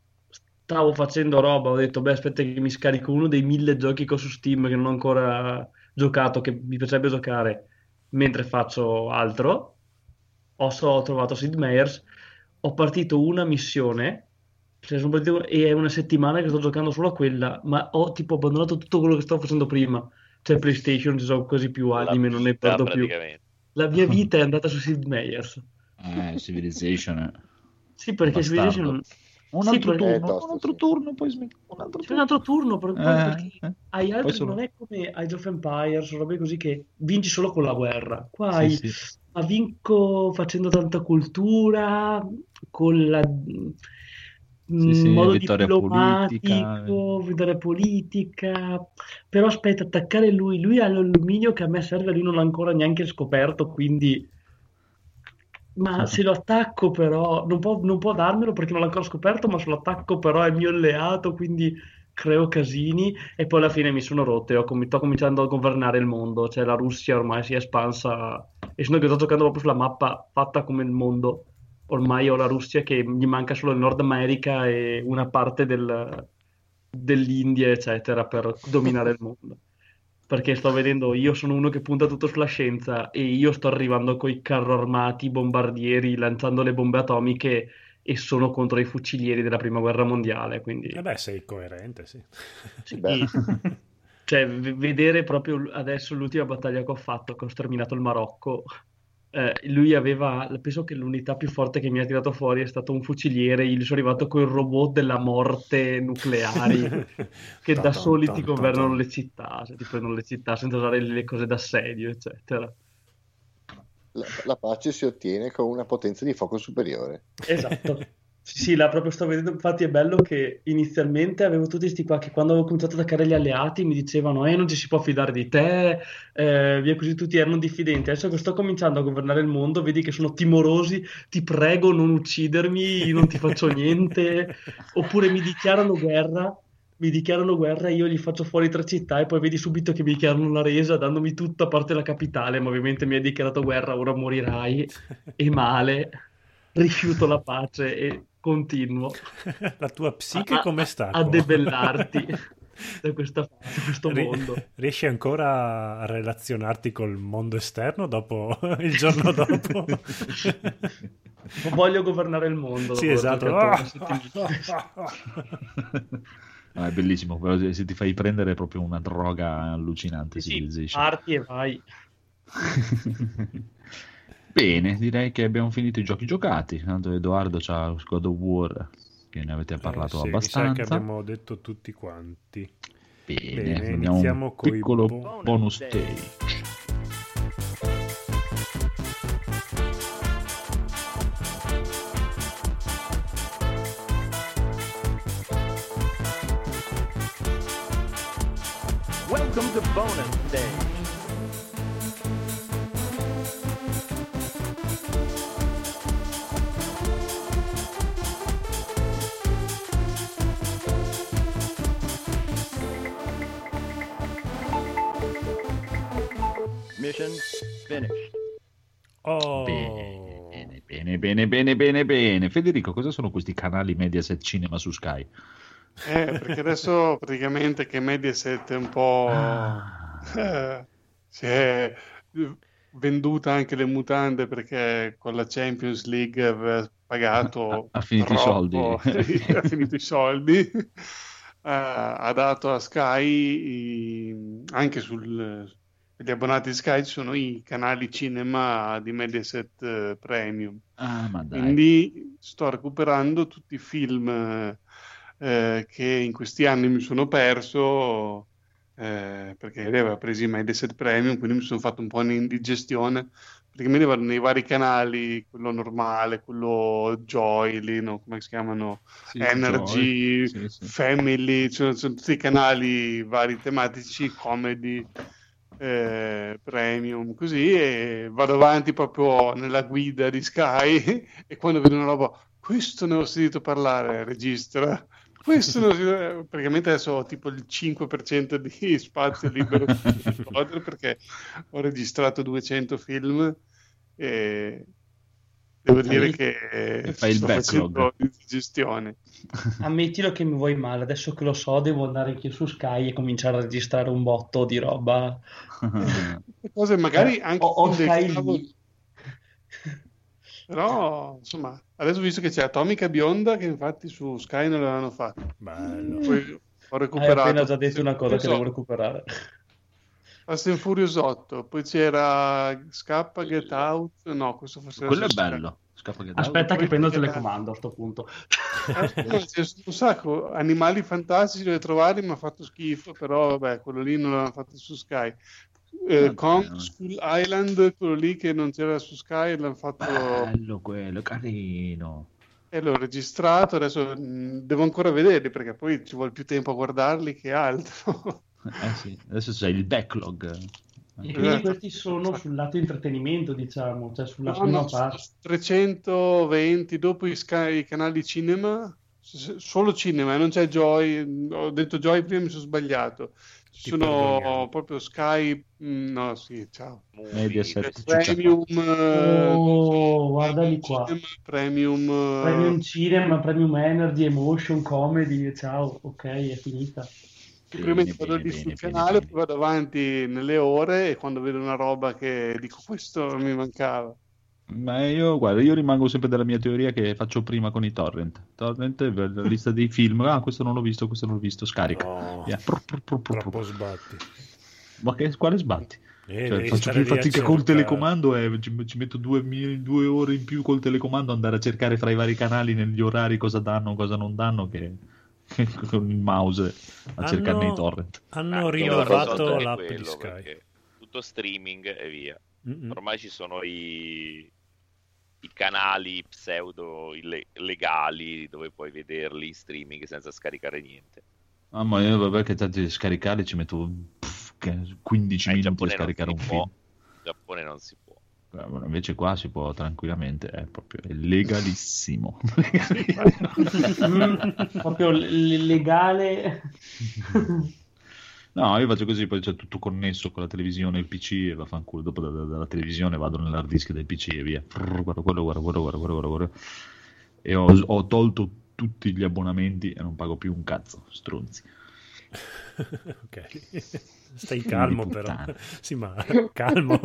stavo facendo roba, ho detto, beh, aspetta che mi scarico uno dei mille giochi che ho su Steam che non ho ancora giocato, che mi piacerebbe giocare mentre faccio altro. Ho, so, ho trovato Sid Meier's, ho partito una missione cioè partito, e è una settimana che sto giocando solo a quella, ma ho tipo abbandonato tutto quello che stavo facendo prima. Cioè PlayStation, ci sono quasi più anime, non ne perdo più. La mia vita è andata su Sid Meier's. Eh, Civilization. Sì, perché Bastardo. Civilization un altro, sì, turno, tosto, un altro sì. turno, poi smetti. Un altro turno. un altro turno per, eh, perché eh. hai altri sono... non è come Age of Empires o robe così che vinci solo con la guerra. Qua sì, hai, sì. ma vinco facendo tanta cultura, con la sì, sì, modo diplomatico, politica. vittoria politica. Però aspetta, attaccare lui, lui ha l'alluminio che a me serve, lui non l'ha ancora neanche scoperto, quindi ma se lo attacco però, non può, non può darmelo perché non l'ho ancora scoperto, ma se lo attacco però è mio alleato, quindi creo casini e poi alla fine mi sono rotto e ho com- sto cominciando a governare il mondo, cioè la Russia ormai si è espansa e sono che sto giocando proprio sulla mappa fatta come il mondo, ormai ho la Russia che gli manca solo il Nord America e una parte del, dell'India eccetera per dominare il mondo perché sto vedendo, io sono uno che punta tutto sulla scienza e io sto arrivando con i carro armati, bombardieri, lanciando le bombe atomiche e sono contro i fucilieri della prima guerra mondiale. Quindi... Eh beh, sei coerente, sì. sì. cioè, vedere proprio adesso l'ultima battaglia che ho fatto, che ho sterminato il Marocco, eh, lui aveva, penso che l'unità più forte che mi ha tirato fuori è stato un fuciliere, gli sono arrivato con il robot della morte nucleari che da soli ti governano le città, cioè ti prendono le città senza usare le cose d'assedio, eccetera. La, la pace si ottiene con una potenza di fuoco superiore. Esatto. Sì, là proprio sto vedendo, infatti è bello che inizialmente avevo tutti questi qua che quando avevo cominciato ad attaccare gli alleati mi dicevano eh non ci si può fidare di te, eh, via così tutti erano diffidenti, adesso che sto cominciando a governare il mondo vedi che sono timorosi, ti prego non uccidermi, non ti faccio niente, oppure mi dichiarano guerra, mi dichiarano guerra e io gli faccio fuori tre città e poi vedi subito che mi dichiarano la resa dandomi tutta a parte la capitale, ma ovviamente mi hai dichiarato guerra, ora morirai, e male. Rifiuto la pace e continuo. La tua psiche come sta? A, a debellarti da, questa, da questo mondo. Riesci ancora a relazionarti col mondo esterno dopo il giorno dopo? Voglio governare il mondo. Sì, esatto. No, è bellissimo, se ti fai prendere è proprio una droga allucinante. Sì, parti e vai. Bene, direi che abbiamo finito i giochi giocati. Tanto Edoardo c'ha God of War, che ne avete parlato eh, sì, abbastanza. che abbiamo detto tutti quanti. Bene, Bene iniziamo con un piccolo bon- bonus stage. Finished. Oh. Bene, bene, bene, bene, bene, bene. Federico, cosa sono questi canali Mediaset Cinema su Sky? Eh, perché adesso praticamente che Mediaset è un po'... Ah. Eh, si è venduta anche le mutande perché con la Champions League aveva pagato... Ha, ha finito troppo, i soldi. ha finito i soldi. Uh, ha dato a Sky i, anche sul, gli abbonati di Sky sono i canali cinema di Mediaset eh, Premium. Ah, Quindi sto recuperando tutti i film eh, che in questi anni mi sono perso eh, perché li aveva presi Mediaset Premium, quindi mi sono fatto un po' un'indigestione praticamente vanno nei vari canali, quello normale, quello Joy, lì, no? come si chiamano, sì, Energy, sì, sì. Family, cioè, sono tutti i canali vari tematici, comedy, eh, premium, così, e vado avanti proprio nella guida di Sky e quando vedo una roba, questo ne ho sentito parlare, registra. Questo non, praticamente adesso ho tipo il 5% di spazio libero perché ho registrato 200 film e devo dire che fai il backlog di gestione. Ammettilo che mi vuoi male, adesso che lo so devo andare anche su Sky e cominciare a registrare un botto di roba. cose magari eh, anche o, o Sky però, insomma, adesso visto che c'è Atomica Bionda, che infatti su Sky non l'avevano fatto. Bello. Poi ho recuperato. Hai appena già detto una cosa che devo recuperare. Fast and Furious 8, poi c'era Scappa, Get Out, no, questo forse Quello è bello. Scappa, Get Aspetta out. che prendo il telecomando a questo punto. Eh, c'è un sacco, animali fantastici dove trovarli, mi ha fatto schifo, però vabbè, quello lì non l'hanno fatto su Sky eh, Kong School Island, quello lì che non c'era su Sky, l'hanno fatto... Bello quello, carino. E l'ho registrato, adesso mh, devo ancora vederli perché poi ci vuole più tempo a guardarli che altro. Eh sì, adesso c'è il backlog. E quindi esatto. questi sono sul lato intrattenimento, diciamo, cioè sulla no, prima no, parte. 320, dopo i, sky, i canali cinema, solo cinema, non c'è Joy, ho detto Joy prima mi sono sbagliato ci sono proprio Sky, no sì, ciao. Mediaset. Premium, oh, guardali qua. Cinema, premium, premium Cinema, Premium Energy, Emotion, Comedy, ciao, ok, è finita. Prima vado lì sul canale, poi vado avanti nelle ore e quando vedo una roba che dico questo mi mancava. Ma io, guarda, io rimango sempre della mia teoria che faccio prima con i torrent. Torrent, la lista dei film, ah, questo non l'ho visto, questo non l'ho visto, scarica. No, yeah. prr, prr, prr, troppo sbatti. Ma che, quale sbatti? Eh, cioè, faccio più fatica col telecomando e ci, ci metto due, due, ore in più col telecomando andare a cercare fra i vari canali negli orari cosa danno, cosa non danno che con il mouse a hanno, cercarne i torrent. Hanno rinnovato l'app di Sky. Tutto streaming e via. Mm-mm. Ormai ci sono i, i canali pseudo legali dove puoi vederli in streaming senza scaricare niente. Ah, ma io vabbè che tanti scaricare ci metto pff, 15 eh, minuti a scaricare un film. In Giappone non si può. Bueno, invece qua si può tranquillamente, è proprio legalissimo. proprio legale. No, io faccio così, poi c'è tutto connesso con la televisione, il PC e vaffanculo. Dopo dalla, dalla televisione vado nell'hard disk del PC e via. Guarda quello, guarda quello, guarda quello, guarda. E ho, ho tolto tutti gli abbonamenti e non pago più un cazzo, stronzi. ok. Stai calmo però. Sì, ma calmo.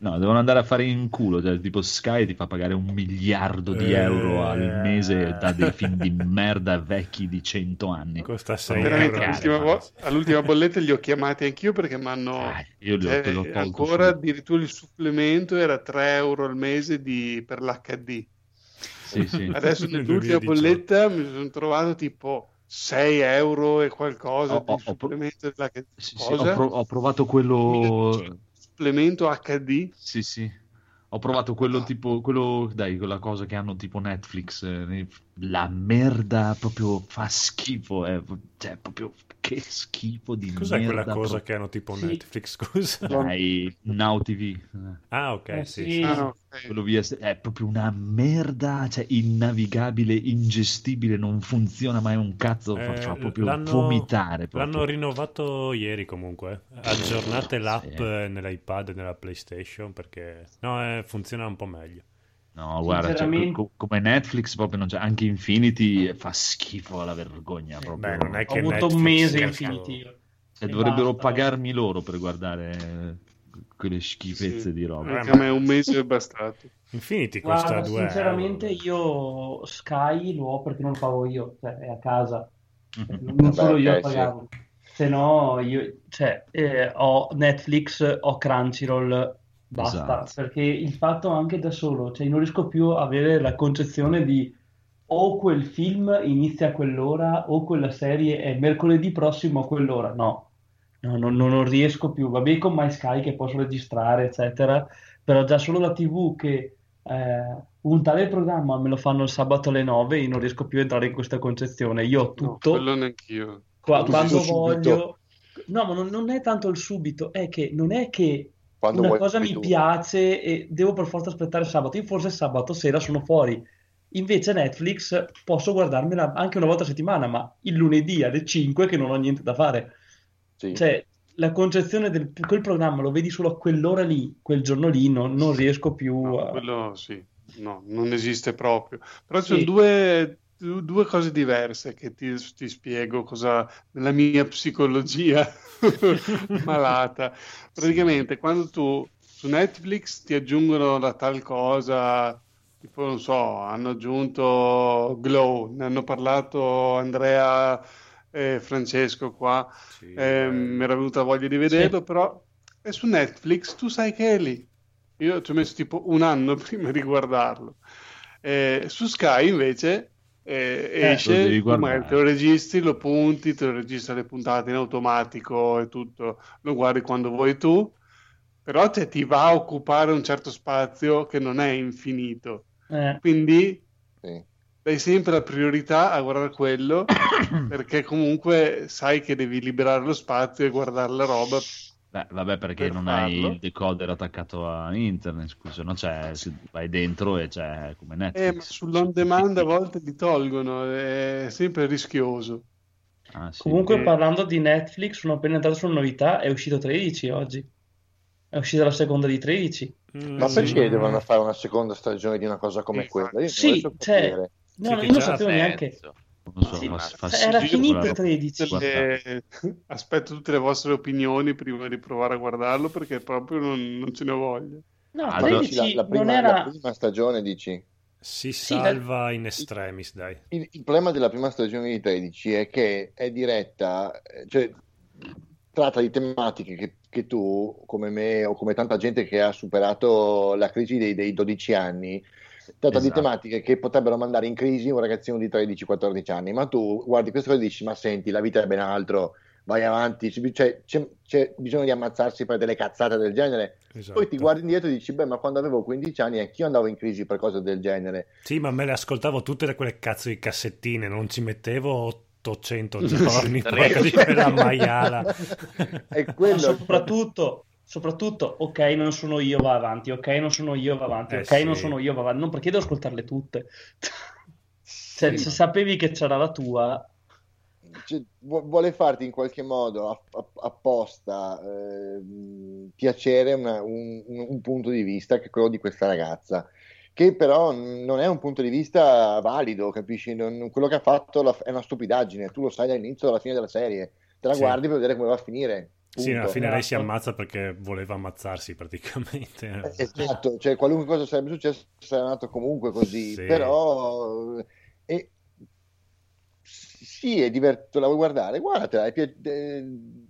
no, devono andare a fare in culo. Cioè, tipo Sky ti fa pagare un miliardo di euro al eh. mese da dei film di merda vecchi di 100 anni. Costa 6 euro. All'ultima, vo- all'ultima bolletta li ho chiamati anch'io perché mi hanno... Ah, io li ho, cioè, ancora addirittura il supplemento era 3 euro al mese di... per l'HD. Sì, sì. Adesso nell'ultima bolletta mi sono trovato tipo 6 euro e qualcosa ho, di supplemento della... sì, sì, ho, pro- ho, provato quello supplemento HD sì sì. Ho provato quello tipo quello dai quella cosa che hanno tipo Netflix eh, la merda proprio fa schifo eh. cioè proprio che schifo di Cos'è merda. quella cosa che hanno tipo Netflix, scusa? Dai, Now TV. Ah, ok, eh, sì. sì. Ah, okay. Quello via, è proprio una merda, cioè innavigabile, ingestibile, non funziona mai un cazzo, eh, fa, proprio l'hanno, vomitare. Proprio. L'hanno rinnovato ieri comunque, aggiornate l'app sì. nell'iPad e nella PlayStation perché no, eh, funziona un po' meglio. No, guarda, cioè, co- come Netflix proprio non c'è, anche Infinity fa schifo alla vergogna proprio. Beh, non è che Ho avuto Netflix un mese Infinity. Cioè, dovrebbero basta. pagarmi loro per guardare quelle schifezze sì. di roba. Anche a me un mese è bastato. Infinity costa Guarda, 2 sinceramente euro. io Sky lo ho perché non lo pago io, cioè è a casa. Non solo io okay, a pagarlo. Sì. Se no, io cioè, eh, ho Netflix, ho Crunchyroll, Basta, esatto. perché il fatto anche da solo, cioè non riesco più a avere la concezione di o quel film inizia a quell'ora o quella serie è mercoledì prossimo a quell'ora. No, No, non, non, riesco più. Vabbè, con MySky che posso registrare, eccetera, però già solo la TV che eh, un tale programma me lo fanno il sabato alle 9 io non riesco più a entrare in questa concezione. Io ho tutto. No, quello neanch'io. Qua, quando voglio. No, ma non, non, è tanto il subito, è che non è che quando una cosa mi tu. piace e devo per forza aspettare sabato. Io forse sabato sera sono fuori. Invece Netflix posso guardarmela anche una volta a settimana, ma il lunedì alle 5 che non ho niente da fare. Sì. Cioè, la concezione del quel programma lo vedi solo a quell'ora lì, quel giorno lì, no, non riesco più no, a... Quello sì, no, non esiste proprio. Però ci sono due, due, cose diverse che ti, ti spiego cosa nella mia psicologia malata. Praticamente quando tu su Netflix ti aggiungono la tal cosa, tipo non so, hanno aggiunto Glow, ne hanno parlato Andrea eh, Francesco qua, sì, eh, mi era venuta voglia di vederlo, sì. però è su Netflix, tu sai che è lì. Io ci ho messo tipo un anno prima di guardarlo. Eh, su Sky invece eh, eh esce, magari te lo registri, lo punti, te lo registra le puntate in automatico e tutto, lo guardi quando vuoi tu, però cioè, ti va a occupare un certo spazio che non è infinito. Eh. Quindi sì dai sempre la priorità a guardare quello perché comunque sai che devi liberare lo spazio e guardare la roba. Beh, vabbè, perché per non farlo. hai il decoder attaccato a internet, scusa, no? Cioè, vai dentro e c'è come Netflix. Eh, ma sull'on demand a volte li tolgono, è sempre rischioso. Ah, sì. Comunque, e... parlando di Netflix, sono appena entrato sulla novità, è uscito 13 oggi. È uscita la seconda di 13. Mm, ma perché sì. devono fare una seconda stagione di una cosa come sì. quella? Io sì, cioè, No, no io non sapevo neanche. Non so, sì, fa, fa era finito il 13. Eh, aspetto tutte le vostre opinioni prima di provare a guardarlo perché proprio non, non ce ne ho voglia. No, ah, 13 la, la, prima, era... la prima stagione dici? Si salva in extremis, dai. Il, il, problema della prima stagione di 13 è che è diretta, cioè tratta di tematiche che, che tu, come me o come tanta gente che ha superato la crisi dei, dei 12 anni, tratta esatto. di tematiche che potrebbero mandare in crisi un ragazzino di 13-14 anni, ma tu guardi queste cose e dici, ma senti, la vita è ben altro, vai avanti, cioè, c'è, c'è, bisogno di ammazzarsi per delle cazzate del genere. Esatto. Poi ti guardi indietro e dici, beh, ma quando avevo 15 anni anch'io andavo in crisi per cose del genere. Sì, ma me le ascoltavo tutte da quelle cazzo di cassettine, non ci mettevo 800 giorni per di quella maiala. e quello... soprattutto soprattutto ok non sono io va avanti ok non sono io va avanti eh ok sì. non sono io va avanti non perché devo ascoltarle tutte cioè, sì, se sapevi che c'era la tua cioè, vuole farti in qualche modo apposta eh, piacere una, un, un, punto di vista che è quello di questa ragazza che però non è un punto di vista valido capisci non, quello che ha fatto è una stupidaggine tu lo sai dall'inizio alla fine della serie te la sì. guardi per vedere come va a finire Punto. Sì, alla fine lei si ammazza perché voleva ammazzarsi praticamente. Eh, esatto, cioè qualunque cosa sarebbe successo sarebbe andato comunque così, sì. però... E... Sì, è divertente, la vuoi guardare? Guardatela, è pi... eh,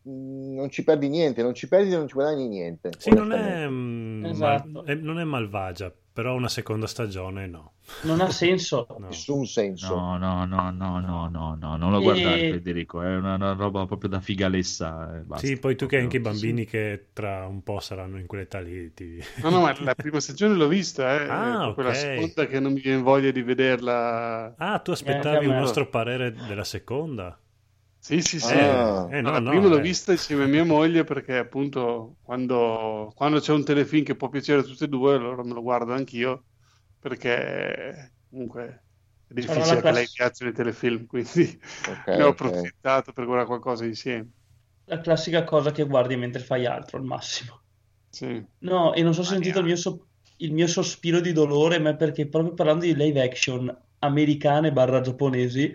non ci perdi niente, non ci perdi e non ci guadagni niente. Sì, non è, mm, esatto. mal... è, non è malvagia, però una seconda stagione no. Non ha senso. No. Nessun senso. No, no, no, no, no, no, no, non lo e... guardare Federico, è una, una, roba proprio da figalessa. Basta, sì, poi tu che hai anche i bambini sì. che tra un po' saranno in quell'età lì. Ti... No, no, ma la prima stagione l'ho vista, eh. Ah, okay. la seconda che non mi viene voglia di vederla. Ah, tu aspettavi eh, il nostro parere della seconda? Sì, sì, sì. Ah. Eh, no, no, prima l'ho eh. vista insieme a mia moglie perché appunto quando, quando, c'è un telefilm che può piacere a tutte e due, allora me lo guardo anch'io perché comunque è difficile che lei piaccia i telefilm, quindi okay, ne ho approfittato okay. per guardare qualcosa insieme. La classica cosa che guardi mentre fai altro al massimo. Sì. No, e non so se sentito il mio, so- il mio sospiro di dolore, ma perché proprio parlando di live action americane barra giapponesi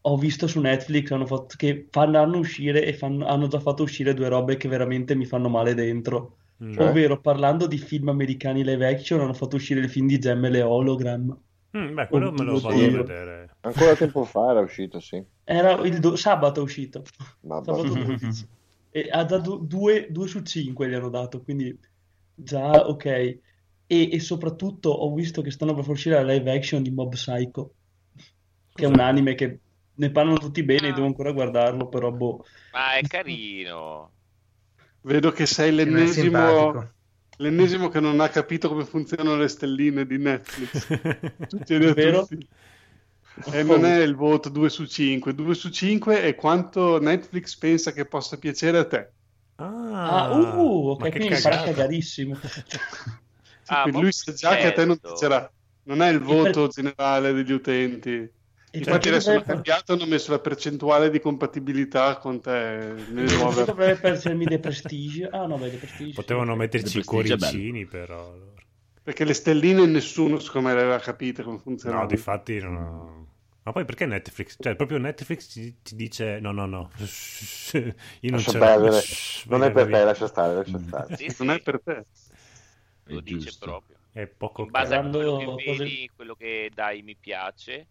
ho visto su Netflix hanno fatto, che fanno uscire e fanno, hanno già fatto uscire due robe che veramente mi fanno male dentro. Mm. Cioè? Ovvero, parlando di film americani live action, hanno fatto uscire il film di Gemme le Hologram. Mm, beh, quello me lo voglio vedere. Ancora tempo fa era uscito, sì. Era il do- sabato è uscito. Sabato e ha dato due, due su cinque gli hanno dato, quindi già ok. E, e, soprattutto ho visto che stanno per uscire la live action di Mob Psycho, che è un anime che ne parlano tutti bene, ah. devo ancora guardarlo, però boh. Ma è carino. Vedo che sei l'ennesimo, l'ennesimo che non ha capito come funzionano le stelline di Netflix. E Vero? tutti. E non è il voto 2 su 5, 2 su 5 è quanto Netflix pensa che possa piacere a te. Ah, uh, ok, quindi sarà cagarissimo. ah, lui sa già certo. che a te non certo. piacerà. Non è il voto per... generale degli utenti. Infatti adesso hanno cambiato, hanno messo la percentuale di compatibilità con te nelle nuove... Dovrebbe perdermi dei prestigio. Ah no, beh, dei. Potevano metterci i cuoricini però. Perché le stelline nessuno secondo me le aveva capite come funzionava. No, difatti non ho... Ma poi perché Netflix? Cioè, proprio Netflix ti, dice no, no, no. Io non, ce perdere. non è per te, lascia stare, lascia stare. Sì, sì. Non è per te. Lo dice proprio. È poco In base a quello che vedi, quello che dai mi piace,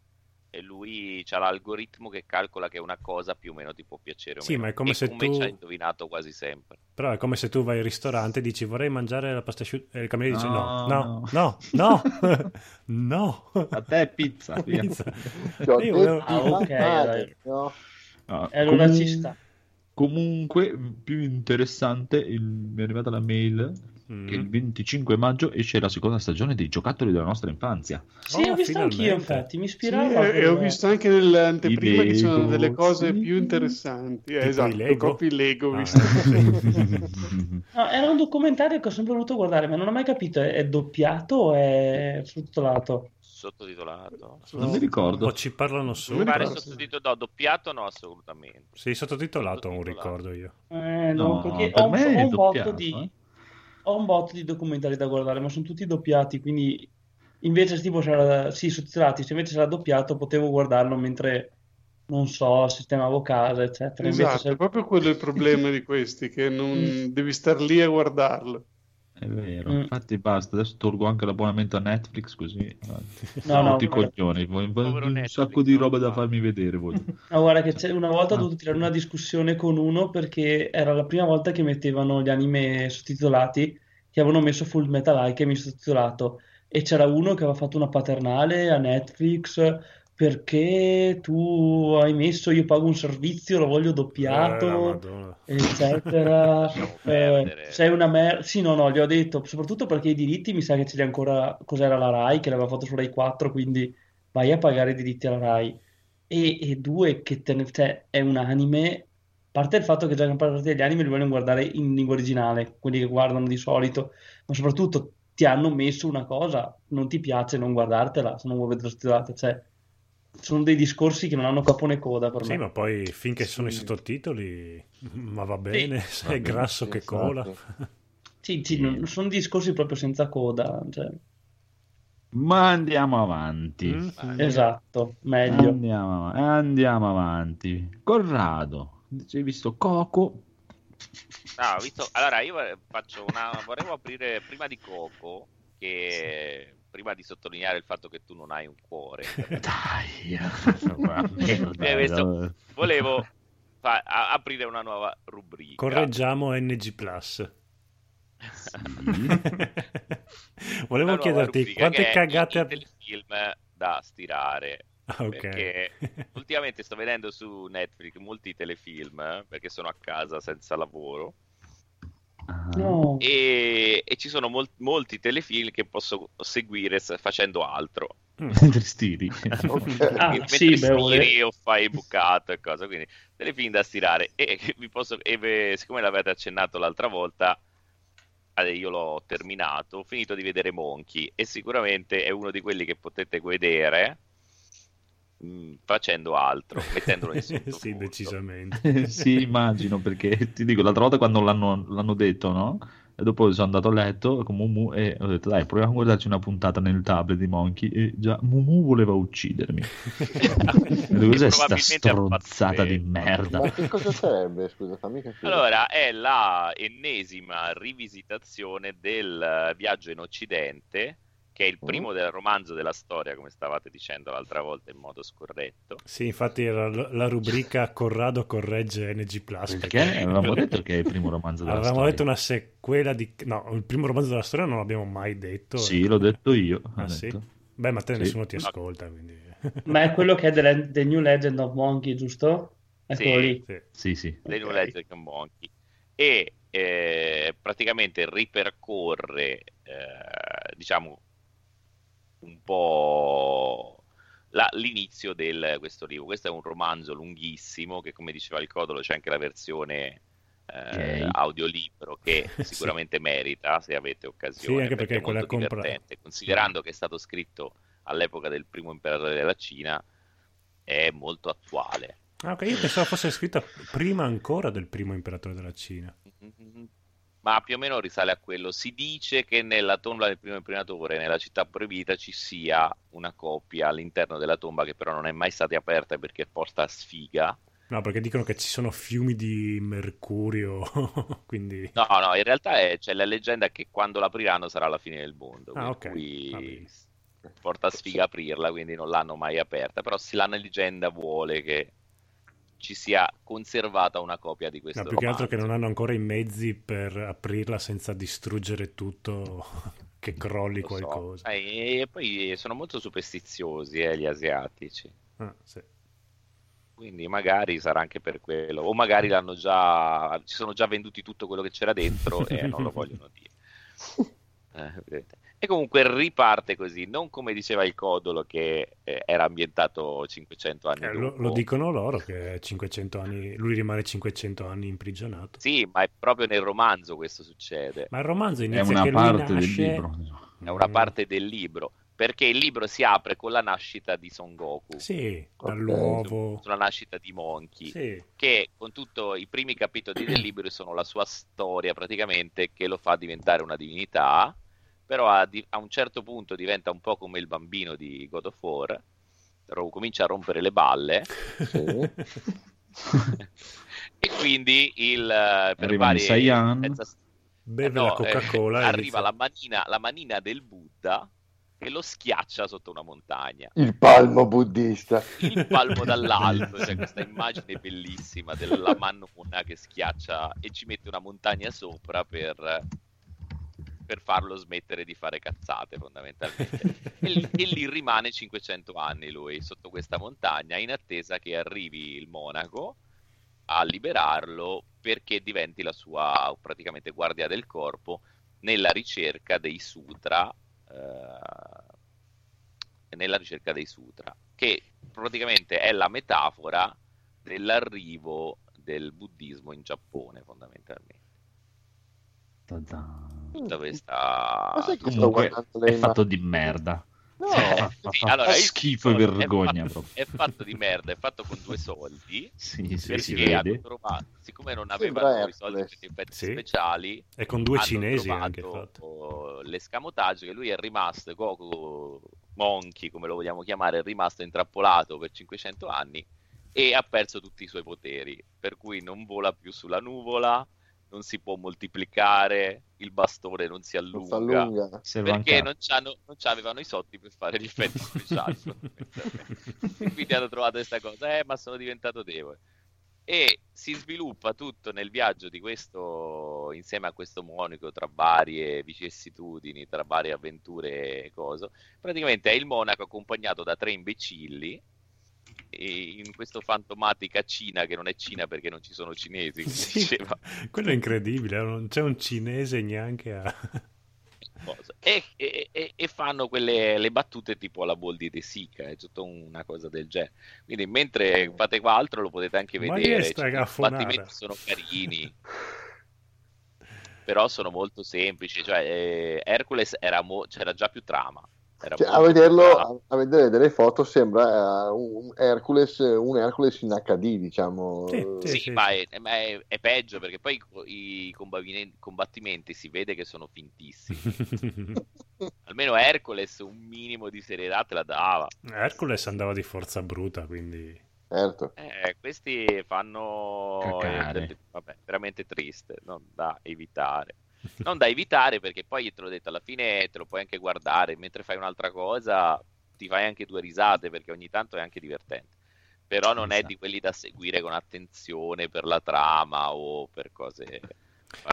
e lui ha l'algoritmo che calcola che una cosa più o meno ti può piacere o sì, meno. ma è come e se come tu ci hai indovinato quasi sempre. Però è come se tu vai al ristorante e dici vorrei mangiare la pasta asciutta e il cameriere dice no, no, no, no, no. A te pizza. pizza. Io volevo... Ah, ok, dai. No. Ah, allora comun... ci sta. Comunque, più interessante, il... mi è arrivata la mail mm. che il 25 maggio esce la seconda stagione dei giocattoli della nostra infanzia. Sì, oh, ho visto finalmente. anch'io, infatti, mi ispirava. Sì, e ho visto anche nell'anteprima che ci sono delle cose sì. più interessanti. Eh, esatto, Lego. proprio Lego. Ah. Visto. no, era un documentario che ho sempre voluto guardare, ma non ho mai capito, è doppiato o è sottotitolato? sottotitolato. Non mi ricordo. O ci parlano su. Mi pare sottotitolato, no, doppiato no, assolutamente. Sì, sottotitolato, non ricordo io. Eh, no, no perché per ho, me ho un botto di... Ho un botto di documentari da guardare, ma sono tutti doppiati, quindi invece tipo c'era, sì, sottotitolati, se invece c'era doppiato potevo guardarlo mentre non so, sistemavo casa, eccetera. Esatto, se... è proprio quello il problema di questi, che non mm. devi star lì a guardarlo. È vero, mm. infatti basta, adesso tolgo anche l'abbonamento a Netflix così no, no, tutti i coglioni, un Netflix, sacco di roba da farmi vedere. Voglio. No, guarda che una volta ho dovuto tirare una discussione con uno perché era la prima volta che mettevano gli anime sottotitolati, che avevano messo Full Metal Alchemist sottotitolato e c'era uno che aveva fatto una paternale a Netflix perché tu hai messo io pago un servizio, lo voglio doppiato, eh, eccetera. eh, sei una merda. Sì, no, no, gli ho detto, soprattutto perché i diritti mi sa che ce li ha ancora, cos'era la RAI, che l'aveva fatto su Rai 4, quindi vai a pagare i diritti alla RAI. E, e due, che te ne, cioè, è un anime, a parte il fatto che già gran parte degli anime li vogliono guardare in lingua originale, quelli che guardano di solito, ma soprattutto ti hanno messo una cosa, non ti piace non guardartela, se non vuoi vedere studiate, cioè sono dei discorsi che non hanno capo né coda per sì, me. Sì, ma poi finché sì. sono i sottotitoli, ma va bene, sì. se è grasso sì, che esatto. cola. Sì, sì, non, sono discorsi proprio senza coda. Cioè. Ma andiamo avanti. Mm-hmm. Esatto, meglio. Andiamo, andiamo avanti. Corrado, hai visto Coco? No, visto... Allora, io faccio una... vorrei aprire prima di Coco che prima di sottolineare il fatto che tu non hai un cuore. Dai, questo, volevo fa- a- aprire una nuova rubrica. Correggiamo NG Plus. Sì. volevo chiederti quante cagate ha... film da stirare. Ah, okay. Perché ultimamente sto vedendo su Netflix molti telefilm perché sono a casa senza lavoro No. E, e, ci sono mol- molti telefilm che posso seguire facendo altro. Mentre stiri. ah, mentre sì, stiri o fai bucato e cose, quindi telefilm da stirare. E, vi posso, e siccome l'avete accennato l'altra volta, io l'ho terminato, ho finito di vedere Monkey e sicuramente è uno di quelli che potete vedere Mm, facendo altro, mettendolo in sottofondo. sì, decisamente. sì, immagino, perché ti dico, l'altra volta quando l'hanno, l'hanno detto, no? E dopo sono andato a letto con Mumu e ho detto dai proviamo a guardarci una puntata nel tablet di Monkey e già Mumu voleva uccidermi. Cos'è sta stronzata di merda? Ma che cosa sarebbe? Scusa, fammi capire. Allora, è la ennesima rivisitazione del viaggio in Occidente che è il mm. primo del romanzo della storia, come stavate dicendo l'altra volta in modo scorretto. Sì, infatti era la rubrica Corrado corregge NG Plus. Perché? perché... Avevamo detto che è il primo romanzo della avevamo storia. detto una sequela di... No, il primo romanzo della storia non l'abbiamo mai detto. Sì, l'ho detto io. Ah, sì? Beh, ma te sì. nessuno ti ascolta, quindi... ma è quello che è The, The New Legend of Monkey, giusto? Eccolo sì, lì. Sì, sì. The okay. New Legend of Monkey. E eh, praticamente ripercorre, eh, diciamo, un po' la, l'inizio di questo libro. Questo è un romanzo lunghissimo che, come diceva il Codolo, c'è anche la versione eh, okay. audiolibro che sicuramente sì. merita se avete occasione. Sì, anche perché, perché è quella compra... Considerando che è stato scritto all'epoca del primo imperatore della Cina, è molto attuale. Ah, ok, io pensavo fosse scritto prima ancora del primo imperatore della Cina. Ma più o meno risale a quello. Si dice che nella tomba del primo imperatore, nella città proibita, ci sia una coppia all'interno della tomba che però non è mai stata aperta perché porta a sfiga. No, perché dicono che ci sono fiumi di mercurio, quindi... No, no, in realtà è, c'è la leggenda che quando l'apriranno sarà la fine del mondo, ah, okay. cui porta sfiga aprirla, quindi non l'hanno mai aperta, però se la leggenda vuole che ci sia conservata una copia di questo no, più romanzo. che altro che non hanno ancora i mezzi per aprirla senza distruggere tutto che crolli Lo qualcosa so. eh, e poi sono molto superstiziosi eh, gli asiatici ah, sì. quindi magari sarà anche per quello o magari l'hanno già ci sono già venduti tutto quello che c'era dentro e non lo vogliono dire eh, e comunque riparte così, non come diceva il Codolo che eh, era ambientato 500 anni eh, lo, lo, dicono loro che 500 anni, lui rimane 500 anni imprigionato. Sì, ma è proprio nel romanzo questo succede. Ma il romanzo inizia è una che parte nasce... del libro. È una parte del libro perché il libro si apre con la nascita di Son Goku. Sì, dall'uovo. Sulla nascita di Monkey. Sì. Che con tutti i primi capitoli del libro sono la sua storia praticamente che lo fa diventare una divinità però a, a, un certo punto diventa un po' come il bambino di God of War, comincia a rompere le balle. Sì. e quindi il per arriva varie Saiyan, beve no, la Coca-Cola eh, arriva la manina, la manina del Buddha e lo schiaccia sotto una montagna. Il palmo buddista. Il palmo dall'alto, c'è questa immagine bellissima della manona che schiaccia e ci mette una montagna sopra per per farlo smettere di fare cazzate fondamentalmente. e, lì, e, lì rimane 500 anni lui sotto questa montagna in attesa che arrivi il monaco a liberarlo perché diventi la sua praticamente guardia del corpo nella ricerca dei sutra. Eh, nella ricerca dei sutra, che praticamente è la metafora dell'arrivo del buddismo in Giappone fondamentalmente. Tutta questa... Comunque è fatto di merda. No, sì, allora, è schifo e vergogna. È fatto, è fatto, di merda, è fatto con due soldi. sì, sì, si vede. Trovato, siccome non avevano i soldi per gli effetti sì. speciali, e con due cinesi anche fatto. l'escamotaggio che lui è rimasto, Goku Monkey, come lo vogliamo chiamare, è rimasto intrappolato per 500 anni e ha perso tutti i suoi poteri, per cui non vola più sulla nuvola, non si può moltiplicare, il bastone non si allunga, non si allunga. perché non, non avevano i soldi per fare gli effetti speciali. quindi hanno trovato questa cosa, eh, ma sono diventato debole. E si sviluppa tutto nel viaggio di questo, insieme a questo monaco, tra varie vicissitudini, tra varie avventure e cose. Praticamente è il monaco accompagnato da tre imbecilli in questa fantomatica Cina che non è Cina perché non ci sono cinesi. Sì, quello è incredibile, non c'è un cinese neanche a... E, e, e, fanno quelle le battute tipo alla Boldi de Sica, è tutta una cosa del genere. Quindi mentre fate qua altro lo potete anche vedere, cioè, i combattimenti sono carini. però sono molto semplici, cioè eh, Hercules era mo- c'era già più trama cioè, a, vederlo, a, vedere delle foto sembra uh, un, Hercules, un Hercules in HD, diciamo. Sì, sì, sì ma, è, ma è, è, peggio perché poi i combattimenti si vede che sono fintissimi. Almeno Hercules un minimo di serietà te la dava. Hercules andava di forza bruta, quindi... Certo. Eh, questi fanno... Eh, vabbè, veramente triste, non da evitare non da evitare perché poi te l'ho detto alla fine te lo puoi anche guardare mentre fai un'altra cosa ti fai anche due risate perché ogni tanto è anche divertente però non esatto. è di quelli da seguire con attenzione per la trama o per cose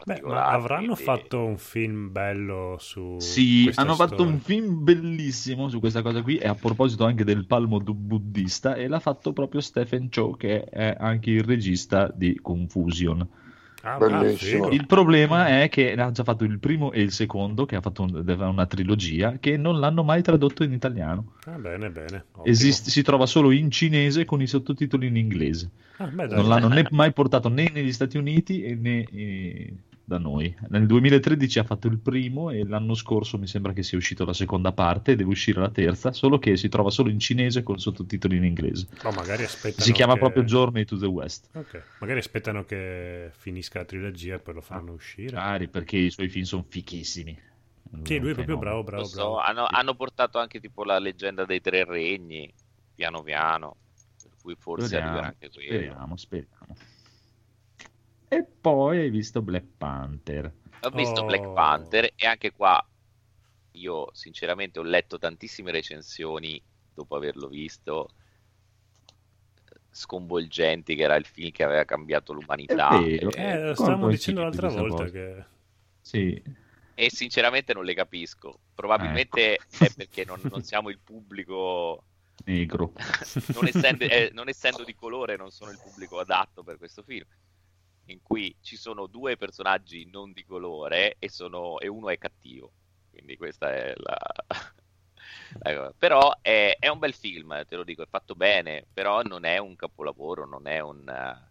Beh, ma avranno quindi... fatto un film bello su sì hanno storia. fatto un film bellissimo su questa cosa qui e a proposito anche del palmo buddista e l'ha fatto proprio Stephen Chow che è anche il regista di Confusion Ah, Bellissimo. Il problema è che ha già fatto il primo e il secondo, che ha fatto un, una trilogia, che non l'hanno mai tradotto in italiano. Ah, bene, bene. Esiste, si trova solo in cinese con i sottotitoli in inglese. Ah, beh, non l'hanno né mai portato né negli Stati Uniti né eh, da noi. Nel 2013 ha fatto il primo e l'anno scorso mi sembra che sia uscita la seconda parte e deve uscire la terza, solo che si trova solo in cinese con sottotitoli in inglese. No, magari aspettano si chiama che... proprio Journey to the West. Okay. Magari aspettano che finisca la trilogia e poi lo fanno ah, uscire. Magari perché i suoi film sono fichissimi. Sì, lui è proprio bravo, bravo, so, bravo. Hanno, hanno, portato anche tipo la leggenda dei tre regni, piano piano, per cui forse speriamo, arriverà anche quello. Speriamo, speriamo. E poi hai visto Black Panther. Ho visto oh. Black Panther e anche qua io sinceramente ho letto tantissime recensioni dopo averlo visto sconvolgenti che era il film che aveva cambiato l'umanità. Vero. Eh, lo stavamo dicendo l'altra volta che... Sì. E sinceramente non le capisco. Probabilmente ecco. è perché non, non, siamo il pubblico negro. non, essendo, eh, non essendo di colore non sono il pubblico adatto per questo film in cui ci sono due personaggi non di colore e, sono, e uno è cattivo. Quindi questa è la... ecco. Però è, è, un bel film, te lo dico, è fatto bene, però non è un capolavoro, non è un...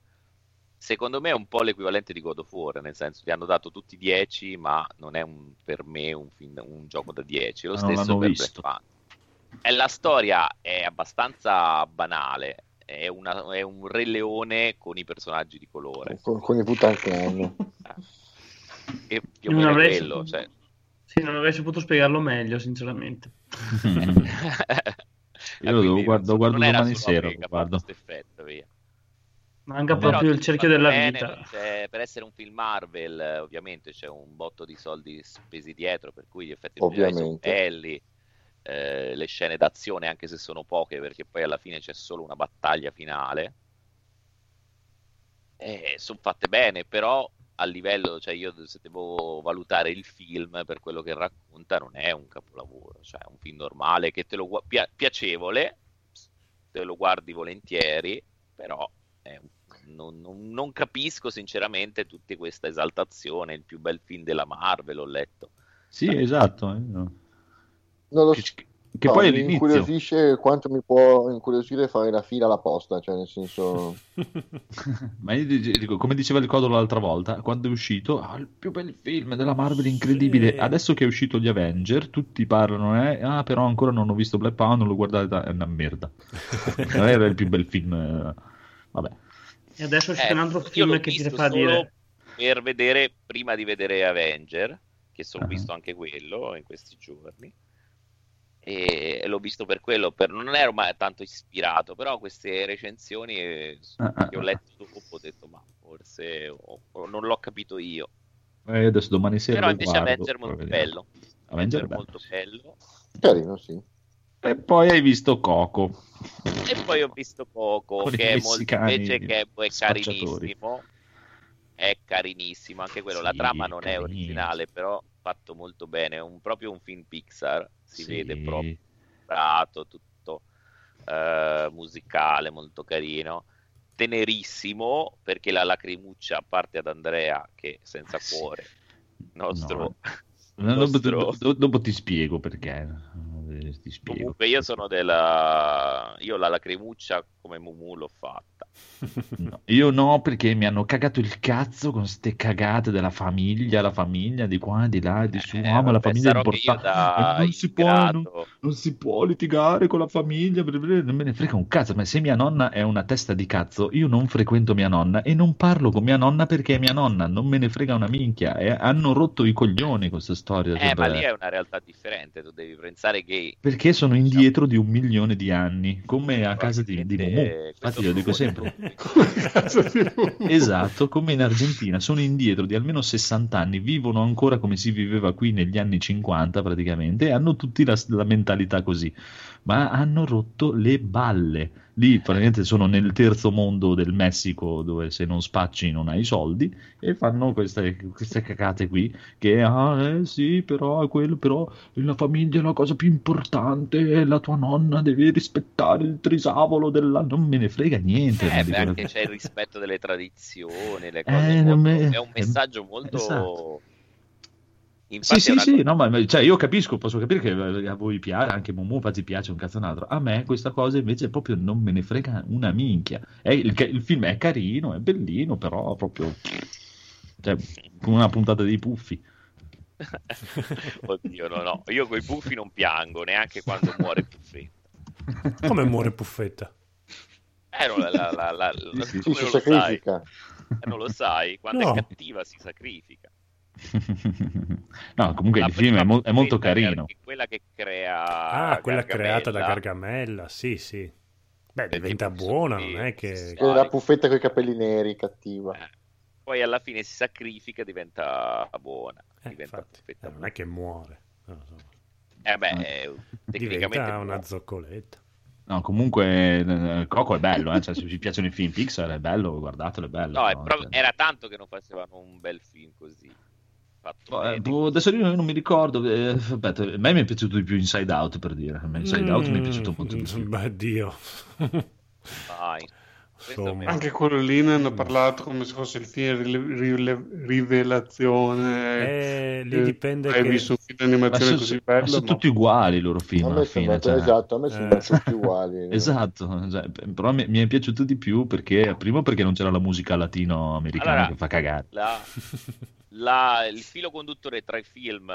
Secondo me è un po' l'equivalente di God of War, nel senso che hanno dato tutti 10, ma non è un, per me un, film, un gioco da 10. Lo no, stesso per visto. Black Panther. La storia è abbastanza banale, è, una, è, un Re Leone con i personaggi di colore. Con, con i Butantan. e più o meno avrei quello. Saputo... Cioè... Sì, non avrei saputo spiegarlo meglio, sinceramente. Io lo devo guardo, guardo domani sera. Guardo. Effetto, via. Manca Però proprio il cerchio della bene, vita. per essere un film Marvel, ovviamente c'è un botto di soldi spesi dietro, per cui gli effetti sono belli eh, le scene d'azione, anche se sono poche, perché poi alla fine c'è solo una battaglia finale. Eh, sono fatte bene, però a livello, cioè io se devo valutare il film per quello che racconta, non è un capolavoro, cioè è un film normale che te lo pi- piacevole, te lo guardi volentieri, però un, non, non, non, capisco sinceramente tutta questa esaltazione, il più bel film della Marvel, ho letto. Sì, esatto. Eh. Non lo che, so. Che no, poi mi incuriosisce quanto mi può incuriosire fare la fila alla posta, cioè nel senso... Ma io dico, come diceva il Codolo l'altra volta, quando è uscito, ah, il più bel film della Marvel, incredibile. Sì. Adesso che è uscito gli Avenger, tutti parlano, eh, ah però ancora non ho visto Black Pound, non lo guardate, è una merda. non era il più bel film, eh, vabbè. E adesso c'è eh, un altro film che ti fa dire... Per vedere, prima di vedere Avenger, che sono uh-huh. visto anche quello in questi giorni e l'ho visto per quello, per... non ero mai tanto ispirato, però queste recensioni eh, ah, che ho letto dopo ho detto ma forse oh, non l'ho capito io. Eh, adesso domani sera però invece guardo, Avenger molto bello. Avenger, Avenger molto bello. Carino, sì. E poi hai visto Coco. E poi ho visto Coco, che è molto invece che è, è carinissimo. È carinissimo anche quello. Sì, La trama non è originale, però fatto molto bene. È un, proprio un film Pixar si sì. vede proprio prato, tutto uh, musicale, molto carino. Tenerissimo perché la lacrimuccia, parte ad Andrea che senza cuore, nostro, no. nostro... Dopo, dopo, dopo, ti spiego perché. Ti spiego. Comunque io sono della... Io la lacrimuccia come Mumu l'ho fatta. No, io no, perché mi hanno cagato il cazzo con queste cagate della famiglia, la famiglia di qua, di là, di su. Eh, ah, ma la famiglia è importante. Non si, può, non, non si, può, litigare con la famiglia. Non me ne frega un cazzo. Ma se mia nonna è una testa di cazzo, io non frequento mia nonna e non parlo con mia nonna perché è mia nonna. Non me ne frega una minchia. E hanno rotto i coglioni questa storia. Eh, ma lì è una realtà differente. Tu devi pensare che. Perché sono indietro di un milione di anni, come a casa di, di Momo. Infatti, lo dico sempre. esatto, come in Argentina, sono indietro di almeno 60 anni, vivono ancora come si viveva qui negli anni 50 praticamente e hanno tutti la, la mentalità così. Ma hanno rotto le balle. Lì praticamente sono nel terzo mondo del Messico dove se non spacci non hai soldi e fanno queste, queste cacate qui che ah eh, sì però, quello, però la famiglia è la cosa più importante la tua nonna deve rispettare il trisavolo della... non me ne frega niente. Eh, beh, anche c'è il rispetto delle tradizioni, le cose eh, molto... me... è un messaggio molto... Esatto Infatti sì, sì, sì, no, ma, cioè, io capisco, posso capire che a voi piace, anche Momo infatti piace un cazzo un altro. A me questa cosa invece proprio non me ne frega una minchia. È, il, il, film è carino, è bellino, però proprio cioè, come una puntata dei puffi. Oddio, no, no, io con i puffi non piango neanche quando muore Puffetta. Come muore Puffetta? Eh, no, la, la, la, la, sì, sì, si sacrifica. Eh, non lo sai, quando no. è cattiva si sacrifica. no, comunque la il film è, mo- è, molto carino. Quella che crea. Ah, quella Gargamella. creata da Gargamella, sì, sì. Beh, diventa buona, non è che. È la puffetta con i capelli neri, cattiva. Eh. Poi alla fine si sacrifica, diventa buona. Eh, diventa infatti, eh, non è che muore. No, so. Eh beh, eh. tecnicamente diventa una zoccoletta. No, comunque eh, Coco è bello, eh? cioè, se vi piacciono i film Pixar è bello, guardatelo, è bello. No, no? Proprio, cioè... era tanto che non facevano un bel film così. Eh, boh, adesso io non mi ricordo. Eh, aspetta, a me mi è piaciuto di più Inside Out per dire. A me Inside mm, Out mi è piaciuto molto di più. Beh, Dio. Vai. Anche quello lì ne hanno parlato come se fosse il film rile- rivelazione. Eh, lì dipende. Hai che... visto un film di animazione so, così bello? Sono ma... tutti uguali i loro film. A me fine, cioè... Esatto, a me sembrano eh. tutti uguali. esatto, cioè, però mi, mi, è piaciuto di più perché, primo perché non c'era la musica latino-americana allora, che fa cagare. La la, il filo conduttore tra i film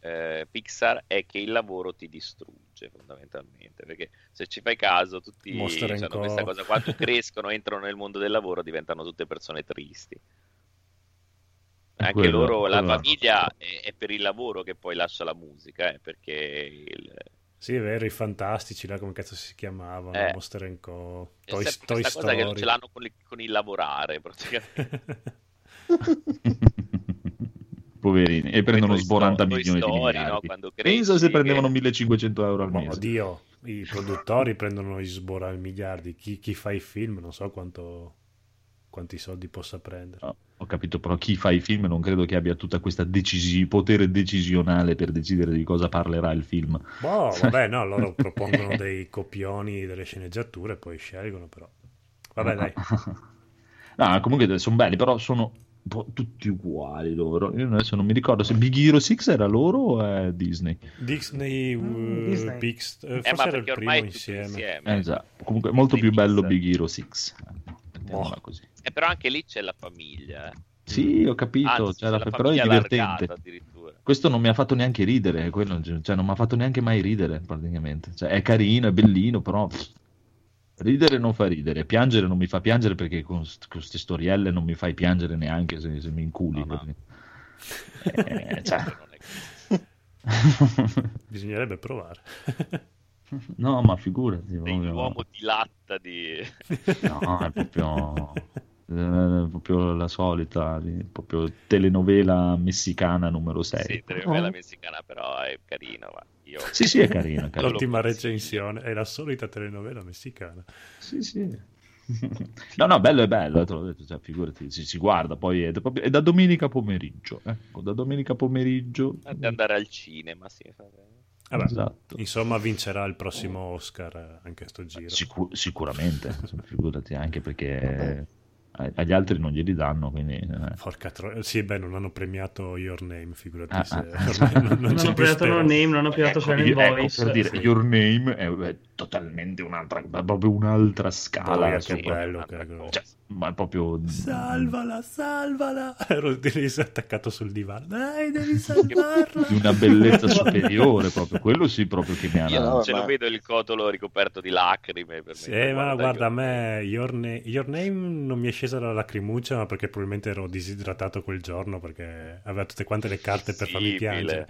eh, Pixar è che il lavoro ti distrugge fondamentalmente perché se ci fai caso tutti hanno questa cosa quando crescono entrano nel mondo del lavoro diventano tutte persone tristi. Anche quello, loro la famiglia è, è, per il lavoro che poi lascia la musica eh, perché il... sì è vero i fantastici là come cazzo si chiamavano eh, Monster Co. Toy, Toy Story cosa che non ce l'hanno con, il, con il lavorare praticamente Poverini, e prendono sboranta milioni story, di miliardi. No? Pensa se prendevano 1500 euro al mese. Oddio, i produttori prendono i sborani miliardi. Chi, chi, fa i film non so quanto, quanti soldi possa prendere. No, ho capito, però chi fa i film non credo che abbia tutta questa decisi- potere decisionale per decidere di cosa parlerà il film. Boh, vabbè, no, loro propongono dei copioni delle sceneggiature e poi scelgono, però. Vabbè, dai. No, comunque sono belli, però sono tutti uguali loro. Io adesso non mi ricordo se Big Hero 6 era loro o è Disney. Disney, uh, Disney. Big, uh, eh, forse era il primo insieme. insieme. Eh, esatto. Comunque molto più bello Big Hero 6. Oh. Così. Eh, però anche lì c'è la famiglia. Eh. Sì, ho capito, Anzi, cioè, la, però è divertente. Questo non mi ha fatto neanche ridere, quello, cioè, non mi ha fatto neanche mai ridere praticamente. Cioè, è carino, è bellino, però Ridere non fa ridere, piangere non mi fa piangere perché con queste storielle non mi fai piangere neanche se, se mi inculi. No, no. Eh, cioè... Bisognerebbe provare. no, ma figurati. L'uomo di latta di... no, è proprio eh, proprio la solita, proprio telenovela messicana numero 6. Sì, telenovela oh. messicana, però è carino. Io... Sì, sì, è carino. carino. L'ultima recensione è la solita telenovela messicana. Sì, sì. No, no, bello è bello, te l'ho detto, cioè, figurati, si, si guarda, poi è, proprio, è, da domenica pomeriggio, ecco, da domenica pomeriggio. Ad andare al cinema, sì. Vabbè, esatto. Insomma, vincerà il prossimo Oscar anche a sto giro. Sicur- sicuramente, figurati, anche perché agli altri non glieli danno. Quindi, eh. Porca tro... Sì, beh, non hanno premiato Your Name, figurati. Ah, se... ah. non, non, non hanno premiato Your Name, non hanno premiato ecco, Silent ecco, Voice. Per dire, sì. Your Name è, è, totalmente un'altra, proprio un'altra scala. Boia, che bello, che cioè, ma è proprio... Salvala, salvala! Ero attaccato sul divano. Dai, devi salvarla! Di una bellezza superiore proprio. Quello sì, proprio che mi ha... Io non ce lo vedo il cotolo ricoperto di lacrime. Per sì, me. ma guarda, a me Your, Na- Your Name non mi è scesa la lacrimuccia, ma perché probabilmente ero disidratato quel giorno, perché aveva tutte quante le carte per farmi piangere.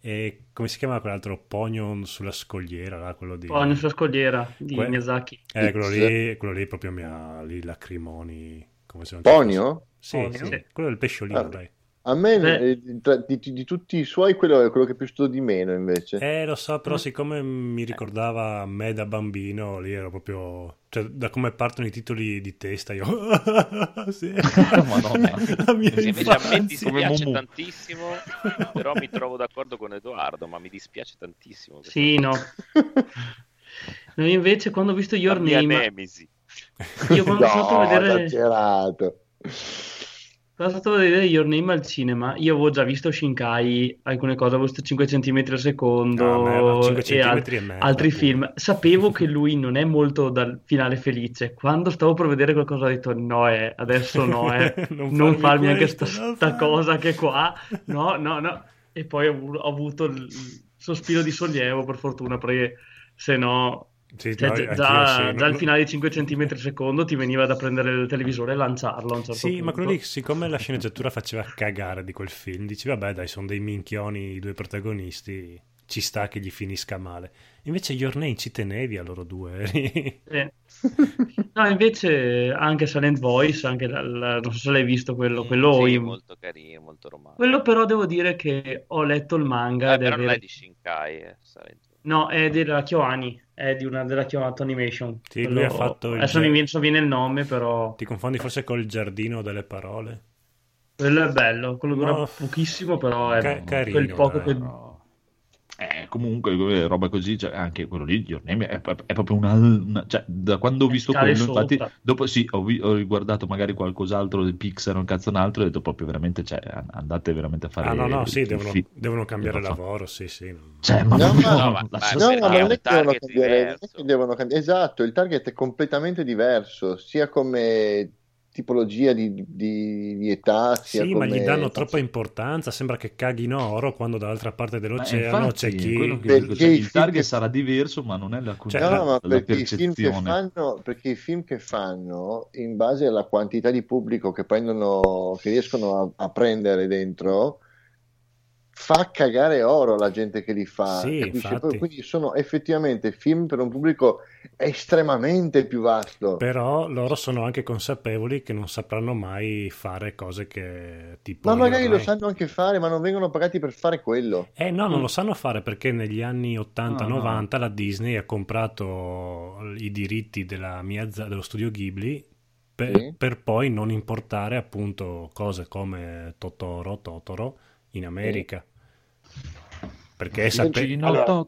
E come si chiama quell'altro? Pognon sulla scogliera, là, quello di... Pognon sulla scogliera di que... Miyazaki. Eh, quello lì, quello lì proprio mi ha lì lacrimoni. Come se non Ponio? Sì, sì, quello del pesciolino, ah. dai. A me eh, di, di, di, tutti i suoi quello è quello che è piaciuto di meno invece. Eh lo so, però mm. siccome mi ricordava me da bambino, lì ero proprio... Cioè, da come partono i titoli di testa, io... sì. Madonna. La mia sì, invece a me dispiace Mumu. tantissimo, però mi trovo d'accordo con Edoardo, ma mi dispiace tantissimo. Sì, no. no. Invece quando ho visto Your La Name... Nemesi. Io quando no, andato a vedere... Esagerato. Sono stato a vedere Your Name al cinema. Io avevo già visto Shinkai, alcune cose, avevo visto 5 cm al secondo ah, e, al- e mezzo, altri film. Sapevo che lui non è molto dal finale felice. Quando stavo per vedere qualcosa ho detto no, eh, adesso no, eh, non, non farmi anche questa cosa che qua. No, no, no. E poi ho, ho avuto il sospiro di sollievo, per fortuna, perché se no sì, cioè, no, già, sì, già al finale di 5 cm secondo ti veniva da prendere il televisore e lanciarlo. A un certo sì, punto. ma quello lì, siccome la sceneggiatura faceva cagare di quel film, dici vabbè, dai, sono dei minchioni i due protagonisti, ci sta che gli finisca male. Invece Your Name ci tenevi a loro due. eh. No, invece anche Silent Voice, anche la, non so se l'hai visto quello. quello sì, in... molto carino, molto romantico. Quello però devo dire che ho letto il manga. Eh, però avere... non è di Shinkai, eh, No, è della Kyoani, è di una della Kyoto Animation. Sì, Quello... lui ha fatto il... Adesso mi viene il nome, però... Ti confondi forse col Giardino delle Parole? Quello è bello, quello dura no. pochissimo, però è Ca- carino, quel poco dai, che... No eh, comunque roba così, cioè, anche quello lì, Your Name è, è proprio una, una, cioè, da quando ho visto quello, sopra. infatti, dopo sì, ho, vi, ho, riguardato magari qualcos'altro di Pixar o un cazzo un altro, e ho detto proprio veramente, cioè, andate veramente a fare... Ah no, no, sì, devono, fi- devono cambiare lavoro, sì, sì. Cioè, ma no, no, no, ma, ma, no, ma non è che devono cambiare, devono cambiare, esatto, il target è completamente diverso, sia come tipologia di, di, di età. Sì, come... ma gli danno troppa importanza. Sembra che caghino oro quando dall'altra parte dell'oceano infatti, c'è chi. Che, cioè, il target che... sarà diverso, ma non è la, cioè, no, la, perché, i film che fanno, perché i film che fanno, in base alla quantità di pubblico che prendono, che riescono a, a prendere dentro fa cagare oro la gente che li fa. Sì, Quindi sono effettivamente film per un pubblico estremamente più vasto. Però loro sono anche consapevoli che non sapranno mai fare cose che tipo... Ma magari lo sanno anche fare, ma non vengono pagati per fare quello. Eh no, non lo sanno fare perché negli anni 80-90 no, no. la Disney ha comprato i diritti della mia, dello studio Ghibli per, sì. per poi non importare appunto cose come Totoro, Totoro in America. Perché sape... allora,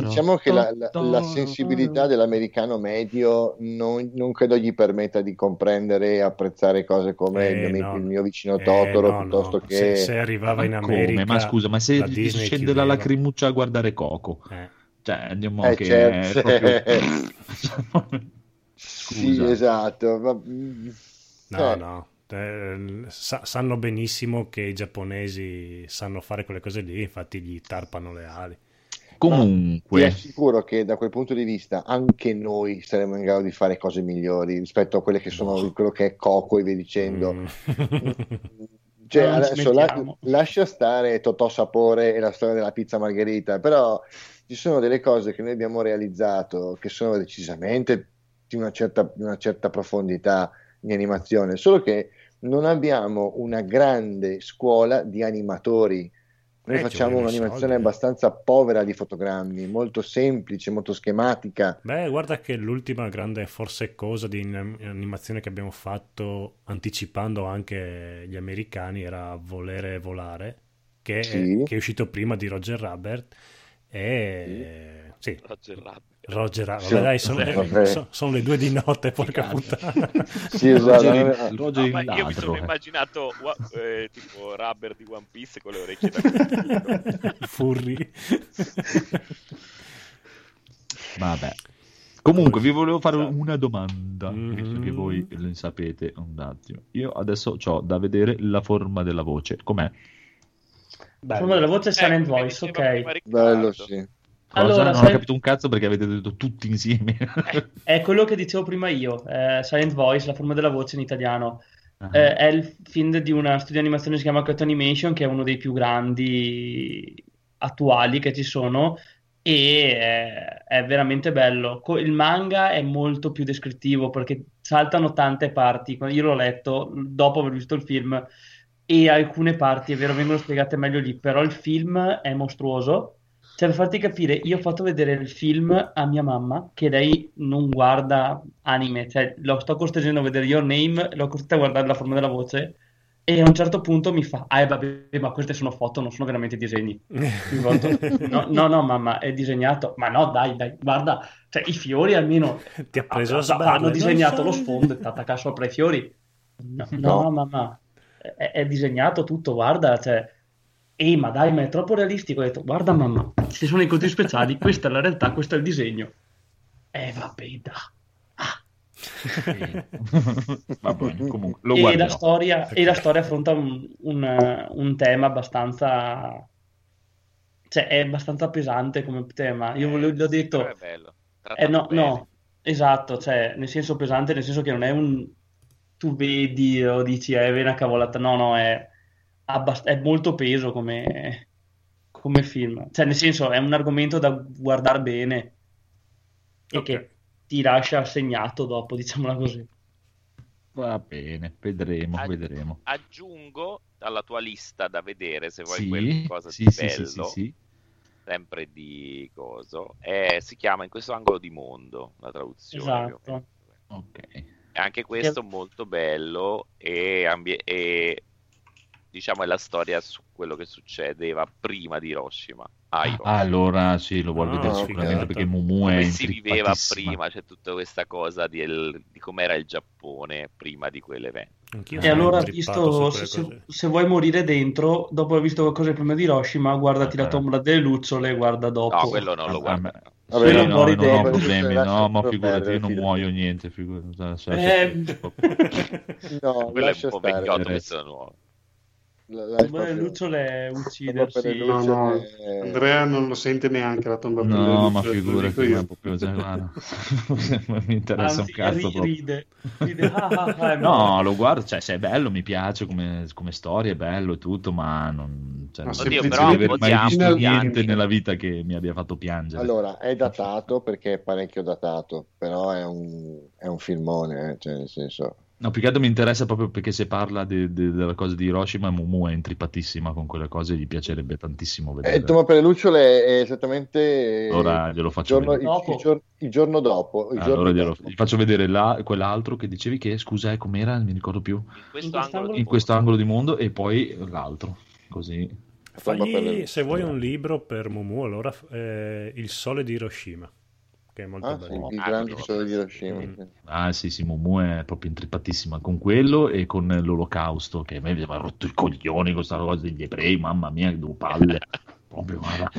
diciamo che la, la, la, sensibilità dell'americano medio non, non, credo gli permetta di comprendere e apprezzare cose come eh, il, mio, no. il, mio, vicino eh, Totoro no, piuttosto no. che se, se, arrivava in America come? ma scusa ma se scende chiudeva. la lacrimuccia a guardare Coco eh. cioè andiamo eh, che certo. proprio... sì esatto ma... no eh. no eh, sa- sanno benissimo che i giapponesi sanno fare quelle cose lì, infatti gli tarpano le ali. Comunque, ti assicuro che da quel punto di vista anche noi saremo in grado di fare cose migliori rispetto a quelle che sono no. quello che è Coco e via dicendo. Mm. cioè, adesso la- lascia stare Totò Sapore e la storia della pizza margherita, però ci sono delle cose che noi abbiamo realizzato che sono decisamente di una certa, di una certa profondità di animazione, solo che non abbiamo una grande scuola di animatori. Noi eh, facciamo un'animazione soldi. abbastanza povera di fotogrammi, molto semplice, molto schematica. Beh, guarda che l'ultima grande forse cosa di animazione che abbiamo fatto anticipando anche gli americani era Volere volare, che, sì. è, che è uscito prima di Roger Rabbit. E... Sì. sì. Roger Rabbit. Roger, vabbè, dai, sono, eh, sono, sono, le due di notte, porca puttana. sì, esatto. Roger, Roger no, io mi sono immaginato eh, tipo Rubber di One Piece con le orecchie da Furry. Vabbè. Comunque, vi volevo fare una domanda, mm-hmm. che voi ne sapete un attimo. Io adesso ho da vedere la forma della voce. Com'è? La forma della voce è Silent eh, Voice, ok. Bello, sì. Cosa? Allora, non sai... ho capito un cazzo perché avete detto tutti insieme. è quello che dicevo prima io, eh, Silent Voice, la forma della voce in italiano. Uh-huh. Eh, è il film di una studio di animazione che si chiama Cut Animation, che è uno dei più grandi attuali che ci sono e è, è veramente bello. Il manga è molto più descrittivo perché saltano tante parti. Io l'ho letto dopo aver visto il film e alcune parti, è vero, vengono spiegate meglio lì, però il film è mostruoso. Cioè, per farti capire, io ho fatto vedere il film a mia mamma, che lei non guarda anime, cioè lo sto costringendo a vedere Your Name, l'ho costretta a guardare la forma della voce, e a un certo punto mi fa, ah vabbè, ma queste sono foto, non sono veramente disegni. no, no, no, mamma, è disegnato. Ma no, dai, dai, guarda, cioè i fiori almeno... Ti ha preso a sbaglio. Hanno disegnato lo sfondo, è attaccato sopra i fiori. No, no, no mamma, è, è, disegnato tutto, guarda, cioè... Ehi, ma dai, ma è troppo realistico. Ho detto, guarda mamma, ci sono i conti speciali, questa è la realtà, questo è il disegno. Eh, vabbè, dai. Vabbè, comunque, e, la storia, e, la storia, affronta un, un, un, tema abbastanza cioè è abbastanza pesante come tema io eh, l'ho detto è bello eh, no, no, esatto cioè nel senso pesante nel senso che non è un tu vedi o dici eh, è una cavolata no no è, abbast- è molto peso come, come film cioè nel senso è un argomento da guardare bene e okay. che ti lascia segnato dopo, diciamola così. Va bene, vedremo, Aggi- vedremo. Aggiungo alla tua lista da vedere se vuoi sì, qualcosa sì, di sì, bello, sì, sempre di coso, è, si chiama In questo angolo di mondo, la traduzione. Esatto. Ok. Anche questo molto bello e, ambi- e diciamo è la storia su quello che succedeva prima di Hiroshima. Ah, allora sì, lo vuol ah, vedere sicuramente perché Mumu è Come si viveva prima, c'è tutta questa cosa di, el, di com'era il Giappone prima di quell'evento. Anch'io e allora, visto, se, se, se, vuoi morire dentro, dopo aver visto qualcosa prima di Hiroshima, guardati okay. la tomba delle lucciole, guarda dopo. No, quello non lo guarda. Vabbè, no, no, non ho problemi, no, ma figurati, io non muoio niente, figurati. Cioè, eh... no, quello è un po' vecchiotto, questo è nuovo. Tomba delle lucciole uccidersi. No, no. Andrea non lo sente neanche la tomba per No, ma figurati, ma proprio cioè, mi interessa Anzi, un cazzo ride, ride. Ah, ah, ah, no, lo guardo, cioè se è bello mi piace come, come storia, è bello e tutto, ma non, cioè, non Oddio, però non aver mai visto niente nella vita che mi abbia fatto piangere. Allora, è datato perché è parecchio datato, però è un, è un filmone, eh, cioè nel senso No, più che altro mi interessa proprio perché se parla de, de, della cosa di Hiroshima, Mumu è intripatissima con quelle cose, gli piacerebbe tantissimo vedere. Eh, il Tomba per le lucciole è esattamente Ora glielo faccio il giorno, il, il, giorno, il giorno dopo. Il allora giorno dopo. gli faccio vedere là, quell'altro che dicevi che, scusa, eh, com'era, non mi ricordo più. In questo, in angolo, in questo angolo di mondo e poi l'altro, così. Fagli, se vuoi un libro per Mumu, allora eh, Il sole di Hiroshima che è molto ah, bello. Sì, il grande sole di Hiroshima. Mm. Ah sì, sì, Mumu è proprio intrippatissima con quello e con l'olocausto, che a me aveva rotto i coglioni con questa cosa degli ebrei, mamma mia, che due palle. proprio, guarda.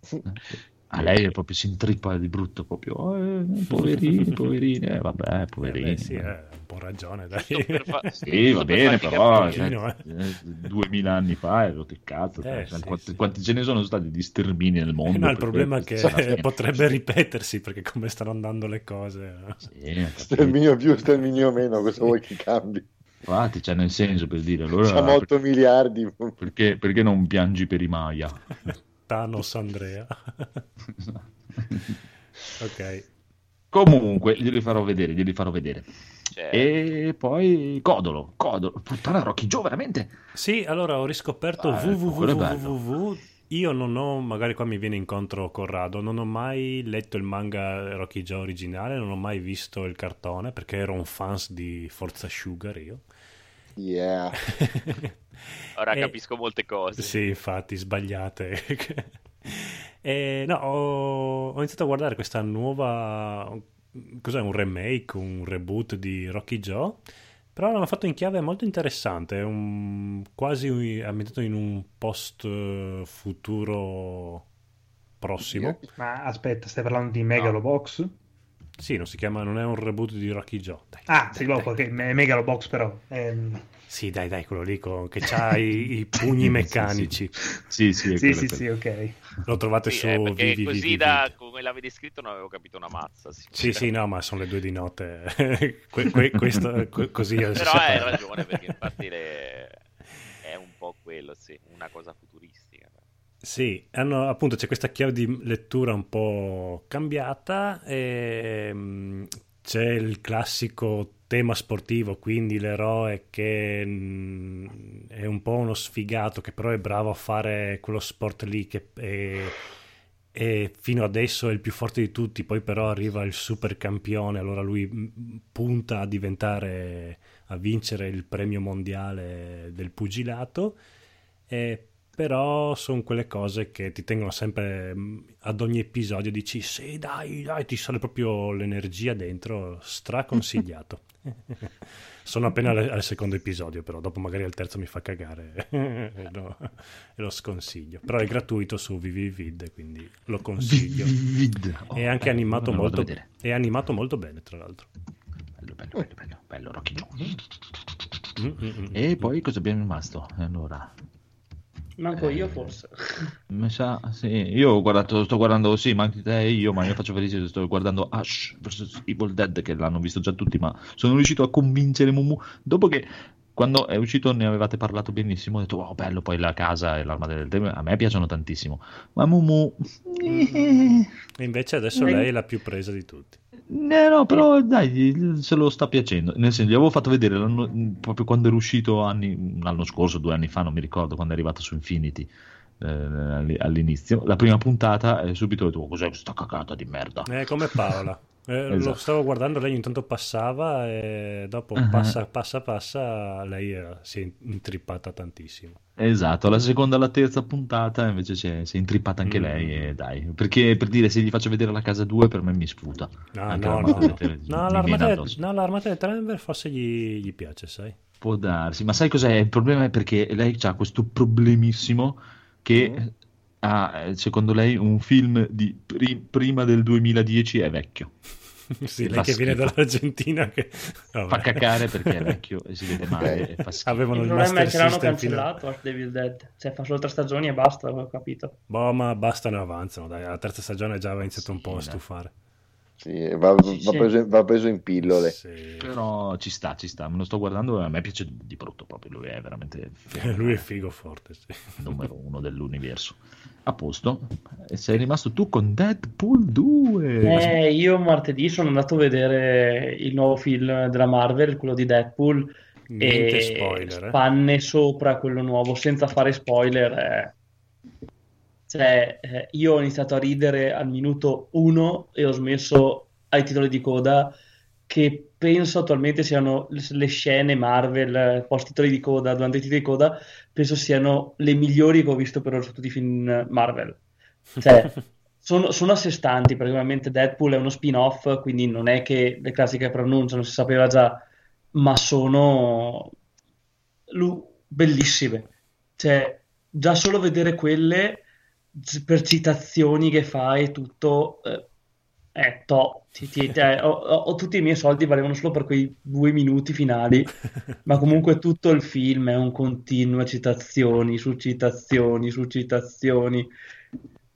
A lei è proprio si intrippa di brutto, proprio eh, poverini, poverini, eh, vabbè, poverini. Eh beh, sì, eh, un po' ragione, dai. Fa... sì, va bene, però cioè, eh. duemila anni fa ero che cazzo, eh, cioè, sì, quanti, sì. quanti, ce ne sono stati di stermini nel mondo? No, il problema è che potrebbe ripetersi perché come stanno andando le cose. Sì, sterminio più, sterminio meno, cosa vuoi che cambi? Infatti, c'è nel senso per dire allora. Siamo 8 perché, miliardi. Perché, perché non piangi per i Maya? Thanos Andrea. ok. Comunque, glieli farò vedere, glieli farò vedere. Certo. E poi Codolo, Codolo, puttana Rocky Joe, veramente? Sì, allora ho riscoperto ah, www. Io non ho, magari qua mi viene incontro Corrado, non ho mai letto il manga Rocky Joe originale, non ho mai visto il cartone perché ero un fan di Forza Sugar io. Yeah. Ora e... capisco molte cose. Sì, infatti, sbagliate. e, no, ho, ho, iniziato a guardare questa nuova... Cos'è? Un remake, un reboot di Rocky Joe? Però l'hanno fatto in chiave molto interessante, un, quasi ambientato in un post eh, futuro prossimo. Ma aspetta, stai parlando di Megalobox? No. Sì, non si chiama, non è un reboot di Rocky Joe. Dai, ah, dai, sì, dai, dopo, che è Megalobox però. Ehm... Sì, dai, dai, quello lì con... che ha i, i, pugni meccanici. Sì, sì, sì, sì, sì, ok. Lo trovate sì, su eh, perché vivi, così vivi, da come l'avevi descritto non avevo capito una mazza. Sì, sì, no, ma sono le due di notte. que, que, questo, que, così Però hai ragione, perché infatti le... è un po' quello, sì, una cosa futuristica. Sì, hanno, appunto c'è questa chiave di lettura un po' cambiata e c'è il classico tema sportivo, quindi l'eroe che mm, è un po' uno sfigato, che però è bravo a fare quello sport lì che è, è fino adesso è il più forte di tutti, poi però arriva il super campione, allora lui mm, punta a diventare, a vincere il premio mondiale del pugilato. E però sono quelle cose che ti tengono sempre mm, ad ogni episodio dici sì dai dai ti sale proprio l'energia dentro straconsigliato. Sono appena al, al, secondo episodio però dopo magari al terzo mi fa cagare e, lo, e, lo, sconsiglio. Però è gratuito su VVVid quindi lo consiglio. Oh, è anche bello, animato molto è animato molto bene tra l'altro. Bello bello bello bello, bello Rocky Jones. Mm, mm, mm, e poi cosa abbiamo rimasto? Allora Manco io forse. Mi sa, sì. Io ho guardato, sto guardando, sì, ma anche te e io, ma io faccio felice, sto guardando Ash vs Evil Dead, che l'hanno visto già tutti, ma sono riuscito a convincere Mumu, dopo che quando è uscito ne avevate parlato benissimo, ho detto wow bello, poi la casa e l'arma del tempo, a me piacciono tantissimo, ma Mumu... E invece adesso lei è la più presa di tutti. Eh, no, però dai, se lo sta piacendo. Nel senso, gli avevo fatto vedere proprio quando era uscito anni, l'anno scorso, due anni fa, non mi ricordo, quando è arrivato su Infinity eh, all'inizio. La prima puntata e subito ho detto, oh, cos'è questa cagata di merda? È come Paola. Eh, esatto. Lo stavo guardando, lei intanto passava e dopo uh-huh. passa, passa, passa, lei eh, si è intrippata tantissimo. Esatto, la seconda e la terza puntata invece si è, si è intrippata anche mm. lei e dai, perché per dire se gli faccio vedere la casa 2 per me mi sputa. No, no, no, no, l'armata, del, no, l'armata del Trember forse gli, gli piace, sai. Può darsi, ma sai cos'è? Il problema è perché lei ha questo problemissimo che mm. ha, secondo lei, un film di pri- prima del 2010 è vecchio. sì, lei che viene dall'Argentina che Vabbè. fa cacare perché è vecchio e si vede male e fa Avevano il, il problema è che l'hanno cancellato Arch Devil Dead, cioè fa solo tre stagioni e basta, ho capito. Boh, ma basta, ne avanzano, dai, la terza stagione già aveva iniziato sì, un po' a stufare. Sì, va, sì, va, preso, va, preso, in pillole. Sì. Però ci sta, ci sta. Me lo sto guardando e a me piace di brutto proprio. Lui è veramente figo. lui è figo forte, sì. Numero uno dell'universo. A posto. E sei rimasto tu con Deadpool 2. Eh, io martedì sono andato a vedere il nuovo film della Marvel, quello di Deadpool. Niente e spoiler. Eh? Spanne sopra quello nuovo, senza fare spoiler. Eh cioè, eh, io ho iniziato a ridere al minuto 1 e ho smesso ai titoli di coda, che penso attualmente siano le scene Marvel post titoli di coda, durante i titoli di coda, penso siano le migliori che ho visto per ora su tutti i film Marvel. Cioè, sono, sono, a sé stanti, perché ovviamente Deadpool è uno spin-off, quindi non è che le classiche pronunciano, si sapeva già, ma sono bellissime. Cioè, già solo vedere quelle per citazioni che fai e tutto, eh, eh to, ti, ti, eh, ho, ho, tutti i miei soldi valevano solo per quei due minuti finali, ma comunque tutto il film è un continuo citazioni su citazioni su citazioni.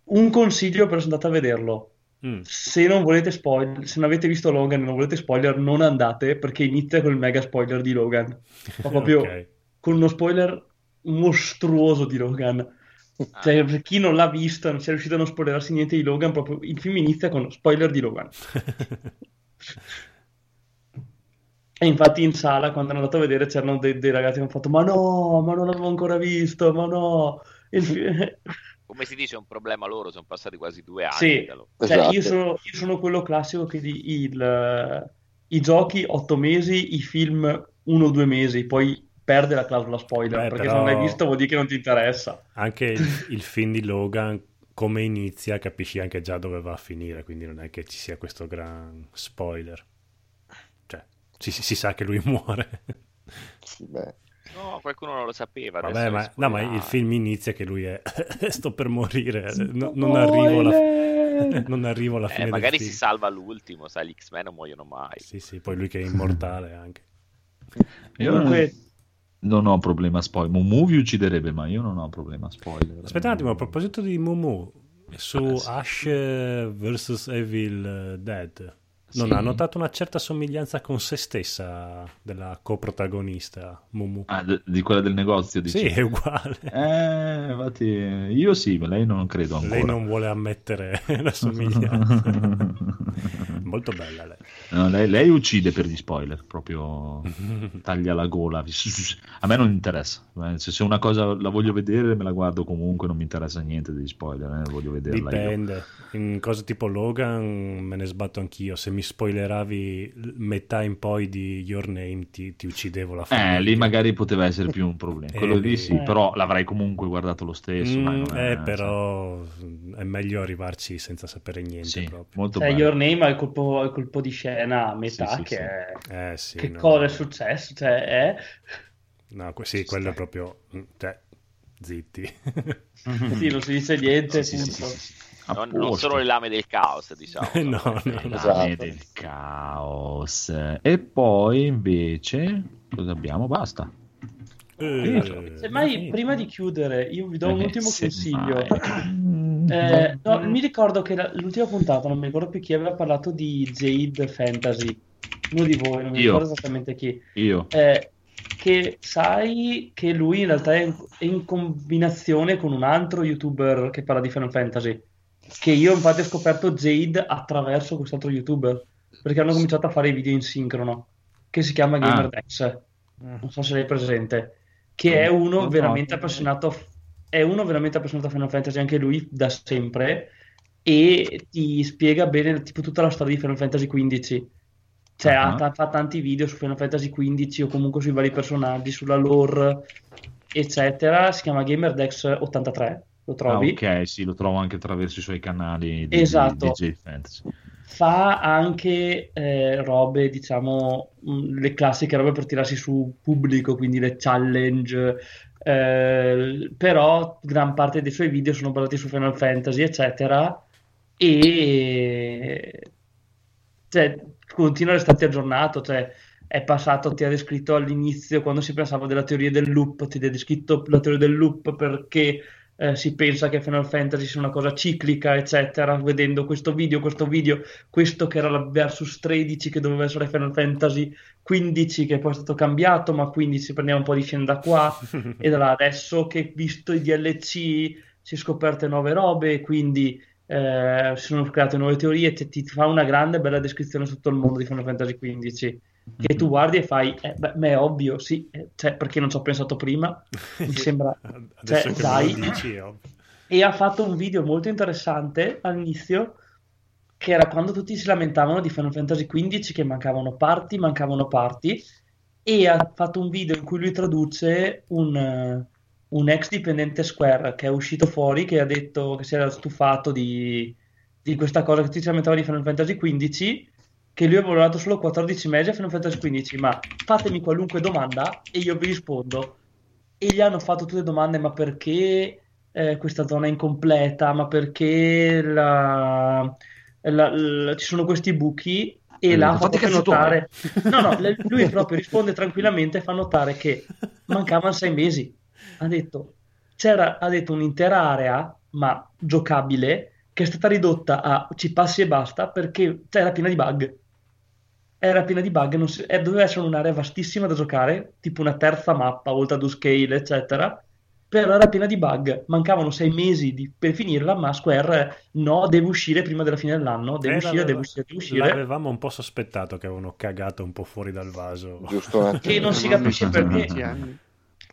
Un consiglio per se andate a vederlo. Mm. Se non volete spoiler, se non avete visto Logan e non volete spoiler, non andate perché inizia con il mega spoiler di Logan. Ma proprio okay. con uno spoiler mostruoso di Logan cioè, ah. per chi non l'ha visto, non si è riuscito a non spoilerarsi niente di Logan, proprio il film inizia con spoiler di Logan. e infatti in sala, quando hanno andato a vedere, c'erano dei, dei, ragazzi che hanno fatto ma no, ma non l'avevo ancora visto, ma no. Il... Come si dice, è un problema loro, sono passati quasi due anni. Sì, cioè, esatto. io, sono, io, sono, quello classico che di, il, i giochi otto mesi, i film uno o due mesi, poi perde la clausola spoiler, Beh, perché se non l'hai visto vuol dire che non ti interessa. Anche il, il film di Logan, come inizia, capisci anche già dove va a finire, quindi non è che ci sia questo gran spoiler. Cioè, si, si sa che lui muore. Sì, beh. No, qualcuno non lo sapeva. Vabbè, ma, no, ma il film inizia che lui è sto per morire, no, non, arrivo alla, non arrivo alla eh, fine. Eh, magari si salva l'ultimo, sai, gli X-Men non muoiono mai. Sì, sì, poi lui che è immortale anche. Io Comunque, non ho problema a spoiler. Mumu vi ucciderebbe, ma io non ho problema a spoiler. Aspetta un attimo, a proposito di Mumu, su ah, sì. Ash vs Evil Dead, non sì. ha notato una certa somiglianza con se stessa della coprotagonista Mumu. Ah, d- di quella del negozio, dici? Sì, è uguale. Eh, infatti, io sì, ma lei non credo ancora. Lei non vuole ammettere la somiglianza. Molto bella lei. No, lei. lei. uccide per gli spoiler, proprio taglia la gola. A me non interessa. Eh, se una cosa la voglio vedere, me la guardo comunque, non mi interessa niente degli spoiler, eh, voglio vederla Dipende. Io. In cose tipo Logan me ne sbatto anch'io. Se mi spoileravi metà in poi di Your Name ti, ti uccidevo la famiglia. Eh, lì magari poteva essere più un problema. Quello eh, lì sì, eh. però l'avrei comunque guardato lo stesso. Mm, è, eh, però cioè... è meglio arrivarci senza sapere niente. Sì, molto cioè, Your Name ha il colpo, il colpo, di scena a metà sì, sì, che, è... Eh, che no. cosa è successo? Cioè, è... No, sì, quello è proprio... Cioè, zitti. sì, non si dice niente. Sì, sì, non, non, sono le lame del caos, diciamo. no, no, le lame esatto. del caos. E poi invece cosa abbiamo? Basta. Eh, Semmai, prima di chiudere, io vi do un ultimo consiglio. Eh, no, mi ricordo che l'ultima puntata, non mi ricordo più chi aveva parlato di Jade Fantasy. Uno di voi, non mi io. ricordo esattamente chi. Io. Eh, che sai che lui in realtà è in, è in, combinazione con un altro youtuber che parla di Final Fantasy. Che io infatti ho scoperto Jade attraverso quest'altro youtuber. Perché hanno cominciato a fare i video in sincrono. Che si chiama GamerDex. Ah. Non so se l'hai presente. Che è uno veramente appassionato. È uno veramente appassionato a Final Fantasy, anche lui da sempre. E ti spiega bene tipo tutta la storia di Final Fantasy XV cioè, uh-huh. ha, fa tanti video su Final Fantasy XV o comunque sui vari personaggi, sulla lore, eccetera. Si chiama GamerDex83. Lo trovi? Ah, ok, sì, lo trovo anche attraverso i suoi canali di, esatto. di, di Fantasy. Fa anche eh, robe, diciamo, mh, mm, le classiche robe per tirarsi su pubblico, quindi le challenge. Eh, però gran parte dei suoi video sono basati su Final Fantasy, eccetera. E cioè, continua a restarti aggiornato, cioè è passato, ti ha descritto all'inizio quando si pensava della teoria del loop, ti ha descritto la teoria del loop perché eh, si pensa che Final Fantasy sia una cosa ciclica, eccetera, vedendo questo video, questo video, questo che era la Versus 13 che doveva essere Final Fantasy 15 che poi è stato cambiato, ma quindi si prendeva un po' di scena da qua e da là. Adesso che visto i DLC si è scoperte nuove robe, quindi eh, si sono create nuove teorie, ti, ti, fa una grande bella descrizione su tutto il mondo di Final Fantasy XV che tu guardi e fai, eh, beh, è ovvio, sì, eh, cioè, perché non ci ho pensato prima, mi sembra, cioè, dai. Dici, e ha fatto un video molto interessante all'inizio, che era quando tutti si lamentavano di Final Fantasy XV che mancavano parti, mancavano parti, e ha fatto un video in cui lui traduce un un ex dipendente Square che è uscito fuori, che ha detto che si era stufato di, di questa cosa che ti lamentava di Final Fantasy XV, che lui aveva lavorato solo 14 mesi a Final Fantasy XV, ma fatemi qualunque domanda e io vi rispondo. E gli hanno fatto tutte le domande, ma perché eh, questa zona è incompleta, ma perché la, la, la, ci sono questi buchi e l'ha fatto notare. No, no, lui proprio risponde tranquillamente e fa notare che mancavano sei mesi ha detto, c'era ha detto un'intera area, ma giocabile, che è stata ridotta a ci passi e basta perché era piena di bug. Era piena di bug, si, eh, doveva essere un'area vastissima da giocare, tipo una terza mappa, oltre ad scale, eccetera. Però era piena di bug, mancavano sei mesi di, per finirla, ma Square no, deve uscire prima della fine dell'anno, deve eh, uscire, deve uscire, deve uscire. L'avevamo un po' sospettato che avevano cagato un po' fuori dal vaso. Giusto. che non si capisce perché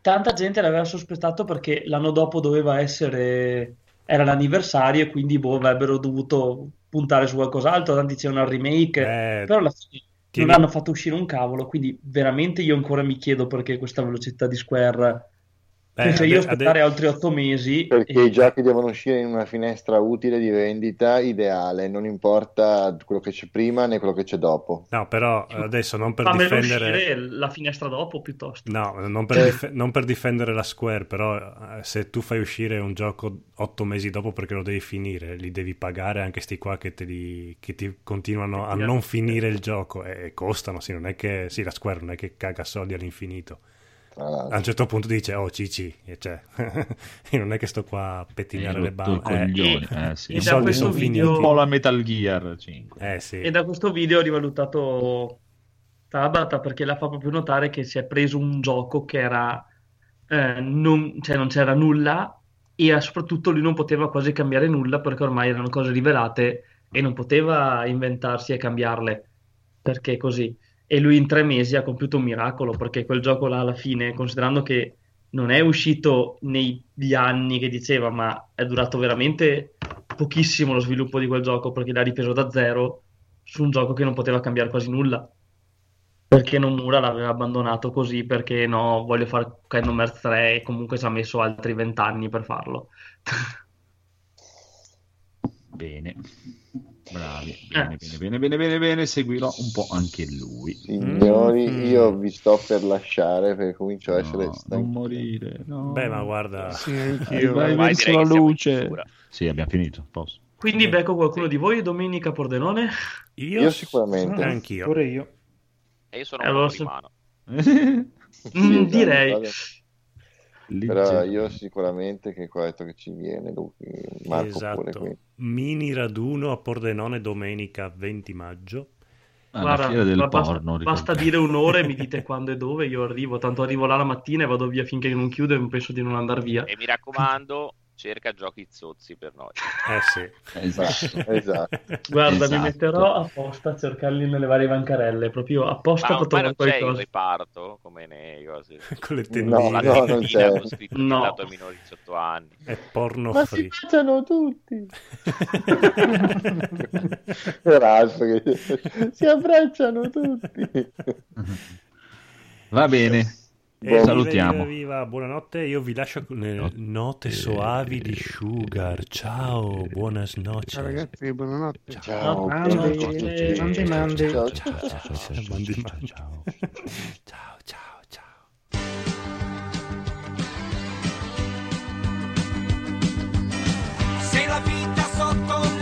tanta gente l'aveva sospettato perché l'anno dopo doveva essere era l'anniversario e quindi boh, avrebbero dovuto puntare su qualcos'altro tanti dicevano al remake eh, però alla fine non hanno fatto uscire un cavolo quindi veramente io ancora mi chiedo perché questa velocità di Square Beh, cioè io aspettare altri otto mesi. Perché e... i giochi devono uscire in una finestra utile di vendita ideale, non importa quello che c'è prima né quello che c'è dopo. No, però adesso non per Fammelo difendere. la finestra dopo piuttosto. No, non per, eh. dif... non per, difendere la Square, però eh, se tu fai uscire un gioco otto mesi dopo perché lo devi finire, li devi pagare anche sti qua che, li... che ti continuano a non finire il gioco e costano. Sì, non è che sì, la Square non è che caga soldi all'infinito a un certo punto dice oh Cici cioè, non è che sto qua a pettinare le balle eh, eh, sì. i soldi sono finiti un po' la Metal Gear 5 eh, sì. e da questo video ho rivalutato Tabata perché la fa proprio notare che si è preso un gioco che era eh, non, cioè non c'era nulla e soprattutto lui non poteva quasi cambiare nulla perché ormai erano cose rivelate e non poteva inventarsi e cambiarle perché così e lui in tre mesi ha compiuto un miracolo perché quel gioco là alla fine, considerando che non è uscito negli anni che diceva, ma è durato veramente pochissimo lo sviluppo di quel gioco perché l'ha ripreso da zero su un gioco che non poteva cambiare quasi nulla. Perché Nomura l'aveva abbandonato così perché no, voglio fare Kingdom Hearts 3 e comunque ci ha messo altri vent'anni per farlo. Bene. Bravi, bene, eh. bene, bene, bene, bene, bene, seguirò un po' anche lui. Signori, mm. io vi sto per lasciare perché comincio a essere no, stanco. Non morire, no. Beh, ma guarda, sì, anch'io. Vai verso la luce. Sì, abbiamo finito, posso. Quindi becco qualcuno di voi domenica Pordenone? Io, io sicuramente. Anch'io. Pure io. E io sono allora, un rimano. sì, mm, direi. Vale. Però io sicuramente che qua detto che ci viene Marco esatto. pure Mini raduno a Pordenone domenica 20 maggio. Ah, Guarda, del basta, porno, basta dire un'ora e mi dite quando e dove io arrivo. Tanto arrivo là la mattina e vado via finché non chiudo e penso di non andare via. E mi raccomando, cerca giochi zozzi per noi. Eh sì, esatto. esatto. Guarda, esatto. mi metterò apposta a cercarli nelle varie bancarelle, proprio apposta per trovare qualcosa. Ma non c'è il riparto come nei cose. Con le tendine. No, no, non c'è. Con scritto no. a minori di 18 anni. È porno Ma free. si baciano tutti. Ralph che si abbracciano tutti. Va bene. Buon salutiamo. Viva, buonanotte, io vi lascio con eh, le note soavi di Sugar. Ciao, buonas noches. Ciao ragazzi, buonanotte. Ciao. Mandi, mandi. Ciao, ciao, ciao. Ciao, la vita sotto